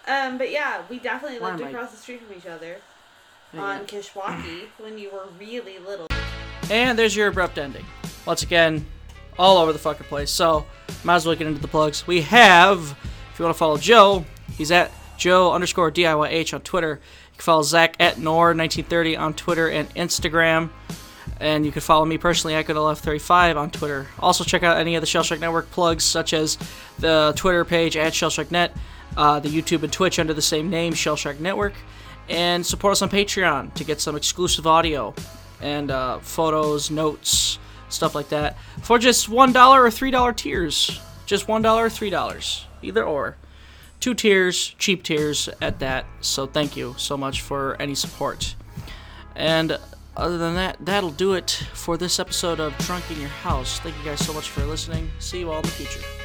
Um, but yeah, we definitely Why lived am I- across the street from each other Yeah. on Kishwaukee when you were really little. And there's your abrupt ending. Once again, all over the fucker place. So, might as well get into the plugs. We have, if you want to follow Joe, he's at Joe underscore DIYH on Twitter. You can follow Zach at Nor1930 on Twitter and Instagram. And you can follow me personally at GoodLF35 on Twitter. Also, check out any of the Shellshock Network plugs, such as the Twitter page at ShellshockNet, uh, the YouTube and Twitch under the same name, Shellshock Network, and support us on Patreon to get some exclusive audio and uh, photos, notes, stuff like that for just one dollar or three dollar tiers. Just one dollar or three dollars, either or. Two tiers, cheap tiers at that. So thank you so much for any support. And other than that, that'll do it for this episode of Drunk in Your House. Thank you guys so much for listening. See you all in the future.